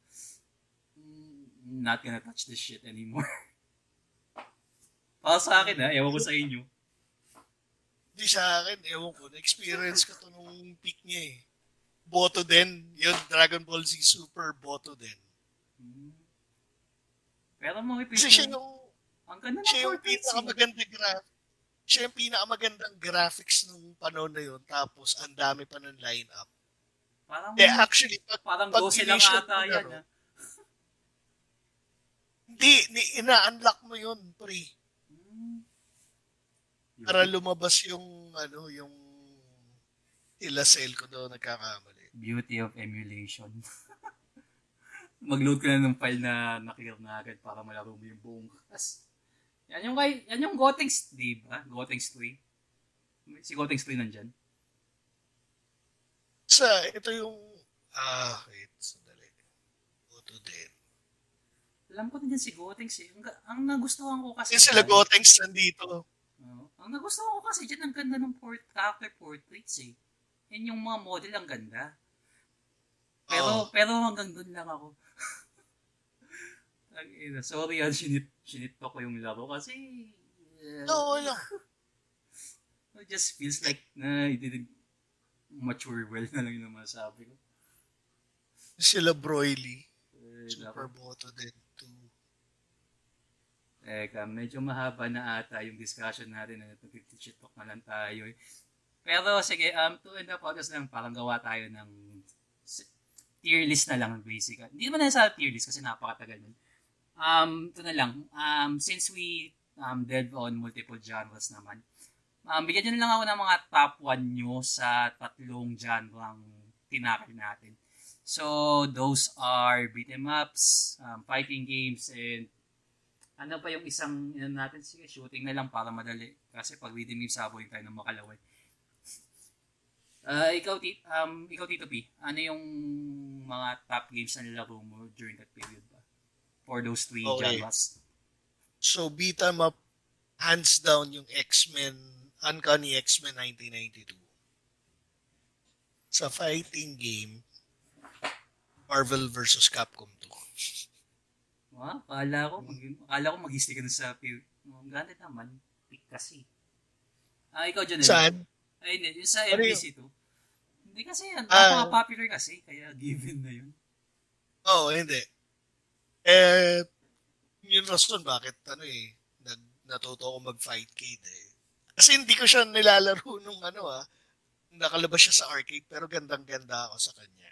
mm, not gonna touch this shit anymore. [LAUGHS] Para sa akin ha, ewan ko sa inyo. Hindi sa akin, ewan ko, na-experience ko to nung peak niya eh. Boto din, yun, Dragon Ball Z Super Boto din. Hmm. Pero mo Kasi siya yung, ang ganda ng siya yung eh. Siya yung pinakamagandang graphics nung panahon na yun. Tapos, ang dami pa ng lineup. Parang, Eh, actually, pag, parang pag 12 lang ata yan. ah. Hindi, ni, ina-unlock mo yun, pre. Hmm. Para lumabas yung, ano, yung ila sale ko doon nagkakamali. Beauty of emulation. [LAUGHS] Mag-load ka na ng file na naklear na agad para malaro mo yung buong class. Yan yung, kay, yan yung Gotenks, di ba? Gotenks 3. Si Gotenks 3 nandyan. Sa, ito yung, ah, wait, sandali. Boto din. Alam ko din si Gotenks eh. Ang, ang nagustuhan ko kasi... Yung sila Gotenks nandito. Oo. ang nagustuhan ko kasi dyan, ang ganda ng port, character portraits eh. Yan yung mga model, ang ganda. Pero, Oo. pero hanggang dun lang ako. [LAUGHS] Sorry yan, sinit, sinito ko yung laro kasi... uh, No, wala. It just feels like na it didn't mature well na lang yung masabi ko. Sila Broily. Eh, Super. Boto din. Teka, medyo mahaba na ata yung discussion natin na nag-shit talk na lang tayo. Pero sige, um, to end the podcast lang, parang gawa tayo ng tier list na lang basic. Hindi naman na sa tier list kasi napakatagal nun. Um, ito na lang. Um, since we um, delve on multiple genres naman, um, bigyan nyo na lang ako ng mga top 1 nyo sa tatlong genre tinakal natin. So, those are beat 'em ups, um, fighting games, and ano pa yung isang ano natin? Sige, shooting na lang para madali. Kasi pag reading games, saboy tayo ng makalaway. Ah, ikaw, um, ikaw, Tito P, ano yung mga top games na nilaro mo during that period For those three Okay. genres. So, beat 'em up, hands down yung X-Men, Uncanny X-Men 1992. Sa fighting game, Marvel versus Capcom 2. Ah, akala ko, mag, akala ko mag-history ka na sa. Ang ganda naman, pick kasi. Ah, ikaw, Janelle. Saan? Ay, hindi. Yung sa Ano MBC2. Hindi kasi yan. Ah. Napaka-popular kasi. Kaya given na yun. Oo, oh, hindi. Eh, yun rason bakit, ano eh, nag, natuto ako mag-fight kid eh. Kasi hindi ko siya nilalaro nung ano ah, nakalabas siya sa arcade, pero gandang-ganda ako sa kanya.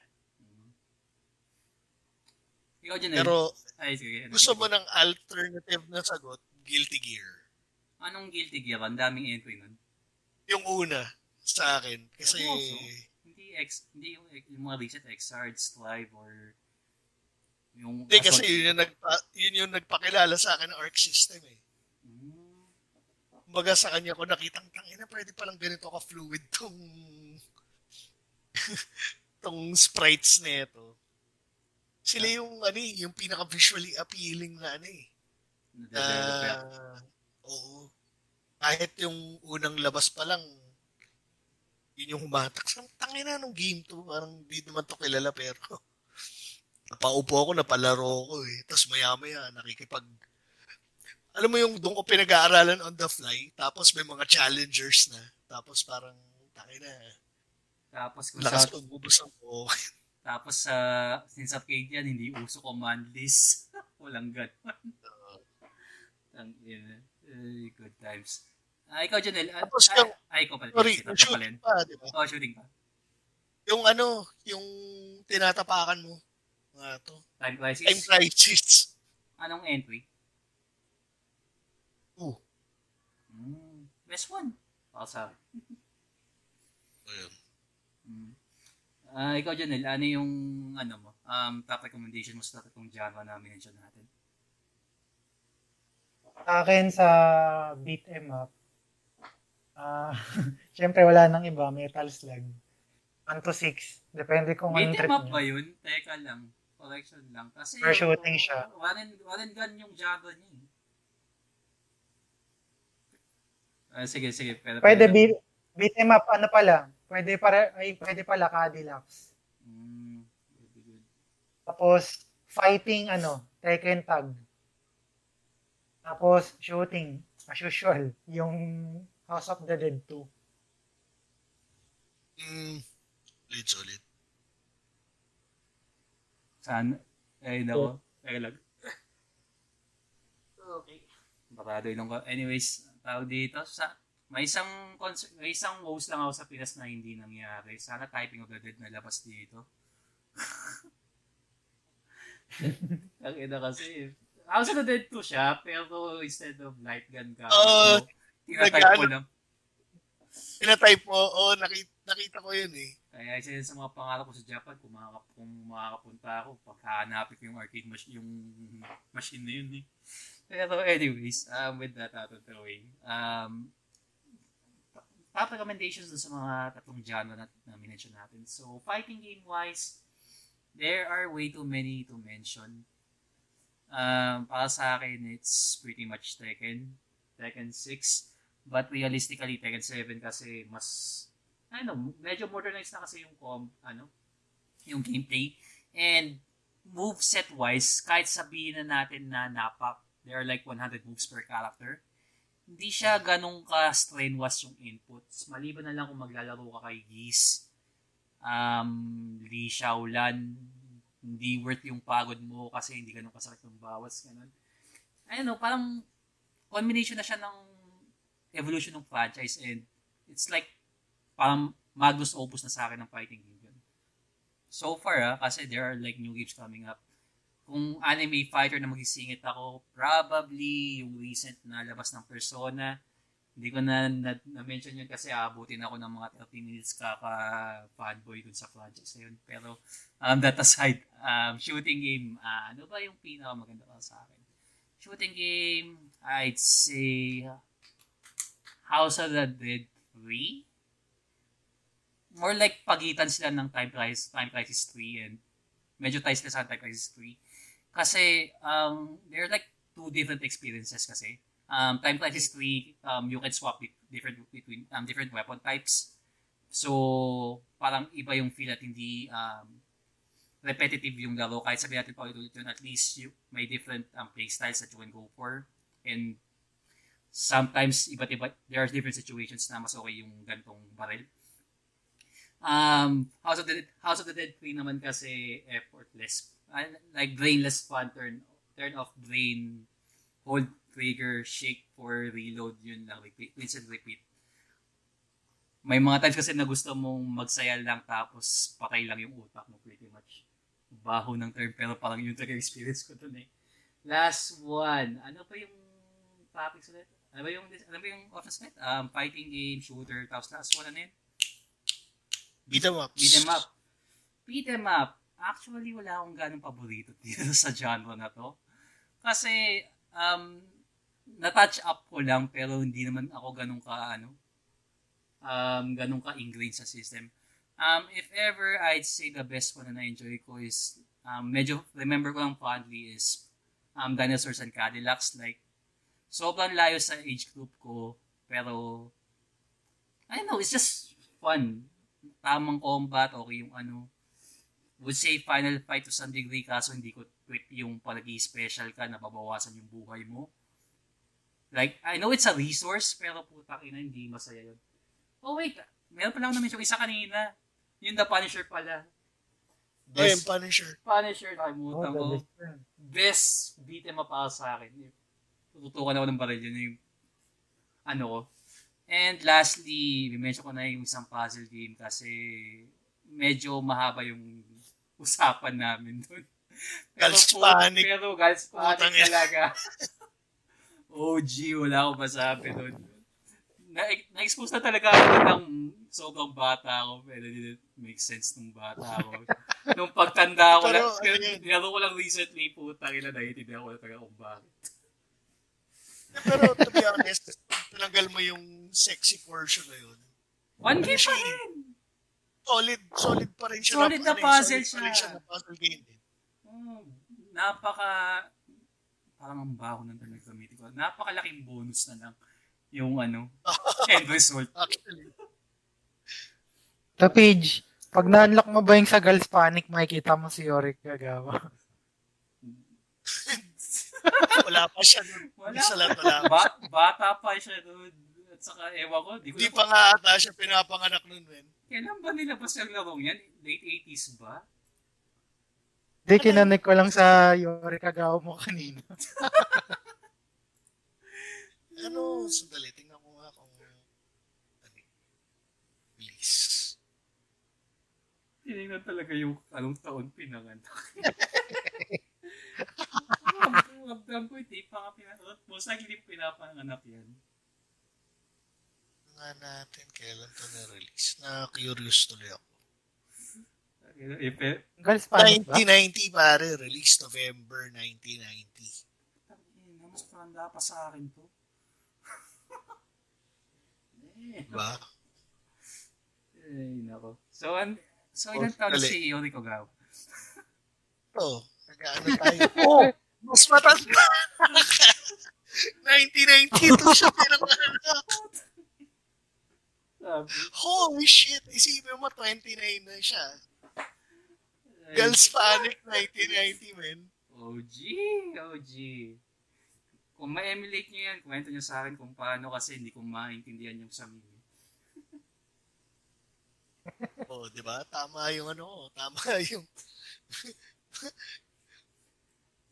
Ikaw, Janelle. Pero Ay, sige. gusto mo ng alternative na sagot, Guilty Gear. Anong guilty gear? Ang daming entry nun. Yung una sa akin. Kasi, also. Hindi X, hindi yung, yung mga recent X-Ards Live or yung hindi kasi yun yung, nagpa, yun yung nagpakilala sa akin ng arc system eh. Kumbaga sa kanya ko nakitang tangina, pwede palang ganito ka-fluid tong [LAUGHS] tong sprites nito. Sila yung ano eh, yung pinaka-visually appealing na ano eh. Na, Na-develop oo. Kahit yung unang labas pa lang, yun yung humatak. Sa tangina nung game to, parang di naman to kilala pero [LAUGHS] napaupo ako, napalaro ko eh. Tapos maya-maya, nakikipag alam mo yung doon ko pinag-aaralan on the fly, tapos may mga challengers na. Tapos parang, tangina, Tapos kung lakas sa, ko bubus ang po. [LAUGHS] tapos sa since arcade yan, hindi uso command list. [LAUGHS] Walang ganun. [LAUGHS] Ang ina. Eh, good times. Ah, ikaw, Janelle. Ah, Tapos ah, yung- ah, ikaw pala. Sorry, yung shooting yun. pa, di ba? Oh, shooting pa. Yung ano, yung tinatapakan mo. Mga to. Time Crisis. Time crisis. Anong entry? Oh. Mm, best one. Para sa akin. Ayun. Mm. Ah, ikaw, Janelle, ano yung ano mo, um, top recommendation mo sa tatlong genre na mention natin? Sa akin sa beat em up, ah [LAUGHS] syempre wala nang iba, Metal Slug. 1 to 6. Depende kung anong Beat trip em up ba yun? Teka lang. Correction lang. Kasi Per shooting siya. One and, one and gun yung genre niya eh. Ah, sige, sige. Pero, Pwede pero- beat, beat em up, ano pala? Pwede para ay pwede pala Cadillacs. Mm, good. Tapos fighting ano, Tekken Tag. Tapos shooting, as usual, yung House of the Dead 2. Mm, ulit ulit. Saan? Ay, nako. Teka lang. Okay. Barado ilong ko. Anyways, tawag dito. Sa, may isang concert, may isang host lang ako sa Pinas na hindi nangyari. Sana typing of the dead na labas dito. [LAUGHS] Ang ina kasi. House of the Dead 2 siya, pero instead of light gun ka, Oo, tinatype ko nag-ano- lang. Pinatype mo, oo, nakita, nakita ko yun eh. Kaya isa yun sa mga pangarap ko sa Japan, kung, makaka, kung makakapunta ako, pagkahanapin ko yung arcade machine, yung machine na yun eh. Pero anyways, um, with that out of the way, um, top recommendations sa mga tatlong genre na, na minention natin. So, fighting game-wise, there are way too many to mention. Um, para sa akin, it's pretty much Tekken, Tekken 6. But realistically, Tekken 7 kasi mas ano, medyo modernized na kasi yung com, ano, yung gameplay. And move set wise, kahit sabihin na natin na napak, there are like 100 moves per character, hindi siya ganong ka-strenuous yung inputs. Maliban na lang kung maglalaro ka kay Geese, um, Lee Shaolan, hindi worth yung pagod mo kasi hindi ganun kasakit yung bawas, ganun. Ayun, no, parang combination na siya ng evolution ng franchise and it's like parang magnus opus na sa akin ng fighting game yun. So far, ah, kasi there are like new games coming up. Kung anime fighter na magisingit ako, probably yung recent na labas ng Persona. Hindi ko na, na, na-mention yun kasi abutin ako ng mga 30 minutes kaka-fanboy dun sa franchise na yun. Pero um, that aside, um, shooting game, ah, ano ba yung pinakamaganda para sa akin? Shooting game, I'd say House of the Dead 3 more like pagitan sila ng Time Crisis, Time Crisis 3 and medyo ties sila sa Time Crisis 3. Kasi um, they're like two different experiences kasi. Um, Time Crisis 3, um, you can swap different between um, different weapon types. So, parang iba yung feel at hindi um, repetitive yung laro. Kahit sabihin natin pa ulit yun, at least you, may different um, play styles that you can go for. And sometimes, iba't iba, there are different situations na mas okay yung gantong baril. Um, House of the Dead, House of the Dead 3 naman kasi effortless. Ah, Like brainless fun, turn turn off brain, hold trigger, shake for reload, yun lang, repeat, rinse and repeat. May mga times kasi na gusto mong magsaya lang tapos patay lang yung utak mo pretty much. Baho ng term pero parang yun talaga experience ko dun eh. Last one. Ano pa yung topics ulit? Ano ba yung, ano ba yung options ulit? Um, fighting game, shooter, tapos last one ano yun? Beat 'em ups. Beat 'em up. Beat 'em up. Actually, wala akong ganong paborito [LAUGHS] dito sa genre na to. Kasi, um, na-touch up ko lang pero hindi naman ako ganun ka, ano, um, ganun ka ingrained sa system. Um, if ever, I'd say the best one na na-enjoy ko is, um, medyo, remember ko lang fondly is, um, Dinosaurs and Cadillacs. Like, sobrang layo sa age group ko, pero, I don't know, it's just fun tamang combat, okay yung ano, would say final fight to some degree kaso hindi ko trip yung palagi special ka na babawasan yung buhay mo. Like, I know it's a resource, pero putang ina, hindi masaya yun. Oh wait, meron pa lang naman yung isa kanina. Yung The Punisher pala. Oh, yung Best Punisher. Punisher, Oh, nakalimutan the ko. best. Best beat em up sa akin. Tututukan ako ng baril yun yung ano ko. And lastly, mention ko na yung isang puzzle game kasi medyo mahaba yung usapan namin doon. Panic. Pero Girls Panic talaga. [LAUGHS] OG, wala akong masabi doon. Na, na-expose na talaga ako ng sobrang bata ako pero didn't make sense nung bata ako. [LAUGHS] nung pagtanda Tanda ko lang. Nilaro ko lang recently po. Tangina na hindi ako na talaga kung bakit. Pero to be honest, tinanggal mo yung sexy portion na yun. One game pa Kasi, rin. Solid, solid pa rin siya. Solid na eh, puzzle solid pa rin siya. siya na puzzle game din. Oh, napaka... Parang ang baho ng gamitin ko. Napakalaking bonus na lang yung ano, [LAUGHS] end result. Actually. Sa page, pag na-unlock mo ba yung sa Girls Panic, makikita mo si Yorick Kagawa. [LAUGHS] Wala pa siya nun. Wala. Sa lahat wala pa. Ba- bata pa siya doon. At saka, ewan ko, di ko Hindi na- pa nga ata siya pinapanganak nun, men. Kailan ba nilabas yung larong yan? Late 80s ba? Hindi, kinanik ko lang sa Yorick Kagawa mo kanina. [LAUGHS] Ano, sandali, tingnan ko nga kung ano, please. Tinignan talaga yung anong taon pinanganak. [LAUGHS] Ramdam ko, hindi pa ka pinanganak. Most likely, hindi pinapanganak yan. Nga natin, kailan to na-release. Na-curious tuloy ako. If, ba? 1990, pare. Release November 1990. tangina, mas tanda pa sa akin to. [LAUGHS] eh, Diba? Ay, nako. So, an, so ilan Oh, taon si Yori Kogawa? Ito, [LAUGHS] nag-ano tayo. oh, mas matanda. [LAUGHS] 1992 siya pinanganak. Holy shit, isipin mo 29 na siya. Girls Panic 1990, men. OG, OG. Kung ma-emulate nyo yan, kwento nyo sa akin kung paano kasi hindi ko maintindihan yung sa meme. Oh, di ba? Tama yung ano, tama yung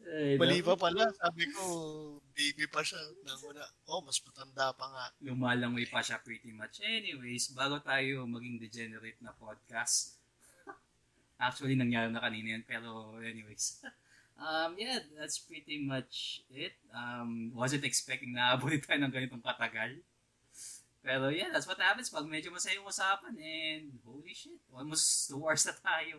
Ay, mali naku. pa pala. Sabi ko, baby pa siya. Nang una, oh, mas matanda pa nga. lumalangoy pa siya pretty much. Anyways, bago tayo maging degenerate na podcast, [LAUGHS] actually nangyari na kanina yan, pero anyways. [LAUGHS] Um, yeah, that's pretty much it. Um, wasn't expecting na abutin tayo ng ganitong katagal. Pero yeah, that's what happens pag medyo masaya yung usapan and holy shit, almost two hours na tayo.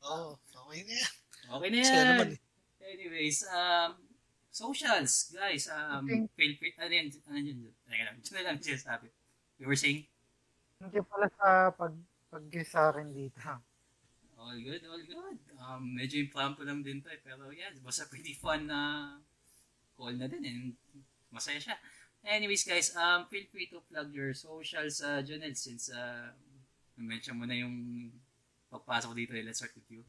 Oh, okay na yan. Okay na yan. naman eh. Anyways, um, socials, guys, um, feel free, ano yun, ano yun, teka lang, [LAUGHS] dyan lang siya sabi. We were saying, you pala sa pag pag sa akin dito. all good, all good. Um, medyo impromptu lang din to eh, pero yeah, basta pretty fun na call na din and masaya siya. Anyways, guys, um, feel free to plug your socials, uh, Jonel, since, uh, mention mo na yung pagpasok dito, eh, let's start with you.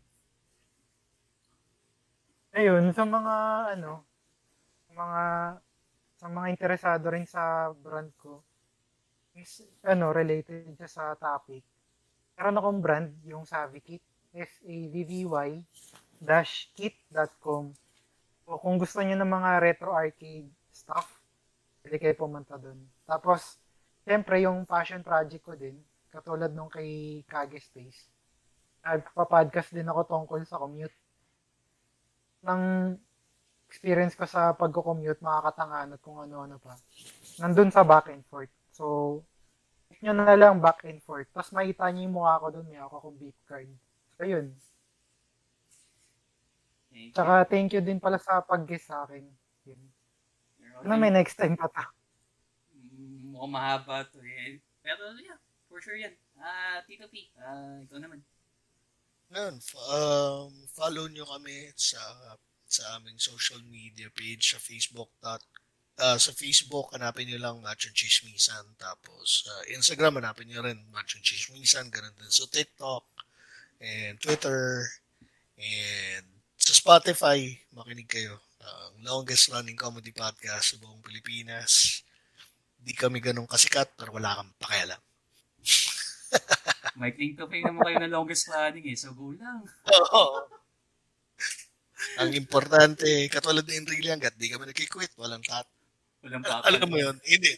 Ayun, sa mga ano, mga sa mga interesado rin sa brand ko, is, ano, related siya sa topic. Meron akong brand, yung S-A-V-V-Y, dash kit.com. So, kung gusto niyo ng mga retro arcade stuff, pwede kayo pumunta doon. Tapos, syempre, yung passion project ko din, katulad nung kay Kage Space, nagpa-podcast din ako tungkol sa commute ng experience ko sa pagko-commute, makakatangan at kung ano-ano pa. Nandun sa back and forth. So, check nyo na lang back and forth. Tapos makita nyo yung mukha ko doon, may ako akong beep card. So, yun. Thank you. Tsaka, thank you din pala sa pag-guest sa akin. Yun. You're Ano may next time pa ta? Mm, mukhang mahaba to eh. Pero yeah, for sure yan. Ah, Tito P, ah, ikaw naman. F- um, follow nyo kami sa sa aming social media page sa Facebook. Dot, ah, sa Facebook, hanapin nyo lang Machong Chismisan. Tapos, sa Instagram, hanapin nyo rin Machong Chismisan. Ganun din sa TikTok and Twitter. And sa Spotify, makinig kayo. Ang longest running comedy podcast sa buong Pilipinas. Di kami ganun kasikat, pero wala kang pakialam. [LAUGHS] May claim to fame naman kayo na longest running eh, so go lang. Oo. Ang importante, katulad ng Enrile hanggat di kami nagkikwit, walang tat. Walang papa. Alam mo yun, hindi.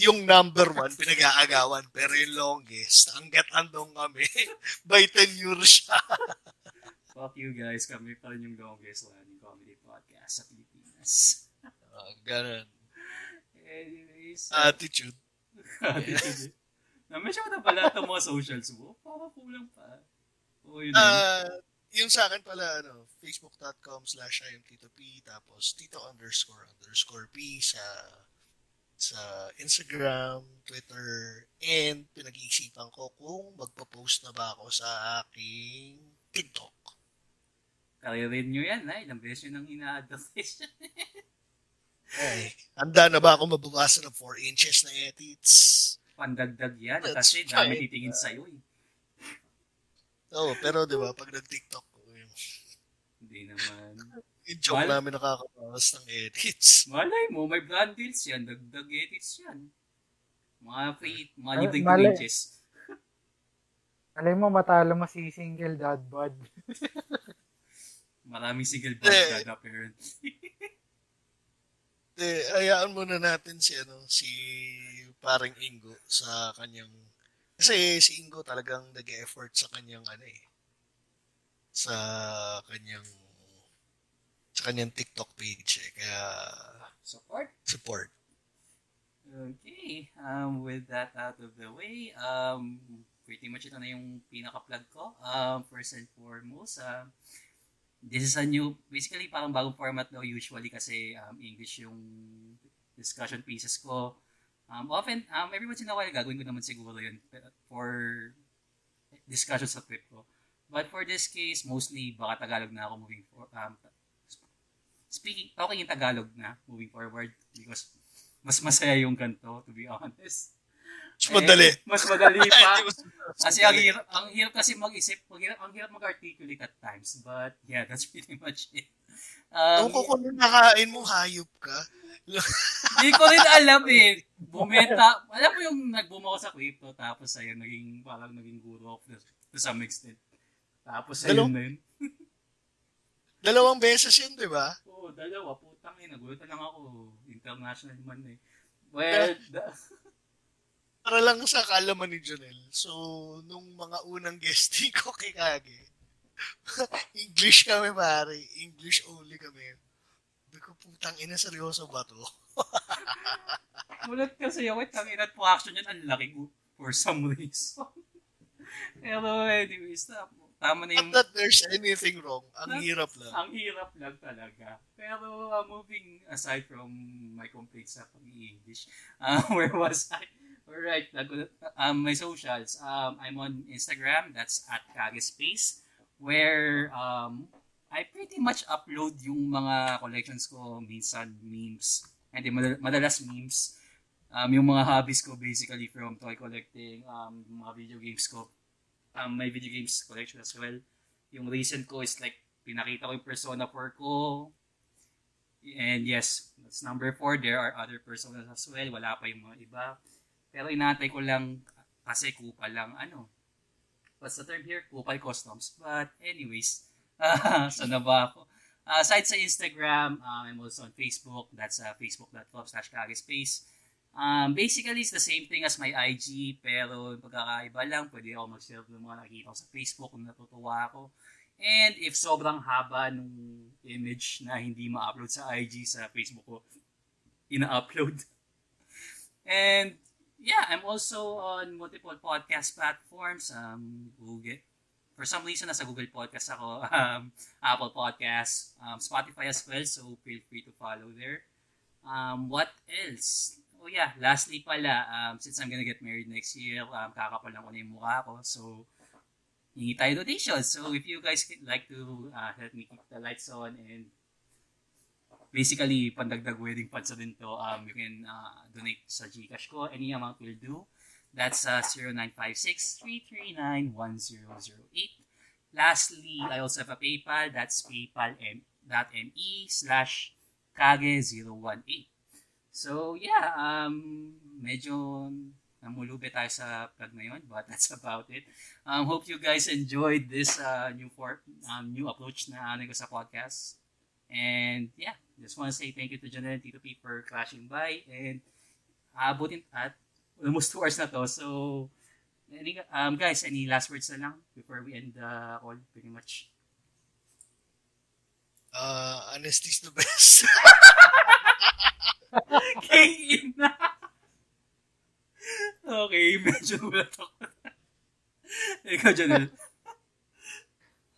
Yung number one, pinag-aagawan, pero yung longest, hanggat andong kami, [LAUGHS] by 10 years siya. Fuck you guys, kami pa rin yung longest running comedy podcast sa Pilipinas. Uh, ganun. Anyways, Attitude. [LAUGHS] attitude. Na-mention ko na pala itong mga socials mo. Para kulang pa. Oo, yun. Uh, yung sa akin pala, ano, facebook.com slash imtito.p tapos tito underscore underscore p sa sa Instagram, Twitter, and pinag-iisipan ko kung magpo-post na ba ako sa aking TikTok. Karirin nyo yan, ha? Ilang beses nyo nang ina-advertise. [LAUGHS] Ay, handa na ba ako mabawasan ng 4 inches na edits? Pandagdag yan. That's kasi dami fine. titingin sa'yo, eh. Oo, oh, pero di ba, pag nag-TikTok ko, yung, Hindi naman. yung joke Mal- namin nakakabawas ng edits. Malay mo, may brand deals yan. Dagdag edits yan. Mga free, mga libreng malay- inches. [LAUGHS] Alam mo, matalo mo si single dad bod. [LAUGHS] Maraming single Eh. brand apparently. [LAUGHS] Eh, hayaan muna natin si, ano, si paring Ingo sa kanyang, kasi si Ingo talagang nag-effort sa kanyang, ano eh, sa kanyang, sa kanyang TikTok page eh, kaya Support. support. Okay, um, with that out of the way, um, pretty much ito na yung pinaka-plug ko. Um, first and foremost, um, this is a new, basically parang bagong format daw usually kasi um, English yung discussion pieces ko. Um, often, um, every once in a while, gagawin ko naman siguro yun for discussion sa trip ko. But for this case, mostly baka Tagalog na ako moving for, um, speaking, talking in Tagalog na moving forward because mas masaya yung ganito, to be honest. Mas madali. Eh, mas madali [LAUGHS] pa. Kasi ang hirap, ang hirap kasi mag-isip, ang hirap, ang hirap mag-articulate at times. But yeah, that's pretty much it. Um, ko kung ano nakain mo, hayop ka. [LAUGHS] Hindi ko rin alam eh. Bumenta. Alam mo yung nag-boom ako sa crypto tapos ayun, naging, parang naging guru of the, to some extent. Tapos ayun Dalaw- na yun. [LAUGHS] Dalawang beses yun, di ba? Oo, dalawa. Putang ina. Nagulat lang ako. International man eh. Well, the, Para lang sa kalaman ni Jonel. So, nung mga unang [LAUGHS] guesting ko kay Kage, [LAUGHS] English kami, pare. English only kami. Sabi ko, putang ina, seryoso ba to? [LAUGHS] Mulat kasi ako, tangin at po action yan, ang laki ko for some reason. [LAUGHS] Pero anyways, tama, na Not yung, that there's anything wrong. Ang hirap lang. ang hirap lang talaga. Pero uh, moving aside from my complaints sa pag-English, uh, where was I? Alright, nag- um, my socials. Um, I'm on Instagram, that's at Kagespace, where um, I pretty much upload yung mga collections ko, minsan memes, hindi, madal- madalas memes. Um, yung mga hobbies ko basically from toy collecting, um, mga video games ko. Um, my video games collection as well. Yung recent ko is like, pinakita ko yung Persona 4 ko. And yes, that's number 4. There are other personas as well. Wala pa yung mga iba. Pero inaantay ko lang kasi kupal lang, ano, what's the term here? Kupal customs. But anyways, [LAUGHS] uh, saan na ba ako? Uh, aside sa Instagram, um, I'm also on Facebook. That's uh, facebook.com slash kagespace. Um, basically, it's the same thing as my IG, pero pagkakaiba lang, pwede ako mag-share ng mga nakikita ko sa Facebook kung natutuwa ako. And if sobrang haba nung image na hindi ma-upload sa IG, sa Facebook ko, ina-upload. [LAUGHS] And yeah, I'm also on multiple podcast platforms. Um, Google. For some reason, nasa Google Podcast ako. [LAUGHS] Um, Apple Podcasts, um, Spotify as well. So feel free to follow there. Um, what else? Oh yeah, lastly pala, um, since I'm gonna get married next year, um, kakapal lang ko na yung mukha ko. So, hingi tayo donations. So, if you guys like to uh, help me keep the lights on and basically, pandagdag wedding funds din to, um, you can uh, donate sa Gcash ko. Any amount will do. That's uh, 0956-339-1008. Lastly, I also have a PayPal. That's paypal.me slash kage018. So, yeah, um, medyo namulubi tayo sa plug na yun, but [LAUGHS] that's about it. Um, hope you guys enjoyed this uh, new for, um, new approach na ano ko sa podcast. And yeah, just want to say thank you to Janelle and Tito P for crashing by. And abutin at almost two hours na to. So, any, um, guys, any last words na lang before we end the call? Pretty much. Uh, honesty's the best. [LAUGHS] King ina. okay, [LAUGHS] medyo gulat ako. Ikaw, Janelle.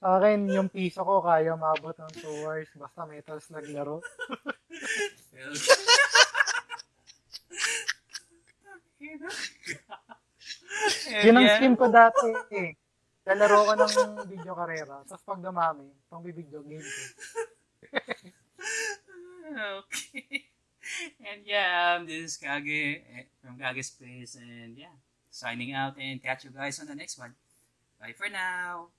Akin, yung piso ko kaya maabot ng 2 hours basta Metal Slug laro. Yun ang scheme ko dati eh. Lalaro ko ng video karera. Tapos pag dumami, pang bibidyo game ko. okay. And yeah, um, this is Kage eh, from Kage Space. And yeah, signing out and catch you guys on the next one. Bye for now.